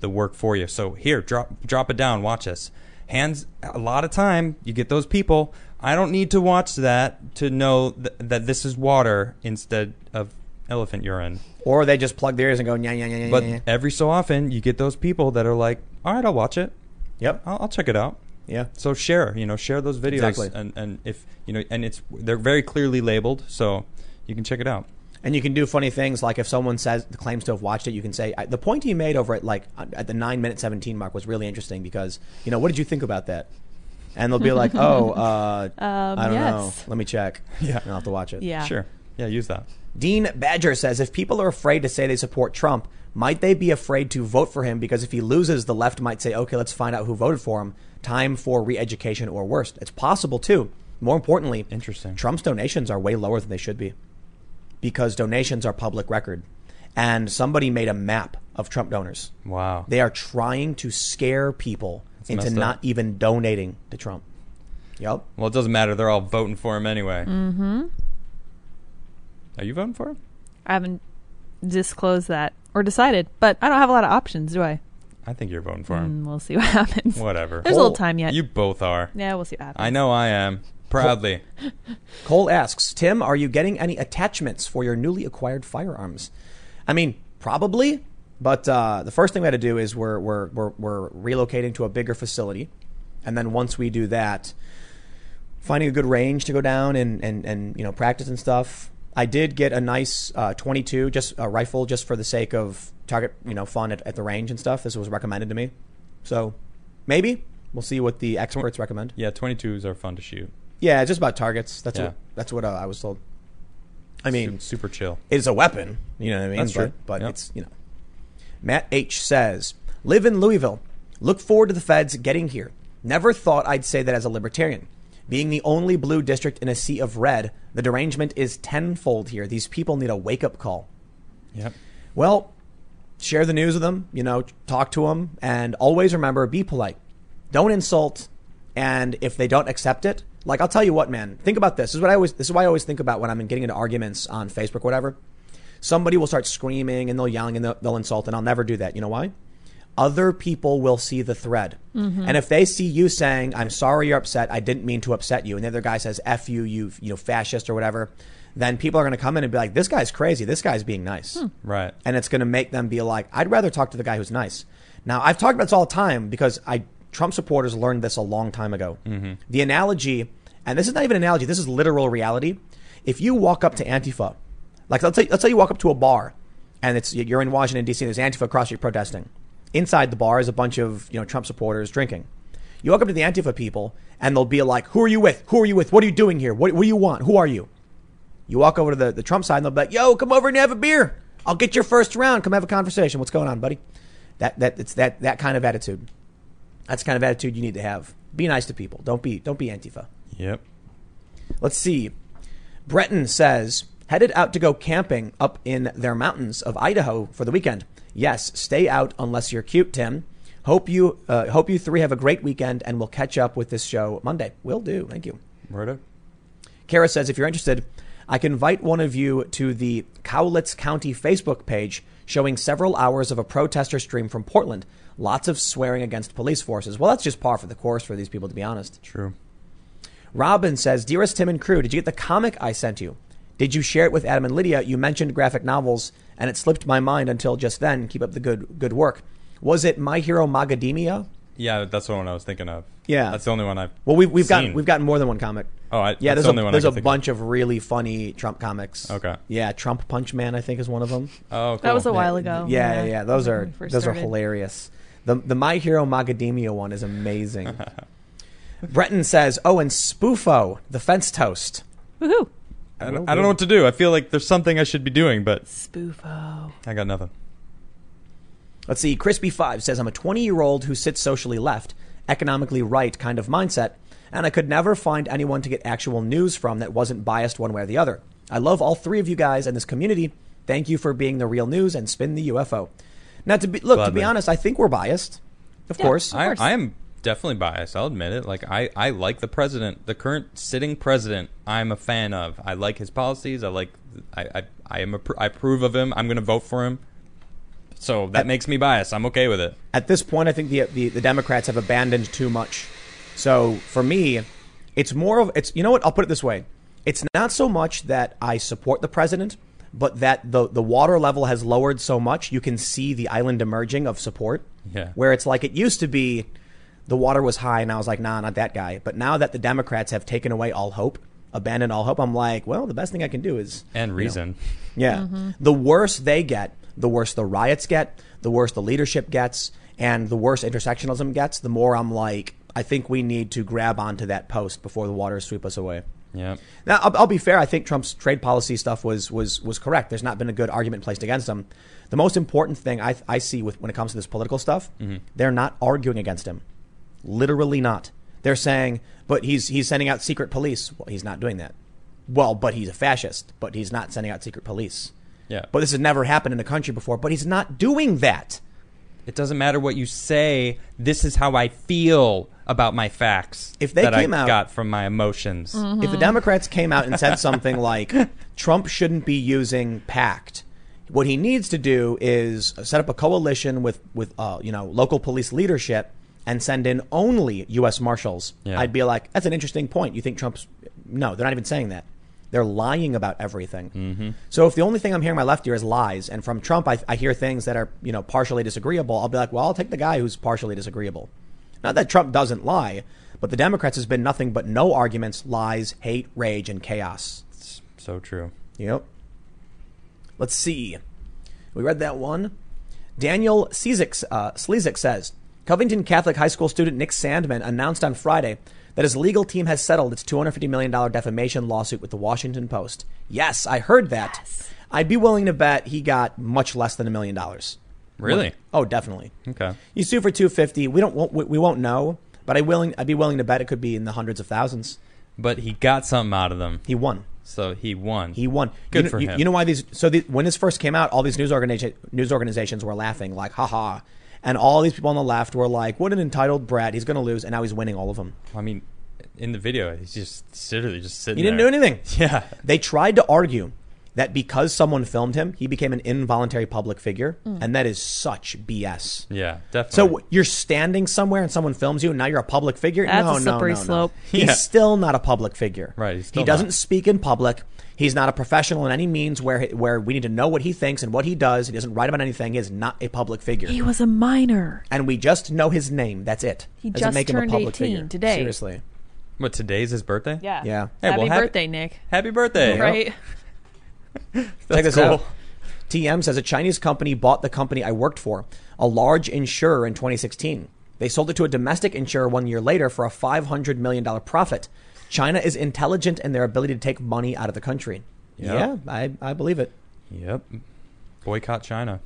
the work for you. So here, drop drop it down. Watch us. Hands. A lot of time, you get those people. I don't need to watch that to know th- that this is water instead of elephant urine. or they just plug their ears and go, yeah, yeah, yeah, yeah, But yeah. every so often, you get those people that are like, "All right, I'll watch it. Yep. I'll, I'll check it out." Yeah. So share, you know, share those videos, Exactly. and and if you know, and it's they're very clearly labeled, so you can check it out. And you can do funny things like if someone says claims to have watched it, you can say I, the point he made over at like at the nine minute seventeen mark was really interesting because you know what did you think about that? And they'll be like, oh, uh, Um, I don't know. Let me check. Yeah. and I'll have to watch it. Yeah. Sure. Yeah, use that. Dean Badger says if people are afraid to say they support Trump, might they be afraid to vote for him because if he loses, the left might say, okay, let's find out who voted for him. Time for re education or worse. It's possible too. More importantly, Interesting. Trump's donations are way lower than they should be because donations are public record. And somebody made a map of Trump donors. Wow. They are trying to scare people into messed up. not even donating to Trump. Yep. Well, it doesn't matter. They're all voting for him anyway. Mm-hmm. Are you voting for him? I haven't disclosed that or decided, but I don't have a lot of options, do I? I think you're voting for him. Mm, we'll see what happens. Whatever. There's a little time yet. You both are. yeah, we'll see what happens. I know I am. Proudly. Cole asks, Tim, are you getting any attachments for your newly acquired firearms? I mean, probably, but uh, the first thing we had to do is we're, we're, we're, we're relocating to a bigger facility. And then once we do that, finding a good range to go down and, and, and you know, practice and stuff. I did get a nice uh, 22, just a rifle, just for the sake of target, you know, fun at, at the range and stuff. This was recommended to me. So maybe we'll see what the experts recommend. yeah, 22s are fun to shoot. Yeah, just about targets. That's Yeah. what that's what uh, I was told. I mean, Su- super chill. it's a weapon. You know what I mean? That's but true. but it's you know. Matt H says, "Live in Louisville. Look forward to the feds getting here. Never thought I'd say that as a libertarian. Being the only blue district in a sea of red, the derangement is tenfold here. These people need a wake up call." Yep. Well, share the news with them, you know, talk to them, and always remember be polite. Don't insult. And if they don't accept it, like I'll tell you what, man, think about this. This is what I always this is what I always think about when I'm getting into arguments on Facebook, whatever. Somebody will start screaming and they'll yelling and they'll, they'll insult, and I'll never do that. You know why? Other people will see the thread. Mm-hmm. And if they see you saying, I'm sorry you're upset, I didn't mean to upset you, and the other guy says, F you, you you know, fascist or whatever, then people are gonna come in and be like, This guy's crazy, this guy's being nice hmm. Right. and it's going to make them be like, I'd rather talk to the guy who's nice. Now, I've talked about this all the time because I Trump supporters learned this a long time ago. Mm-hmm. The analogy, and this is not even an analogy, this is literal reality. If you walk up to Antifa, like let's say, let's say you walk up to a bar, and it's you're in Washington D.C. and there's Antifa across the street protesting. Inside the bar is a bunch of you know Trump supporters drinking. You walk up to the Antifa people, and they'll be like, "Who are you with? Who are you with? What are you doing here? What, what do you want? Who are you?" You walk over to the, the Trump side and they'll be like, yo, come over and have a beer. I'll get your first round. Come have a conversation. What's going on, buddy? That that it's that that kind of attitude. That's the kind of attitude you need to have. Be nice to people. Don't be don't be Antifa. Yep. Let's see. Breton says, headed out to go camping up in their mountains of Idaho for the weekend. Yes, stay out unless you're cute, Tim. Hope you uh, hope you three have a great weekend and we'll catch up with this show Monday. Will do. Thank you. Up. Kara says, if you're interested, I can invite one of you to the Cowlitz County Facebook page showing several hours of a protester stream from Portland. Lots of swearing against police forces. Well, that's just par for the course for these people, to be honest. True. Robin says, Dearest Tim and crew, did you get the comic I sent you? Did you share it with Adam and Lydia? You mentioned graphic novels, and it slipped my mind until just then. Keep up the good good work. Was it My Hero Magademia? Yeah, that's the one I was thinking of. Yeah. That's the only one I've. Well, we've, we've gotten Seen. we've gotten more than one comic. Oh, I, Yeah, that's there's the only a, one there's can a bunch of. really funny Trump comics. Okay. Yeah, Trump Punch Man, I think, is one of them. Oh, cool. That was a while ago. Yeah, yeah, yeah. Those are those started. are hilarious. The the My Hero Macadamia one is amazing. Breton says, "Oh, and Spoofo, the fence toast." Woohoo! I don't, I don't know what to do. I feel like there's something I should be doing, but Spoofo. I got nothing. Let's see. Crispy Five says, "I'm a 20 year old who sits socially left, economically right kind of mindset, and I could never find anyone to get actual news from that wasn't biased one way or the other. I love all three of you guys and this community. Thank you for being the real news and spin the UFO." Now, to be look, to be honest, I think we're biased. Of Yeah. course, Of I, course. I am definitely biased. I'll admit it. Like I, I like the president, the current sitting president. I'm a fan of. I like his policies. I like. I, I, I am. A, I approve of him. I'm going to vote for him. So that makes me biased. I'm okay with it. at this point, I think the, the the Democrats have abandoned too much. So for me, it's more of it's you know what I'll put it this way: it's not so much that I support the president, but that the the water level has lowered so much you can see the island emerging of support. Yeah. Where it's like it used to be, the water was high, and I was like, nah, not that guy. But now that the Democrats have taken away all hope, abandoned all hope, I'm like, well, the best thing I can do is And you know, reason. yeah. The worse they get, the worse the riots get, the worse the leadership gets, and the worse intersectionalism gets, the more I'm like, I think we need to grab onto that post before the waters sweep us away. Yeah. Now, I'll, I'll be fair. I think Trump's trade policy stuff was was was correct. There's not been a good argument placed against him. The most important thing I, I see with when it comes to this political stuff, mm-hmm. they're not arguing against him. Literally not. They're saying, but he's he's sending out secret police. Well, he's not doing that. Well, but he's a fascist. But he's not sending out secret police. Yeah. But this has never happened in the country before. But he's not doing that. It doesn't matter what you say. This is how I feel about my facts. If they that came I out- got from my emotions. If the Democrats came out and said something like Trump shouldn't be using PACT, what he needs to do is set up a coalition with with uh, you know local police leadership and send in only U.S. Marshals. Yeah. I'd be like, that's an interesting point. You think Trump's no? They're not even saying that. They're lying about everything. Mm-hmm. So if the only thing I'm hearing my left ear is lies, and from Trump I, I hear things that are you know partially disagreeable, I'll be like, well, I'll take the guy who's partially disagreeable. Not that Trump doesn't lie, but the Democrats has been nothing but no arguments, lies, hate, rage, and chaos. It's so true. Yep. Let's see. We read that one. Daniel Slezik, uh, Slezik says Covington Catholic High School student Nick Sandmann announced on Friday that his legal team has settled its $250 million defamation lawsuit with the Washington Post. Yes, I heard that. Yes. I'd be willing to bet he got much less than a million dollars. Really? Oh, definitely. Okay. You sue for 250. We don't. won't- We we won't know, but I willing. I'd be willing to bet it could be in the hundreds of thousands. But he got something out of them. He won. So he won. He won. Good you, know- for you, him. You know why these? So the, when this first came out, all these news organiza- news organizations were laughing, like, haha. And all these people on the left were like, "What an entitled brat! He's going to lose," and now he's winning all of them. I mean, in the video, he's just literally just sitting there. He didn't there. do anything. Yeah. They tried to argue that because someone filmed him, he became an involuntary public figure, mm. and that is such BS. Yeah, definitely. So you're standing somewhere and someone films you, and now you're a public figure. That's no, a slippery no, no. slope. He's Yeah. still not a public figure. Right, he's he doesn't not. speak in public. He's not a professional in any means where where we need to know what he thinks and what he does. He doesn't write about anything. He is not a public figure. He was a minor. and we just know his name. That's it. He Doesn't just make him a turned public 18 figure. today. Seriously. What, today's his birthday? Yeah. Yeah. Hey, Happy well, happy- birthday, Nick. Happy birthday. Right. Check this cool. out. TM says a Chinese company bought the company I worked for, a large insurer, in 2016. They sold it to a domestic insurer one year later for a $500 million profit. China is intelligent in their ability to take money out of the country. Yep. Yeah, I, I believe it. Yep. Boycott China.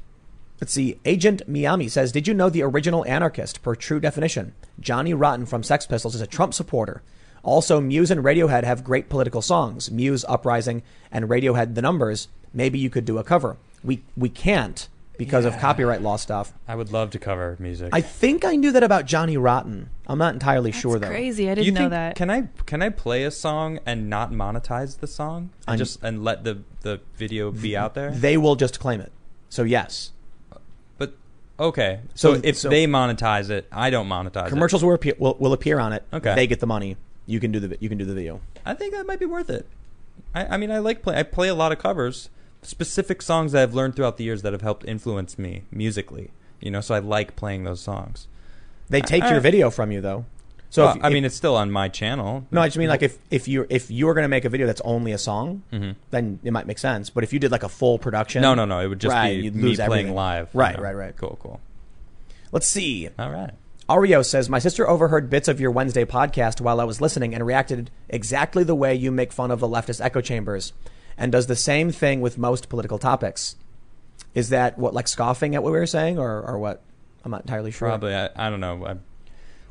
Let's see. Agent Miami says, Did you know the original anarchist, per true definition? Johnny Rotten from Sex Pistols is a Trump supporter. Also, Muse and Radiohead have great political songs. Muse, Uprising, and Radiohead, The Numbers. Maybe you could do a cover. We we can't because of copyright law stuff. I would love to cover music. I think I knew that about Johnny Rotten. I'm not entirely sure though. Crazy. I didn't you know think, that. Can I can I play a song and not monetize the song? And I'm- just and let the the video be out there? They will just claim it. So yes, But okay. So, So- if so- they monetize it, I don't monetize it. commercials will appear, will, will appear on it. Okay. They get the money. You can do the you can do the video. I think that might be worth it. I, I mean, I like play. I play a lot of covers, specific songs that I've learned throughout the years that have helped influence me musically. You know, so I like playing those songs. They take I- your video from you though. So Well, if, I if- mean, it's still on my channel. No, I just mean like if if you if you were going to make a video that's only a song, Mhm. then it might make sense. But if you did like a full production, No, no, no. It would just Right, be you'd me lose playing everything. live. you Right, know. right, right. Cool, cool. Let's see. All right. Ario says my sister overheard bits of your Wednesday podcast while I was listening and reacted exactly the way you make fun of the leftist echo chambers, and does the same thing with most political topics. Is that what like scoffing at what we were saying, or or what? I'm not entirely sure. Probably. I, I don't know. I,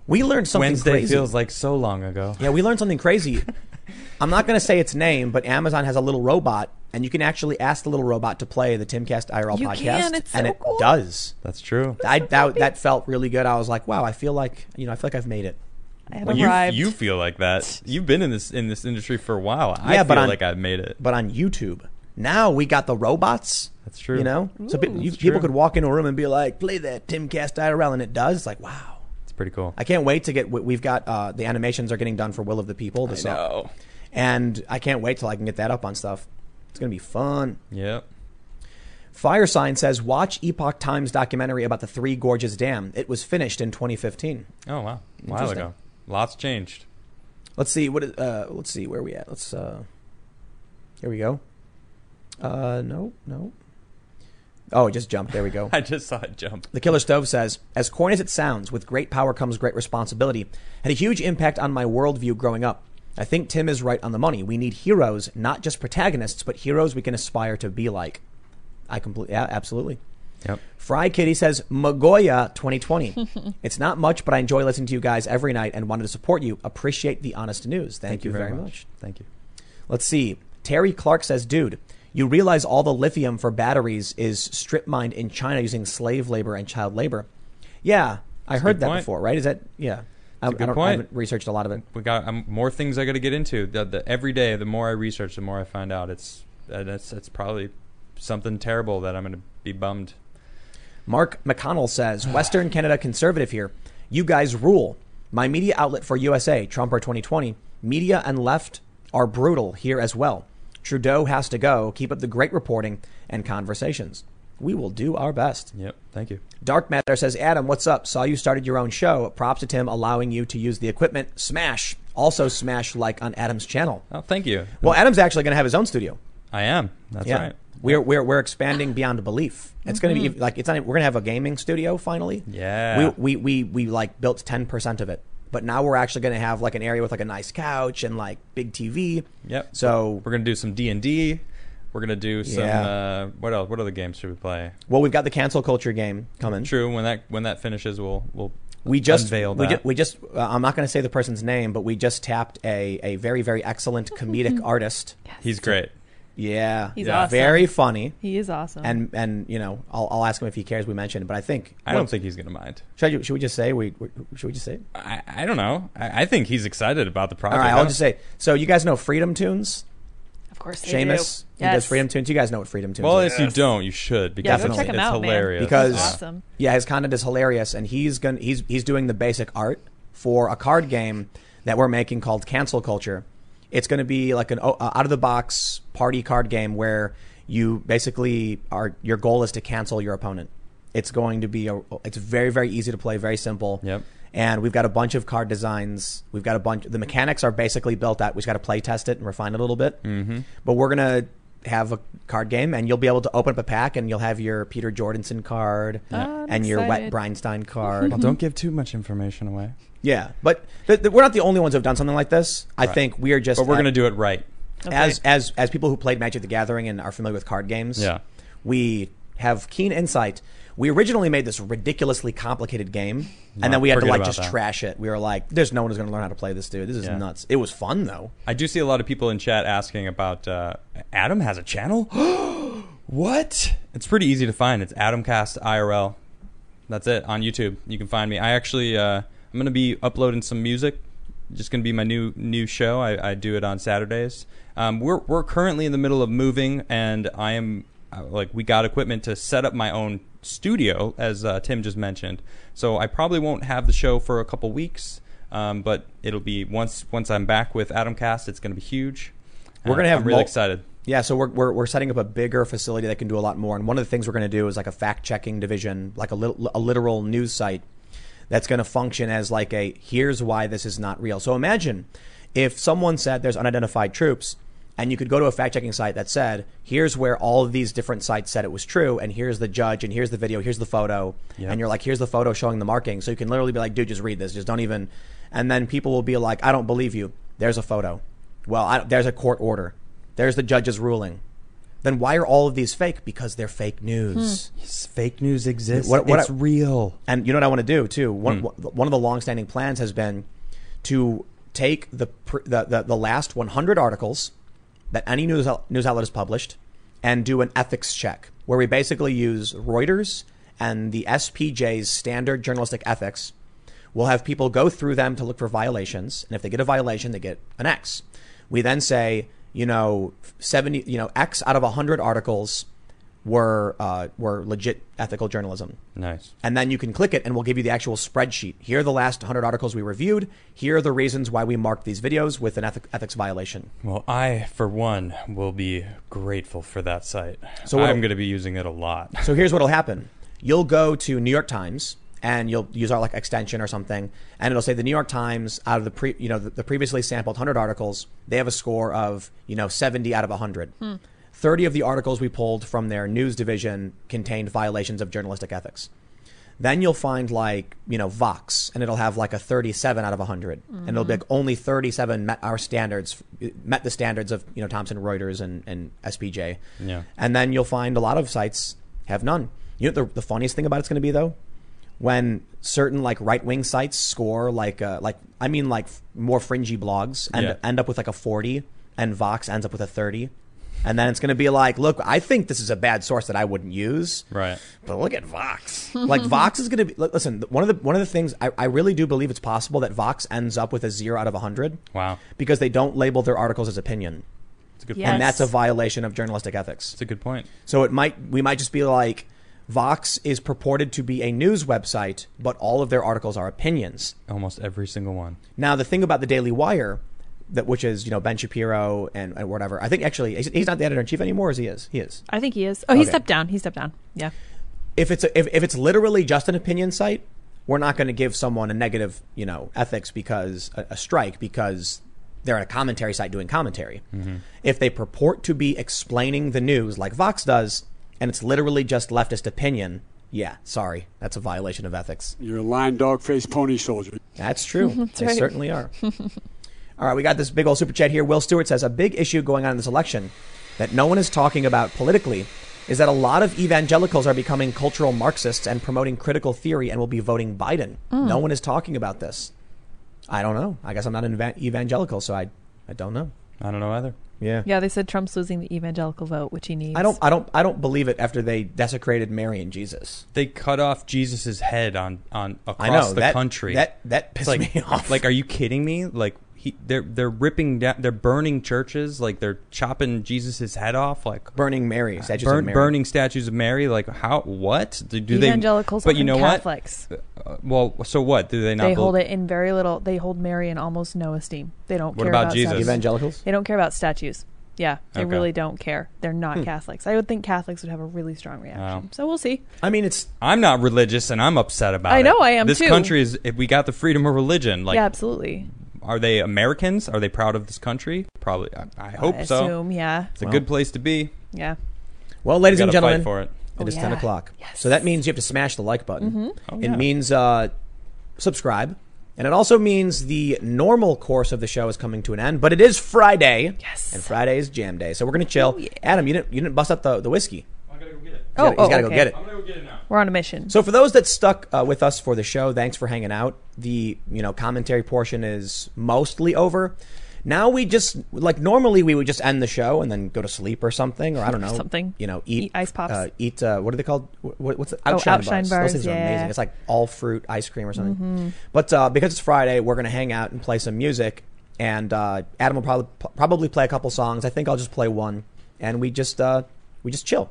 We learned something Wednesday crazy. feels like so long ago. Yeah, we learned something crazy. I'm not going to say its name, but Amazon has a little robot, and you can actually ask the little robot to play the Timcast IRL You podcast, can, it's and so it cool. does. That's true. I that, that felt really good. I was like, wow, I feel like you know, I feel like I've made it. I have Well, you arrived. you feel like that. You've been in this in this industry for a while. I Yeah, feel but on- like I've made it. But on YouTube, now we got the robots. That's true. You know, so pe- you, people could walk into a room and be like, play that Timcast IRL, and it does. It's like, wow. It's pretty cool. I can't wait to get. we- We've got uh, the animations are getting done for Will of the People. I This up. know. and I can't wait till I can get that up on stuff. It's gonna be fun. Yep. Fire Sign says, watch Epoch Times documentary about the Three Gorges Dam. It was finished in 2015. Oh wow. A while ago. Lots changed. Let's see what. is- Uh, let's see where are we at. Let's. Uh, here we go. Uh, no, no. Oh, it just jumped. There we go. I just saw it jump. The Killer Stove says, as corny as it sounds, with great power comes great responsibility. Had a huge impact on my worldview growing up. I think Tim is right on the money. We need heroes, not just protagonists, but heroes we can aspire to be like. I completely, yeah, absolutely. Yep. Fry Kitty says, Magoya 2020. it's not much, but I enjoy listening to you guys every night and wanted to support you. Appreciate the honest news. Thank, you, very much. Thank you. Let's see. Terry Clark says, dude, you realize all the lithium for batteries is strip mined in China using slave labor and child labor. Yeah, I heard that point. before, right? Is that, yeah. I, a good I don't, I haven't researched a lot of it. We got um, more things I got to get into. The, the, every day, the more I research, the more I find out. It's uh, that's that's probably something terrible that I'm going to be bummed. Mark McConnell says, Western Canada conservative here. You guys rule. My media outlet for USA, Trumper 2020. Media and left are brutal here as well. Trudeau has to go. Keep up the great reporting and conversations. We will do our best. Yep. Thank you. Dark Matter says, Adam, what's up? Saw you started your own show. Props to Tim allowing you to use the equipment. Smash. Also smash like on Adam's channel. Oh, thank you. Well, Adam's actually going to have his own studio. I am. That's yeah. right. We're, we're, we're expanding beyond belief. It's going to be like, it's not, we're going to have a gaming studio finally. Yeah. We, we, we, we like built 10% of it. But now we're actually going to have like an area with like a nice couch and like big TV. Yep. So, We're gonna do some D and D. We're gonna do some. Yeah. Uh, what else? What other games should we play? well, we've got the cancel culture game coming. True. When that when that finishes, we'll we'll We just unveil we, that. ju- we just uh, I'm not going to say the person's name, but we just tapped a a very very excellent comedic artist. He's great. Yeah, He's Yeah. awesome. very funny. He is awesome. And and you know I'll, I'll ask him if he cares we mentioned, it, but I think I well, don't think he's gonna mind. should, I, should we just say we we- should we just say it? I, I don't know. I, I think he's excited about the project. right, I I'll just say. So you guys know Freedom Tunes? of course, they Seamus, do. he Yes. does Freedom Tunes. You guys know what Freedom Tunes Well, is? if you don't, you should because Yeah, go it's, check him it's out, man. hilarious. Because- Yeah. awesome. Yeah, his content is hilarious, and he's going he's he's doing the basic art for a card game that we're making called Cancel Culture. It's going to be like an uh, out of the box party card game where you basically are your goal is to cancel your opponent. It's going to be a it's very very easy to play, very simple. Yep. And we've got a bunch of card designs. We've got a bunch. The mechanics are basically built out. We've got to play test it and refine it a little bit. Mm-hmm. But we're gonna have a card game, and you'll be able to open up a pack, and you'll have your Peter Jordanson card Oh, I'm and your Wet excited. Breinstein card. Well, don't give too much information away. Yeah, but th- th- we're not the only ones who've done something like this. I Right. think we are just. But we're gonna do it right. Okay. as as as people who played Magic the Gathering and are familiar with card games. Yeah. we have keen insight. We originally made this ridiculously complicated game, No, and then we had to like just that. trash it. We were like, "There's no one who's going to learn how to play this, dude. This is Yeah. nuts." It was fun though. I do see a lot of people in chat asking about uh, Adam has a channel. what? It's pretty easy to find. It's Adamcast IRL. That's it on YouTube. You can find me. I actually uh, I'm gonna be uploading some music. Just gonna be my new new show. I, I do it on Saturdays. Um, we're we're currently in the middle of moving, and I am uh, like we got equipment to set up my own studio, as uh, Tim just mentioned. So I probably won't have the show for a couple weeks. Um, but it'll be once once I'm back with Adamcast, it's going to be huge. We're Uh, gonna have I'm really mul- excited. Yeah, so we're, we're, we're setting up a bigger facility that can do a lot more. And one of the things we're going to do is like a fact checking division, like a, lit- a literal news site that's going to function as like a here's why this is not real. So imagine if someone said there's unidentified troops and you could go to a fact checking site that said here's where all of these different sites said it was true and here's the judge and here's the video, here's the photo. Yep. And you're like, here's the photo showing the marking. So you can literally be like, dude, just read this. Just don't even. And then people will be like, I don't believe you. There's a photo. Well, I, there's a court order. There's the judge's ruling. Then why are all of these fake? Because they're fake news. Hmm. Fake news exists. What- what it's I- real. And you know what I want to do too. Hmm. One one of the longstanding plans has been to take the the, the, the last 100 articles that any news news outlet has published and do an ethics check where we basically use Reuters and the SPJ's standard journalistic ethics. We'll have people go through them to look for violations, and if they get a violation, they get an X. We then say, you know, 70, you know, X out of 100 articles were uh, were legit ethical journalism. Nice. And then you can click it and we'll give you the actual spreadsheet. Here are the last 100 articles we reviewed. Here are the reasons why we marked these videos with an ethic- ethics violation. Well, I, for one, will be grateful for that site. So So I'm going to be using it a lot. So here's what'll happen. You'll go to New York Times and you'll use our like extension or something and it'll say the New York Times out of the pre, you know, the, the previously sampled 100 articles, they have a score of, you know, 70 out of 100. Hmm. 30 of the articles we pulled from their news division contained violations of journalistic ethics. Then you'll find like, you know, Vox and it'll have like a 37 out of 100. And it'll be like hmm. only 37 met our standards, met the standards of, you know, Thomson Reuters and, and SPJ. Yeah. And then you'll find a lot of sites have none. You know, the, the funniest thing about it's going to be though, when certain like right wing sites score like, uh, like, I mean like f- more fringy blogs and Yeah. end up with like a 40 and Vox ends up with a 30. And then it's going to be like, look, I think this is a bad source that I wouldn't use. Right. But look at Vox. Like Vox is going to be. li- Listen, one of the one of the things I, I really do believe it's possible that Vox ends up with a zero out of a hundred Wow. because they don't label their articles as opinion, It's a good Yes. and that's a violation of journalistic ethics. It's a good point. So it might we might just be like Vox is purported to be a news website, but all of their articles are opinions. Almost every single one. Now the thing about the Daily Wire. That which is you know Ben Shapiro and, and whatever. I think actually he's, he's not the editor in chief anymore. As he is, he is. I think he is. Oh, he Okay. stepped down. He stepped down. Yeah. if it's a, if, if it's literally just an opinion site, we're not going to give someone a negative, you know, ethics because a, a strike because they're at a commentary site doing commentary. Mm-hmm. If they purport to be explaining the news like Vox does, and it's literally just leftist opinion, yeah, sorry, that's a violation of ethics. You're a lying dog faced pony soldier. That's true. they right. certainly are. All right, we got this big old super chat here. Will Stewart says a big issue going on in this election that no one is talking about politically is that a lot of evangelicals are becoming cultural Marxists and promoting critical theory and will be voting Biden. Mm. No one is talking about this. I don't know. I guess I'm not an evangelical, so I, I don't know. I don't know either. Yeah. Yeah, they said Trump's losing the evangelical vote, which he needs. I don't. I don't. I don't believe it. After they desecrated Mary and Jesus, They cut off Jesus' head on on across I know the that country. That that it's pissed like, me off. like, are you kidding me? Like, he, they're they're ripping down, they're burning churches, like they're chopping Jesus' head off, like burning Mary, statues burn, of Mary. burning statues of Mary. Like, how? What do, do they? Evangelicals But you know Catholics. what? Uh, well, so what? Do they not? They hold bel- it in very little. They hold Mary in almost no esteem. They don't What care about about Jesus? statues. Evangelicals. They don't care about statues. Yeah, they Okay. really don't care. They're not Catholics. I would think Catholics would have a really strong reaction. Wow. So we'll see. I mean, it's I'm not religious, and I'm upset about it. I know I am, This too. country is. If we got the freedom of religion, like, yeah, absolutely. Are they Americans? Are they proud of this country? Probably. I, I hope I so. assume, yeah, It's a good place to be. yeah. well, ladies We and gotta gentlemen. fight for it. It Oh, is 10 o'clock. Yes. So that means you have to smash the like button. Oh, It yeah. means uh, subscribe. And it also means the normal course of the show is coming to an end, but it is Friday. Yes. And Friday is jam day. So we're going to chill. Oh, yeah. Adam, you didn't you didn't bust up the, the whiskey. I gotta go get it. Oh, gotta- he's oh, gotta go get it. I'm gonna go get it now. We're on a mission. So for those that stuck uh, with us for the show, thanks for hanging out. The you know commentary portion is mostly over. Now we just like normally we would just end the show and then go to sleep or something or I don't know Something. You know, eat, Eat ice pops. Uh, eat uh, what are they called? What, what's it? Oh, Outshine, Outshine bars. bars, Those things are yeah. Mm-hmm. amazing. It's like all fruit ice cream or something. But uh, because it's Friday, we're gonna hang out and play some music. And uh, Adam will probably probably play a couple songs. I think I'll just play one, and we just uh, we just chill.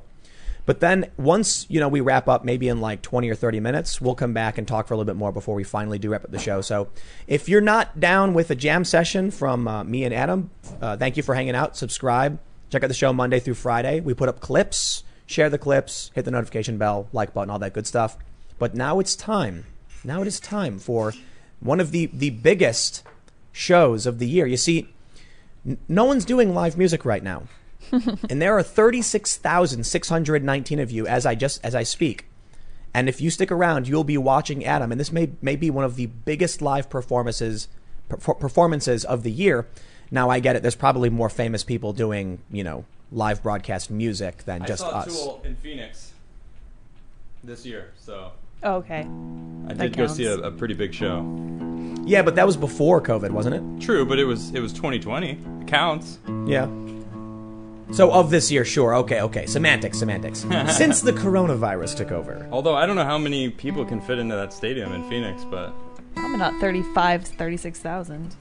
But then once you know we wrap up, maybe in like twenty or thirty minutes, we'll come back and talk for a little bit more before we finally do wrap up the show. So if you're not down with a jam session from uh, me and Adam, uh, thank you for hanging out. Subscribe. Check out the show Monday through Friday. We put up clips. Share the clips. Hit the notification bell, like button, all that good stuff. But now it's time. Now it is time for one of the the biggest shows of the year. You see, n- no one's doing live music right now and there are 36,619 of you as I just as I speak. And if you stick around, you'll be watching Adam and this may may be one of the biggest live performances per- performances of the year. Now I get it there's probably more famous people doing, you know, live broadcast music than just saw us. Tool in Phoenix this year, so Oh, okay. I did go see a, a pretty big show. Yeah, but that was before COVID, wasn't it? True, but it was it was 2020. It counts. Yeah. So of this year, sure. Okay, okay. Semantics, semantics. Since the coronavirus took over. Although I don't know how many people can fit into that stadium in Phoenix, but Probably not 35, to 36,000.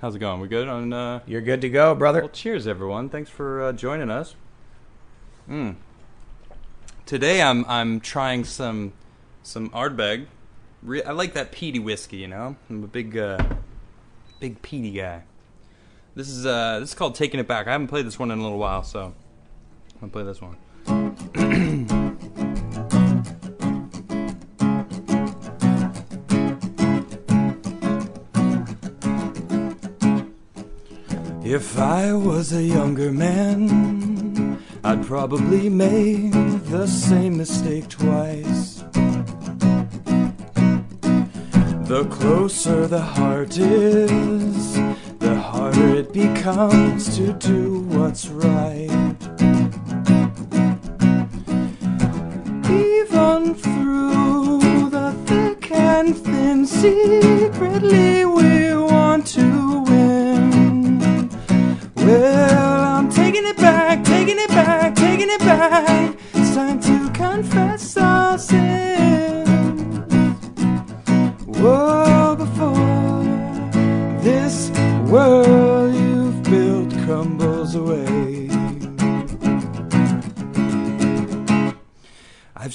how's it going? We good on? Uh, You're good to go, brother. well, cheers, everyone. Thanks for uh, joining us. Mm. Today I'm I'm trying some some Ardbeg. Re- I like that peaty whiskey. You know, I'm a big uh, big peaty guy. This is uh this is called Taking It Back. I haven't played this one in a little while, so I'm gonna play this one. If I was a younger man, I'd probably make the same mistake twice. The closer the heart is, the harder it becomes to do what's right. Even through the thick and thin, secretly we want to win. Well, I'm taking it back, taking it back, taking it back. It's time to confess our sins.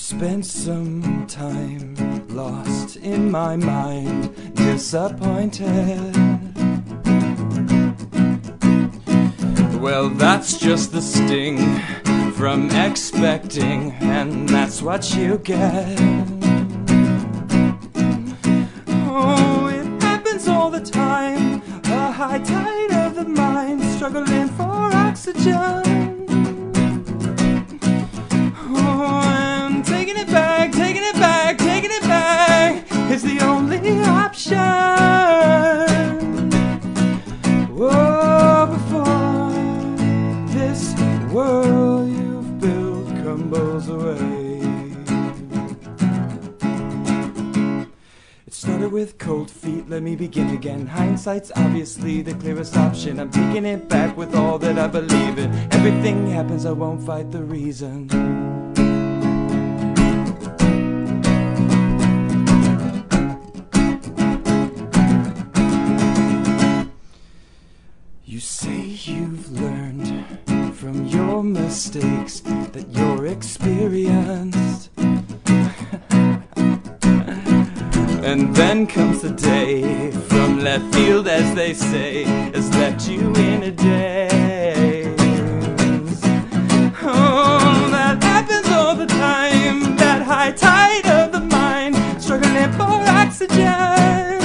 Spent some time lost in my mind, disappointed. Well, that's just the sting from expecting, and that's what you get. Oh, it happens all the time. A high tide of the mind, struggling for oxygen. Oh, taking it back, taking it back, taking it back is the only option. Whoa, before this world you've built crumbles away. It started with cold feet, let me begin again. Hindsight's obviously the clearest option. I'm taking it back with all that I believe in. Everything happens, I won't fight the reason. You say you've learned from your mistakes that you're experienced. and then comes the day from left field, as they say, has left you in a daze. Oh, that happens all the time. That high tide of the mind, struggling for oxygen.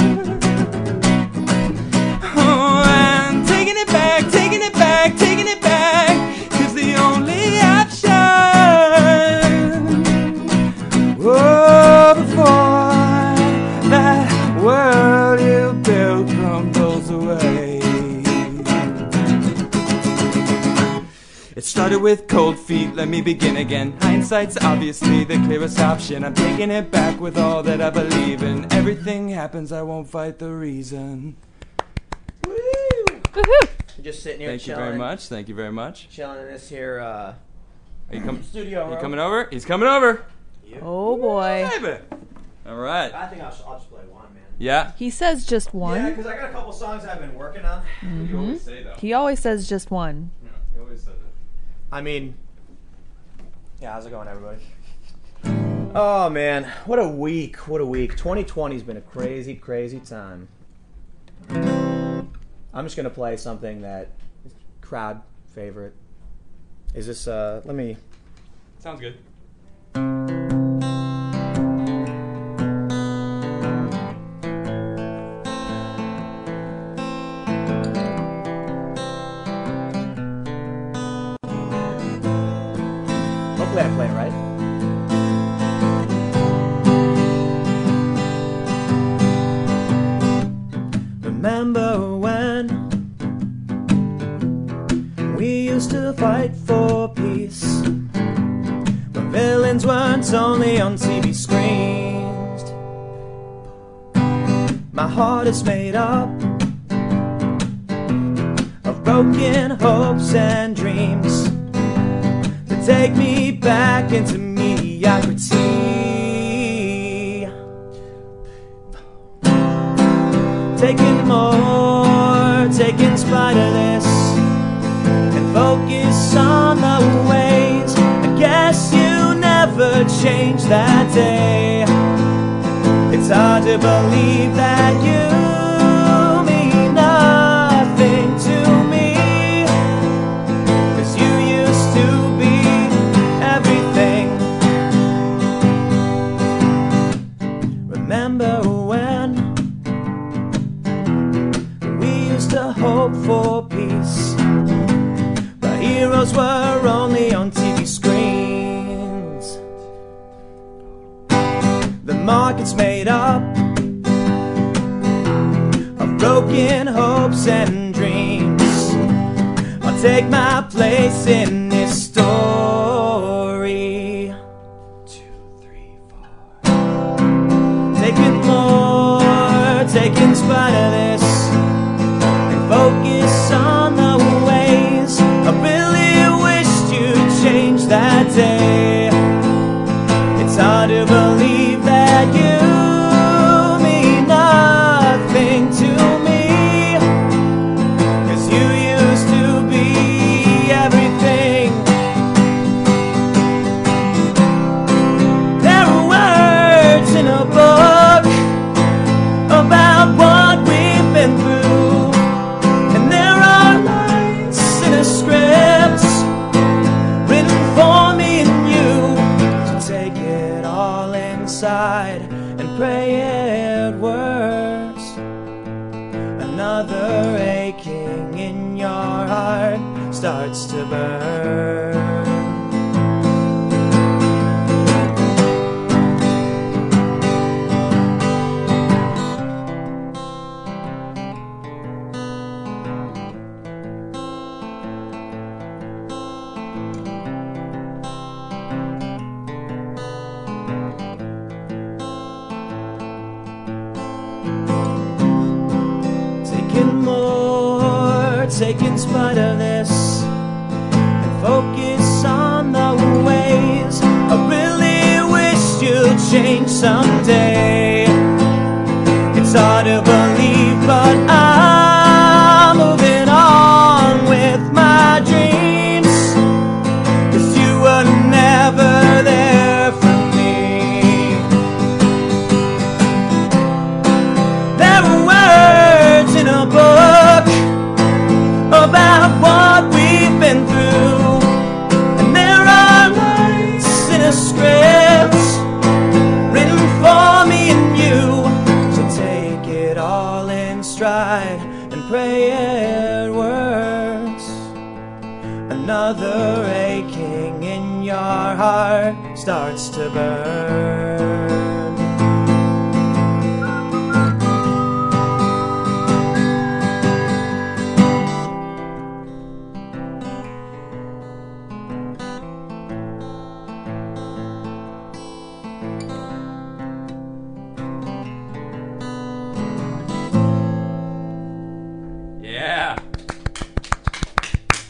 Started with cold feet, let me begin again. Hindsight's obviously the clearest option. I'm taking it back with all that I believe in. Everything happens, I won't fight the reason. Woo! Just sitting here Thank you very much. Thank you very much. Chilling in this here uh, Are you coming? studio You room. coming over? He's coming over. Oh boy. Baby. All right. I think I'll, I'll just play one, man. Yeah. He says just one. Yeah, because I got a couple songs I've been working on. You always say though. He always says just one. You always said that. I mean, yeah, how's it going, everybody? Oh man, what a week! What a week! 2020's been a crazy, crazy time. I'm just gonna play something that is crowd favorite. Is this? uh Let me. Sounds good.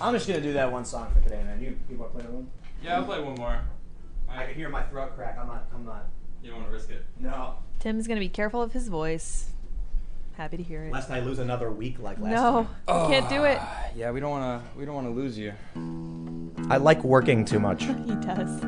I'm just gonna do that one song for today, man. You, you want to play one? Yeah, I'll play one more. I can hear my throat crack. I'm not. I'm not. You don't want to risk it. No. Tim's gonna be careful of his voice. Happy to hear it. Lest I lose another week like last no, you can't do it. Ah, yeah, we don't want to. We don't want to lose you. I like working too much. He does.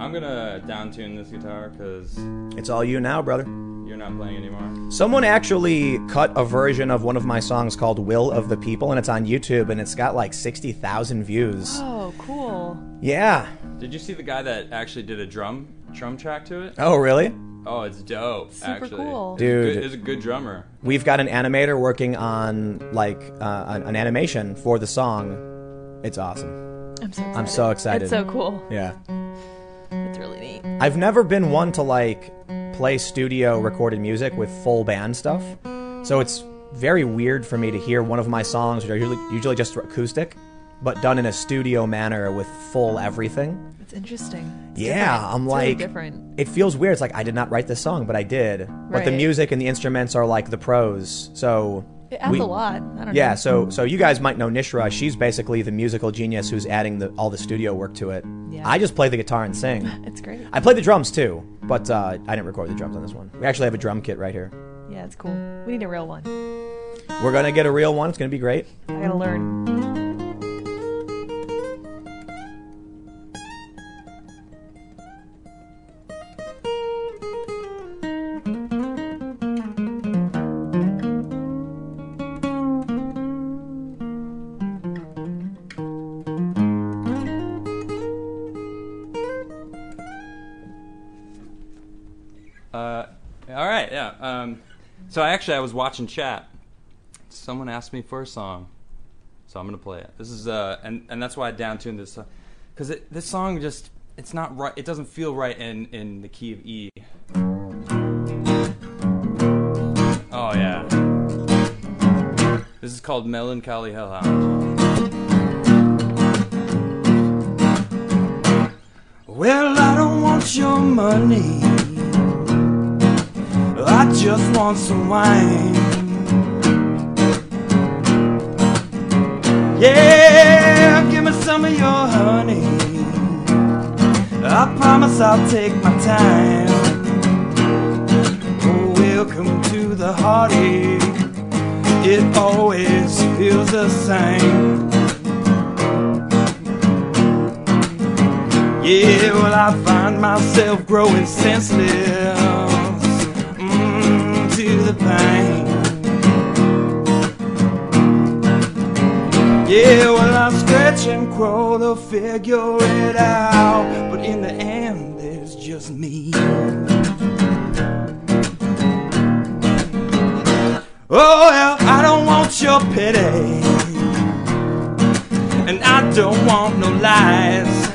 I'm gonna down tune this guitar because It's all you now, brother. You're not playing anymore. Someone actually cut a version of one of my songs called "Will of the People," and it's on YouTube, and it's got like sixty thousand views. Oh, cool. Yeah. Did you see the guy that actually did a drum drum track to it? Oh, really? Oh, it's dope. Super actually. cool. Dude. Good- is a good drummer. We've got an animator working on like uh, an, an animation for the song. It's awesome. I'm so excited. I'm so excited. It's so cool. Yeah. It's really neat. I've never been one to like play studio recorded music with full band stuff. So it's very weird for me to hear one of my songs, which are usually, usually just acoustic, but done in a studio manner with full everything. It's interesting. It's Yeah, different. I'm It's really like, different. it feels weird. It's like I did not write this song, but I did. But the music and the instruments are like the pros. So adds we- a lot. I don't Yeah, know. so so you guys might know Nishra. She's basically the musical genius who's adding the, all the studio work to it. Yeah. I just play the guitar and sing. It's great. I play the drums too, but uh, I didn't record the drums on this one. We actually have a drum kit right here. Yeah, it's cool. We need a real one. We're gonna get a real one. It's gonna be great. I gotta learn. So actually I was watching chat. Someone asked me for a song. So I'm gonna play it. This is uh, and and that's why I downtuned this because this song just it's not right. It doesn't feel right in in the key of E. Oh yeah. This is called Melancholy Hellhound. Well, I don't want your money. I just want some wine. Yeah, give me some of your honey. I promise I'll take my time. Oh, welcome to the heartache. It always feels the same. Yeah, well, I find myself growing senseless the pain. Yeah, well, I stretch and crawl to figure it out, but in the end, there's just me. Oh, well, I don't want your pity, and I don't want no lies.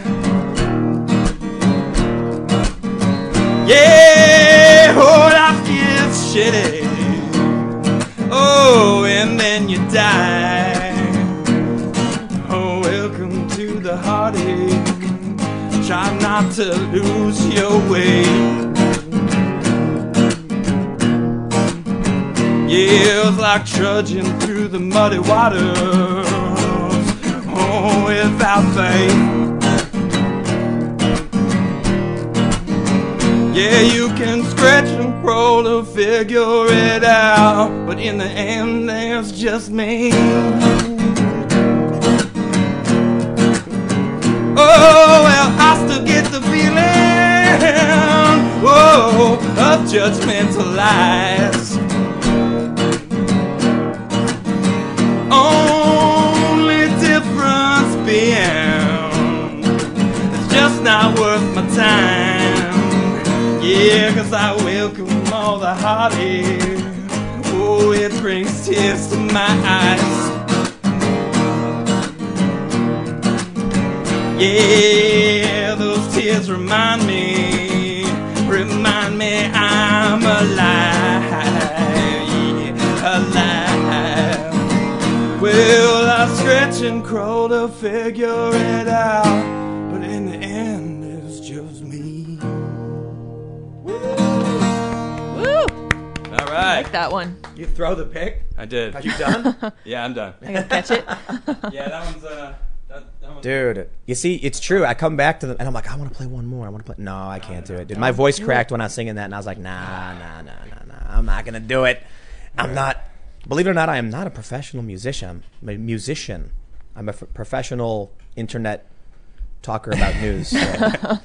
Yeah, oh, life gets shitty. Oh, and then you die. Oh, welcome to the heartache. Try not to lose your way. Yeah, it's like trudging through the muddy waters. Oh, without faith. Yeah, you can scratch and crawl to figure it out, but in the end, there's just me. Oh, well, I still get the feeling, whoa, of judgmental lies. Only difference being, it's just not worth my time. Yeah, cause I welcome all the heartache. Oh, it brings tears to my eyes. Yeah, those tears remind me, remind me I'm alive. Yeah, alive. Well, I stretch and crawl to figure it out, right. like that one. You throw the pick. I did. Are you done? Yeah, I'm done. I gotta catch it. Yeah, that one's uh, that, that one's Dude, you see, it's true. I come back to them and I'm like, I want to play one more. I want to play. No, I can't do it, dude. My voice cracked when I was singing that, and I was like, Nah, nah, nah, nah, nah. I'm not gonna do it. I'm not. Believe it or not, I am not a professional musician. I'm a musician. I'm a f- professional internet talker about news. so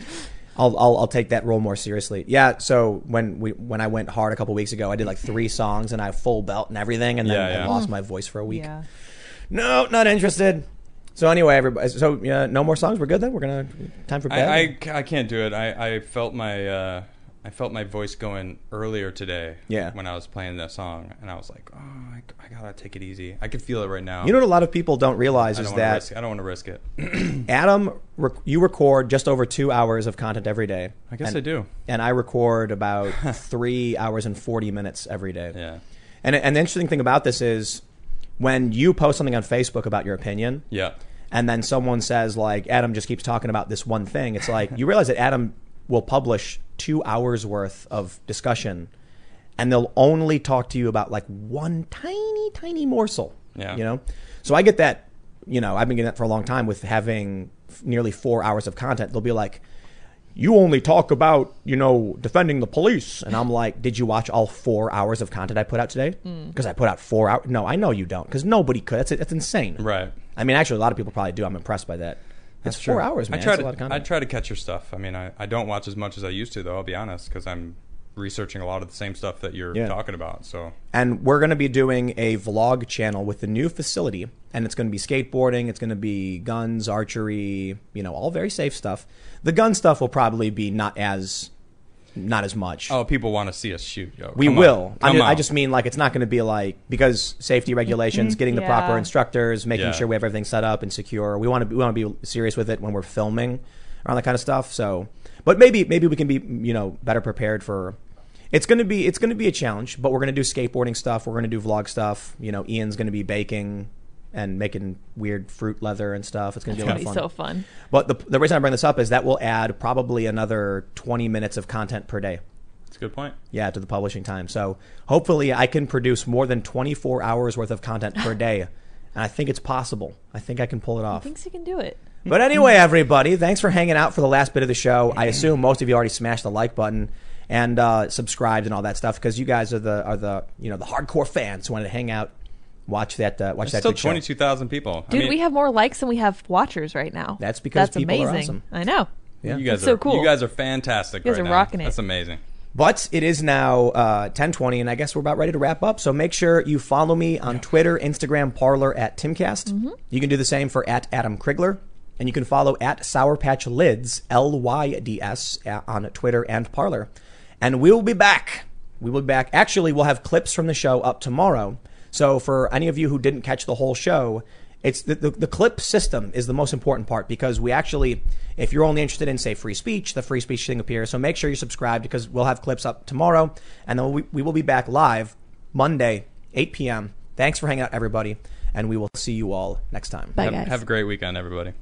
I'll, I'll I'll take that role more seriously. Yeah. So when we when I went hard a couple weeks ago, I did like three songs and I full belt and everything, and then Yeah, yeah. I lost my voice for a week. Yeah. No, not interested. So anyway, everybody. So yeah, no more songs. We're good then. We're gonna time for bed. I, I, I can't do it. I, I felt my uh, I felt my voice going earlier today. Yeah. When I was playing that song, and I was like, oh, I, I gotta take it easy. I can feel it right now. you know what a lot of people don't realize I is don't that risk, I don't want to risk it. Adam, rec- you record just over two hours of content every day. I guess and, I do. And I record about three hours and forty minutes every day. Yeah. And and the interesting thing about this is when you post something on Facebook about your opinion, Yeah. and then someone says like Adam just keeps talking about this one thing, it's like you realize that Adam will publish two hours worth of discussion, and they'll only talk to you about like one tiny, tiny morsel. Yeah. you know. So I get that. You know, I've been getting that for a long time with having f- nearly four hours of content. They'll be like. You only talk about, you know, defending the police. And I'm like, did you watch all four hours of content I put out today? Hmm. Because I put out four hours. No, I know you don't. Because nobody could. That's, that's insane. Right. I mean, actually, a lot of people probably do. I'm impressed by that. That's four hours, man. I try That's a to lot of I try to catch your stuff. I mean, I, I don't watch as much as I used to though. I'll be honest because I'm researching a lot of the same stuff that you're Yeah. talking about. So and we're going to be doing a vlog channel with the new facility, and it's going to be skateboarding. It's going to be guns, archery. You know, all very safe stuff. The gun stuff will probably be not as not as much. Oh, people want to see us shoot. Yo, we come will. On. I, Come ju- I on. just mean like it's not going to be like because safety regulations, getting the proper Yeah. instructors, making Yeah. sure we have everything set up and secure. We want to we want to be serious with it when we're filming around that kind of stuff. So, but maybe maybe we can be you know better prepared for. It's gonna be it's gonna be a challenge, but we're gonna do skateboarding stuff. We're gonna do vlog stuff. You know, Ian's gonna be baking and making weird fruit leather and stuff. It's gonna be a lot be fun. so fun. But the the reason I bring this up is that will add probably another twenty minutes of content per day. That's a good point. Yeah, to the publishing time. So hopefully I can produce more than 24 hours worth of content per day. And I think it's possible. I think I can pull it off. Thinks you can do it. But anyway, everybody, thanks for hanging out for the last bit of the show. I assume most of you already smashed the like button and uh, subscribed and all that stuff because you guys are the are the you know the hardcore fans who wanted to hang out, watch that uh, watch There's that still good show. twenty two thousand people. I Dude, mean, we have more likes than we have watchers right now. That's because That's people are amazing. awesome. I know. Yeah. You guys It's so cool. You guys are fantastic. You guys right are now. rocking it. That's amazing. But it is now uh, 1020, and I guess we're about ready to wrap up. So make sure you follow me on Twitter, Instagram, Parler at Timcast. Mm-hmm. You can do the same for at Adam Crigler. And you can follow at Sour Patch Lyds, L Y D S, a- on Twitter and Parler. And we will be back. We will be back. Actually, we'll have clips from the show up tomorrow. So for any of you who didn't catch the whole show, it's the, the, the clip system is the most important part because we actually, if you're only interested in say free speech, the free speech thing appears. So make sure you subscribe because we'll have clips up tomorrow, and then we, we will be back live Monday, 8 p.m. Thanks for hanging out, everybody, and we will see you all next time. Bye, have, guys. have a great weekend, everybody.